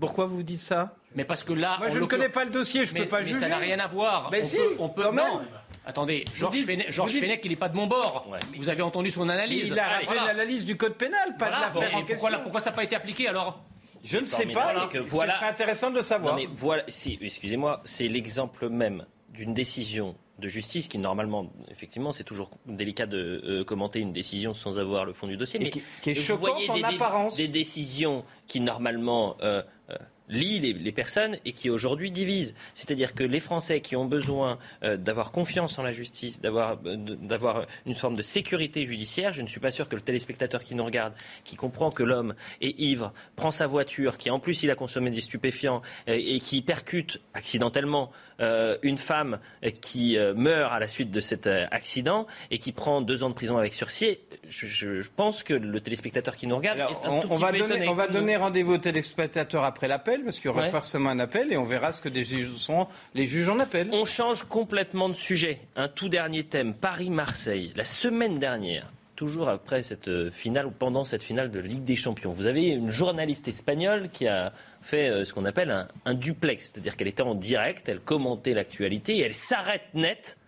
Speaker 3: Pourquoi vous dites ça?
Speaker 4: Mais parce que là,
Speaker 3: Moi, je ne connais pas le dossier, je ne peux pas
Speaker 4: mais
Speaker 3: juger.
Speaker 4: ça n'a rien à voir.
Speaker 3: Mais
Speaker 4: on
Speaker 3: si,
Speaker 4: peut, on peut,
Speaker 3: quand même.
Speaker 4: non. Attendez, Georges Fenech, Georges Fenech, il n'est pas de mon bord. Vous avez entendu son analyse.
Speaker 3: Il a rappelé l'analyse du code pénal, pas de l'affaire en
Speaker 4: et
Speaker 3: question.
Speaker 4: pourquoi, pourquoi ça n'a pas été appliqué alors?
Speaker 3: Je ne sais pas.
Speaker 1: C'est que voilà.
Speaker 3: Ce serait intéressant de le savoir.
Speaker 1: Non, mais voilà, si, excusez-moi, c'est l'exemple même d'une décision de justice qui normalement, effectivement, c'est toujours délicat de euh, commenter une décision sans avoir le fond du dossier,
Speaker 3: Et
Speaker 1: mais
Speaker 3: qui- qui est choquante en apparence.
Speaker 1: des décisions qui normalement euh, euh, lient les, les personnes et qui aujourd'hui divisent. C'est-à-dire que les Français qui ont besoin euh, d'avoir confiance en la justice, d'avoir euh, une forme de sécurité judiciaire, je ne suis pas sûr que le téléspectateur qui nous regarde, qui comprend que l'homme est ivre, prend sa voiture, qui en plus il a consommé des stupéfiants euh, et qui percute accidentellement euh, une femme qui meurt à la suite de cet accident et qui prend deux ans de prison avec sursis, je, je- je pense que le téléspectateur qui nous regarde
Speaker 3: Alors,
Speaker 1: est un
Speaker 3: on,
Speaker 1: tout
Speaker 3: on
Speaker 1: petit
Speaker 3: va
Speaker 1: peu
Speaker 3: donner,
Speaker 1: étonné,
Speaker 3: on va donner rendez-vous aux téléspectateurs après l'appel, parce qu'il y aura
Speaker 1: Ouais.
Speaker 3: forcément un appel, et on verra ce que des juges sont les juges en appel.
Speaker 1: On change complètement de sujet. Un tout dernier thème, Paris-Marseille. La semaine dernière, toujours après cette euh, finale ou pendant cette finale de Ligue des Champions, vous avez une journaliste espagnole qui a fait euh, ce qu'on appelle un, un duplex, c'est-à-dire qu'elle était en direct, elle commentait l'actualité et elle s'arrête net.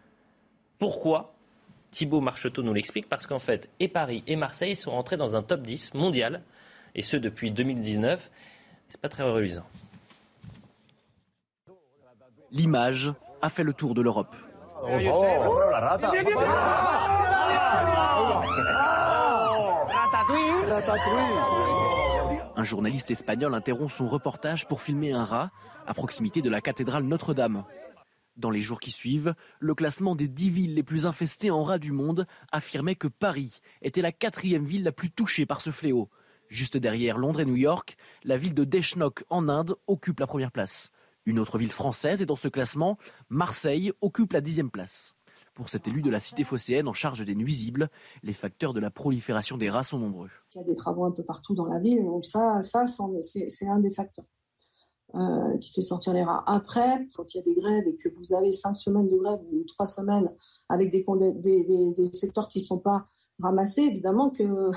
Speaker 1: Pourquoi? Thibaut Marcheteau nous l'explique parce qu'en fait, et Paris et Marseille sont rentrés dans un top 10 mondial, et ce depuis 2019. C'est pas très reluisant.
Speaker 25: L'image a fait le tour de l'Europe. Un journaliste espagnol interrompt son reportage pour filmer un rat à proximité de la cathédrale Notre-Dame. Dans les jours qui suivent, le classement des dix villes les plus infestées en rats du monde affirmait que Paris était la quatrième ville la plus touchée par ce fléau. Juste derrière Londres et New York, la ville de Deshnok en Inde occupe la première place. Une autre ville française est dans ce classement, Marseille occupe la dixième place. Pour cet élu de la cité phocéenne en charge des nuisibles, les facteurs de la prolifération des rats sont nombreux.
Speaker 26: Il y a des travaux un peu partout dans la ville, donc ça, ça c'est un des facteurs euh, qui fait sortir les rats. Après, quand il y a des grèves et que vous avez cinq semaines de grève ou trois semaines avec des, des- des secteurs qui ne sont pas ramassés, évidemment que,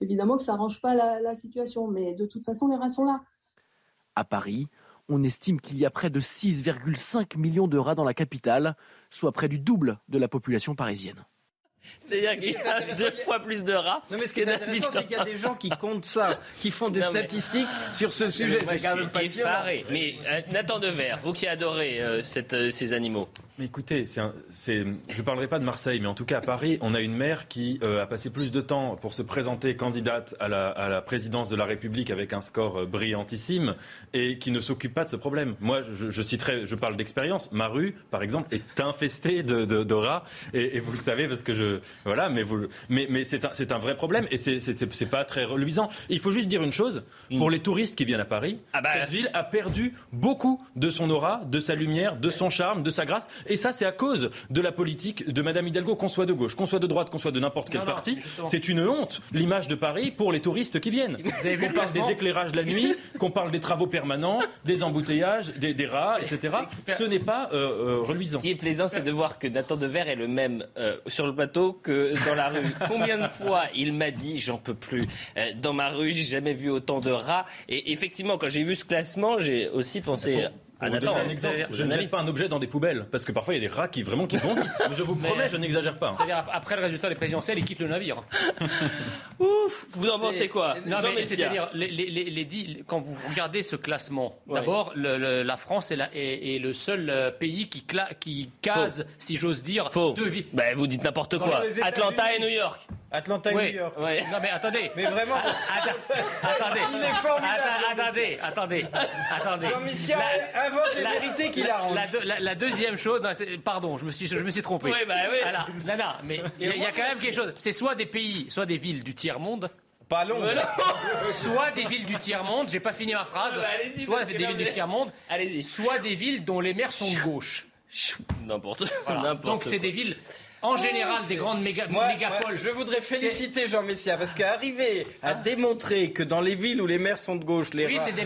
Speaker 26: évidemment que ça n'arrange pas la, la situation. Mais de toute façon, les rats sont là.
Speaker 25: À Paris, on estime qu'il y a près de 6,5 millions de rats dans la capitale, soit près du double de la population parisienne.
Speaker 1: C'est-à-dire qu'il y a deux fois plus de rats.
Speaker 3: Non, mais ce qui est intéressant, c'est qu'il y a des gens qui comptent ça, qui font des
Speaker 1: Non, mais-
Speaker 3: statistiques sur ce sujet. C'est
Speaker 1: je
Speaker 3: quand même.
Speaker 1: Mais euh, Nathan Devers, vous qui adorez euh, cette, euh, ces animaux.
Speaker 5: Mais écoutez, un- je ne parlerai pas de Marseille, mais en tout cas à Paris, on a une maire qui euh, a passé plus de temps pour se présenter candidate à la, à la présidence de la République avec un score euh, brillantissime et qui ne s'occupe pas de ce problème. Moi, je, je citerai, je parle d'expérience. Ma rue, par exemple, est infestée de, de- de rats et, et vous le savez parce que je voilà, mais vous, mais, mais c'est un, vrai problème et c'est pas très reluisant. Il faut juste dire une chose pour les touristes qui viennent à Paris,
Speaker 1: Ah bah,
Speaker 5: cette ville a perdu beaucoup de son aura, de sa lumière, de son charme, de sa grâce. Et ça, c'est à cause de la politique de Madame Hidalgo, qu'on soit de gauche, qu'on soit de droite, qu'on soit de n'importe quel
Speaker 4: Non,
Speaker 5: parti. C'est une honte, l'image de Paris pour les touristes qui viennent.
Speaker 4: avez vu
Speaker 5: qu'on
Speaker 4: le
Speaker 5: parle des éclairages la nuit, qu'on parle des travaux permanents, des embouteillages, des, des rats, etc. Ce n'est pas euh, euh, reluisant.
Speaker 1: Ce qui est plaisant, c'est de voir que Nathan Devers est le même euh, sur le plateau que dans la rue. Combien de fois il m'a dit j'en peux plus. Euh, dans ma rue, j'ai jamais vu autant de rats. Et effectivement, quand j'ai vu ce classement, j'ai aussi pensé
Speaker 5: Pour vous un exemple, je ne jette pas un objet dans des poubelles, parce que parfois il y a des rats qui vraiment qui bondissent. Je vous
Speaker 4: Mais-
Speaker 5: promets, je n'exagère pas. hein.
Speaker 4: C'est-à-dire, après le résultat des présidentielles, il quitte le navire.
Speaker 1: Ouf Vous en pensez quoi?
Speaker 4: Non,
Speaker 1: Jean
Speaker 4: mais
Speaker 1: Messia.
Speaker 4: c'est-à-dire, les, les- les- les dix- quand vous regardez ce classement,
Speaker 1: Ouais.
Speaker 4: d'abord, le- le- la France est, la- est- est le seul euh, pays qui, cla- qui case, si j'ose dire,
Speaker 1: Faux.
Speaker 4: deux villes.
Speaker 1: Ben, vous dites n'importe quoi. Atlanta et New York.
Speaker 3: Atlanta et
Speaker 4: Oui.
Speaker 3: New York.
Speaker 4: Non, mais attendez.
Speaker 3: Mais vraiment,
Speaker 4: Ah, attendez.
Speaker 3: Il est formidable,
Speaker 4: Attendez, attendez, attendez. La-
Speaker 3: invente les
Speaker 4: la-
Speaker 3: vérités qu'il
Speaker 4: la-. La, la- la deuxième chose, non, pardon, je me suis, je me suis trompé.
Speaker 1: Ouais, bah oui.
Speaker 4: Voilà. Non, non, mais il y, a- il y a quand même quelque chose. C'est soit des pays, soit des villes du tiers monde.
Speaker 3: Pas long.
Speaker 4: Soit des villes du tiers monde, j'ai pas fini ma phrase.
Speaker 1: Ouais, bah,
Speaker 4: soit des villes du
Speaker 1: êtes-
Speaker 4: tiers monde,
Speaker 1: Allez-y.
Speaker 4: soit des villes dont les maires sont de gauche.
Speaker 1: N'importe
Speaker 4: voilà. Donc c'est des villes en général des grandes méga mégapoles.
Speaker 3: je voudrais féliciter Jean Messia parce qu'arriver à hein démontrer que dans les villes où les maires sont de gauche, les
Speaker 4: oui, c'est des,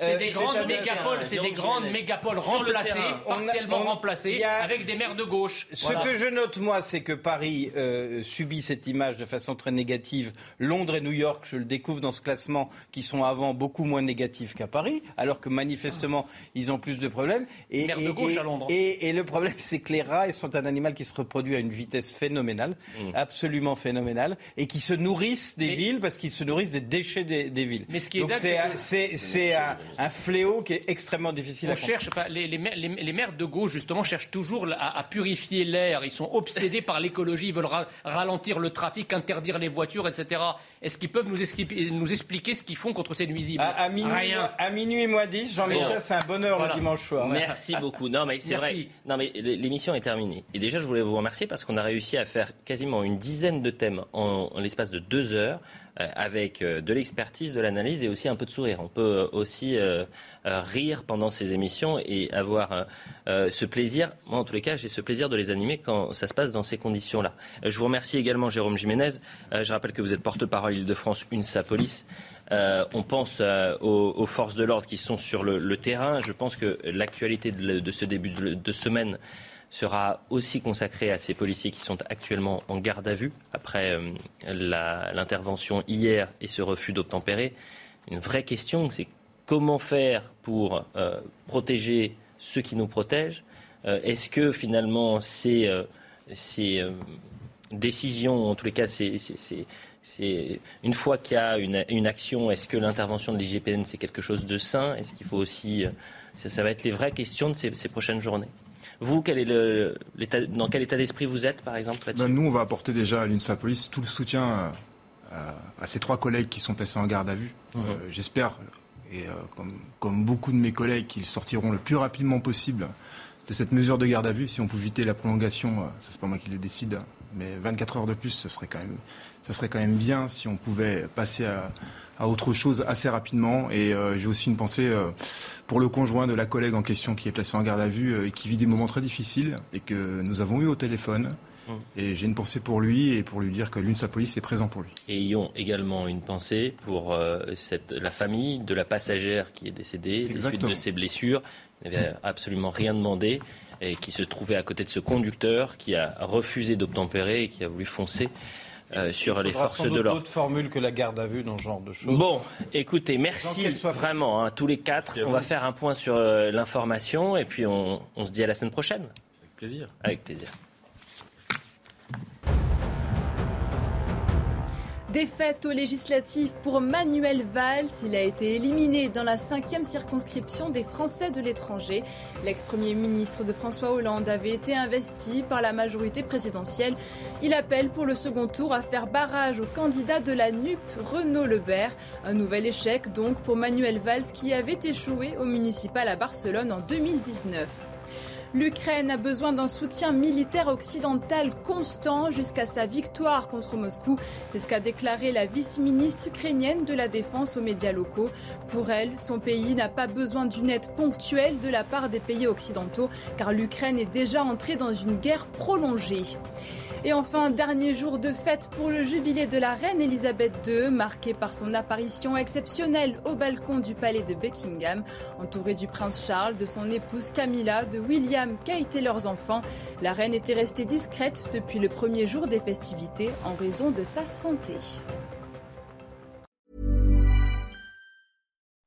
Speaker 4: c'est des, grandes mégapoles, c'est des grandes mégapoles remplacées, partiellement remplacées, avec des maires de gauche.
Speaker 3: Ce que je note, moi, c'est que Paris euh, subit cette image de façon très négative. Londres et New York, je le découvre dans ce classement, qui sont avant beaucoup moins négatifs qu'à Paris, alors que manifestement, ils ont plus de problèmes.
Speaker 4: Et, maire de gauche à Londres.
Speaker 3: Et, le problème, c'est que les rats sont un animal qui se reproduit à une vitesse phénoménale, mmh. absolument phénoménale, et qui se nourrissent des villes parce qu'ils se nourrissent des déchets des, villes.
Speaker 4: Mais ce qui est
Speaker 3: c'est un fléau qui est extrêmement difficile
Speaker 4: on
Speaker 3: à
Speaker 4: cherche, les, les, les, maires de gauche, justement, cherchent toujours à, purifier l'air. Ils sont obsédés par l'écologie. Ils veulent ralentir le trafic, interdire les voitures, etc. Est-ce qu'ils peuvent nous expliquer, nous expliquer ce qu'ils font contre ces nuisibles
Speaker 3: à, minuit,
Speaker 4: Rien.
Speaker 3: À minuit moins 10, Jean-Michel, c'est un bonheur le dimanche soir.
Speaker 1: Merci beaucoup. Non, mais c'est vrai. Non, mais l'émission est terminée. Et déjà, je voulais vous remercier parce qu'on a réussi à faire quasiment une dizaine de thèmes en l'espace de deux heures. Euh, avec euh, de l'expertise, de l'analyse et aussi un peu de sourire. On peut euh, aussi rire pendant ces émissions et avoir ce plaisir. Moi, en tous les cas, j'ai ce plaisir de les animer quand ça se passe dans ces conditions-là. Je vous remercie également, Jérôme Jiménez. Je rappelle que vous êtes porte-parole Île-de-France UNSA Police. on pense aux, forces de l'ordre qui sont sur le, terrain. Je pense que l'actualité de, ce début de semaine sera aussi consacré à ces policiers qui sont actuellement en garde à vue après euh, l'intervention hier et ce refus d'obtempérer. Une vraie question, c'est comment faire pour euh, protéger ceux qui nous protègent? Euh, Est-ce que finalement ces, décisions, en tous les cas, une fois qu'il y a une action, est-ce que l'intervention de l'IGPN c'est quelque chose de sain? Est-ce qu'il faut aussi ça, va être les vraies questions de ces prochaines journées? Vous, quel est le, dans quel état d'esprit vous êtes, par exemple
Speaker 9: ben, Nous, on va apporter déjà à l'UNSA Police tout le soutien euh, à, ces trois collègues qui sont placés en garde à vue. Euh, j'espère, et euh, comme, comme, beaucoup de mes collègues, qu'ils sortiront le plus rapidement possible de cette mesure de garde à vue. Si on peut éviter la prolongation, ça c'est pas moi qui le décide, mais 24 heures de plus, ça serait quand même, ça serait quand même bien si on pouvait passer à, à autre chose assez rapidement. Et euh, j'ai aussi une pensée euh, pour le conjoint de la collègue en question qui est placé en garde à vue euh, et qui vit des moments très difficiles et que nous avons eu au téléphone. Hum. Et j'ai une pensée pour lui et pour lui dire que l'UNSA Police est présent pour lui.
Speaker 1: Et ayons également une pensée pour cette, la famille de la passagère qui est décédée des suites de ses blessures. Il n'avait absolument rien demandé et qui se trouvait à côté de ce conducteur qui a refusé d'obtempérer et qui a voulu foncer. Euh, sur les forces de l'ordre.
Speaker 3: d'autres formules que la garde à vue dans ce genre de choses.
Speaker 1: Bon, écoutez, merci vraiment, hein, tous les quatre. On va faire un point sur euh, l'information et puis on, on se dit à la semaine prochaine.
Speaker 5: Avec plaisir.
Speaker 1: Avec plaisir.
Speaker 2: Défaite aux législatives pour Manuel Valls. Il a été éliminé dans la cinquième circonscription des Français de l'étranger. L'ex-premier ministre de François Hollande avait été investi par la majorité présidentielle. Il appelle pour le second tour à faire barrage au candidat de la NUP, Renaud Lebert. Un nouvel échec donc pour Manuel Valls qui avait échoué au municipal à Barcelone en 2019. L'Ukraine a besoin d'un soutien militaire occidental constant jusqu'à sa victoire contre Moscou. C'est ce qu'a déclaré la vice-ministre ukrainienne de la Défense aux médias locaux. Pour elle, son pays n'a pas besoin d'une aide ponctuelle de la part des pays occidentaux car l'Ukraine est déjà entrée dans une guerre prolongée. Et enfin, dernier jour de fête pour le jubilé de la reine Elisabeth II, marqué par son apparition exceptionnelle au balcon du palais de Buckingham, entourée du prince Charles, de son épouse Camilla, de William, Kate et leurs enfants. La reine était restée discrète depuis le premier jour des festivités en raison de sa santé.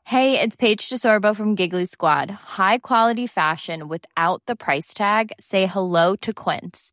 Speaker 27: Hey, it's Paige DeSorbo from Giggly Squad. High quality fashion without the price tag. Say hello to Quince.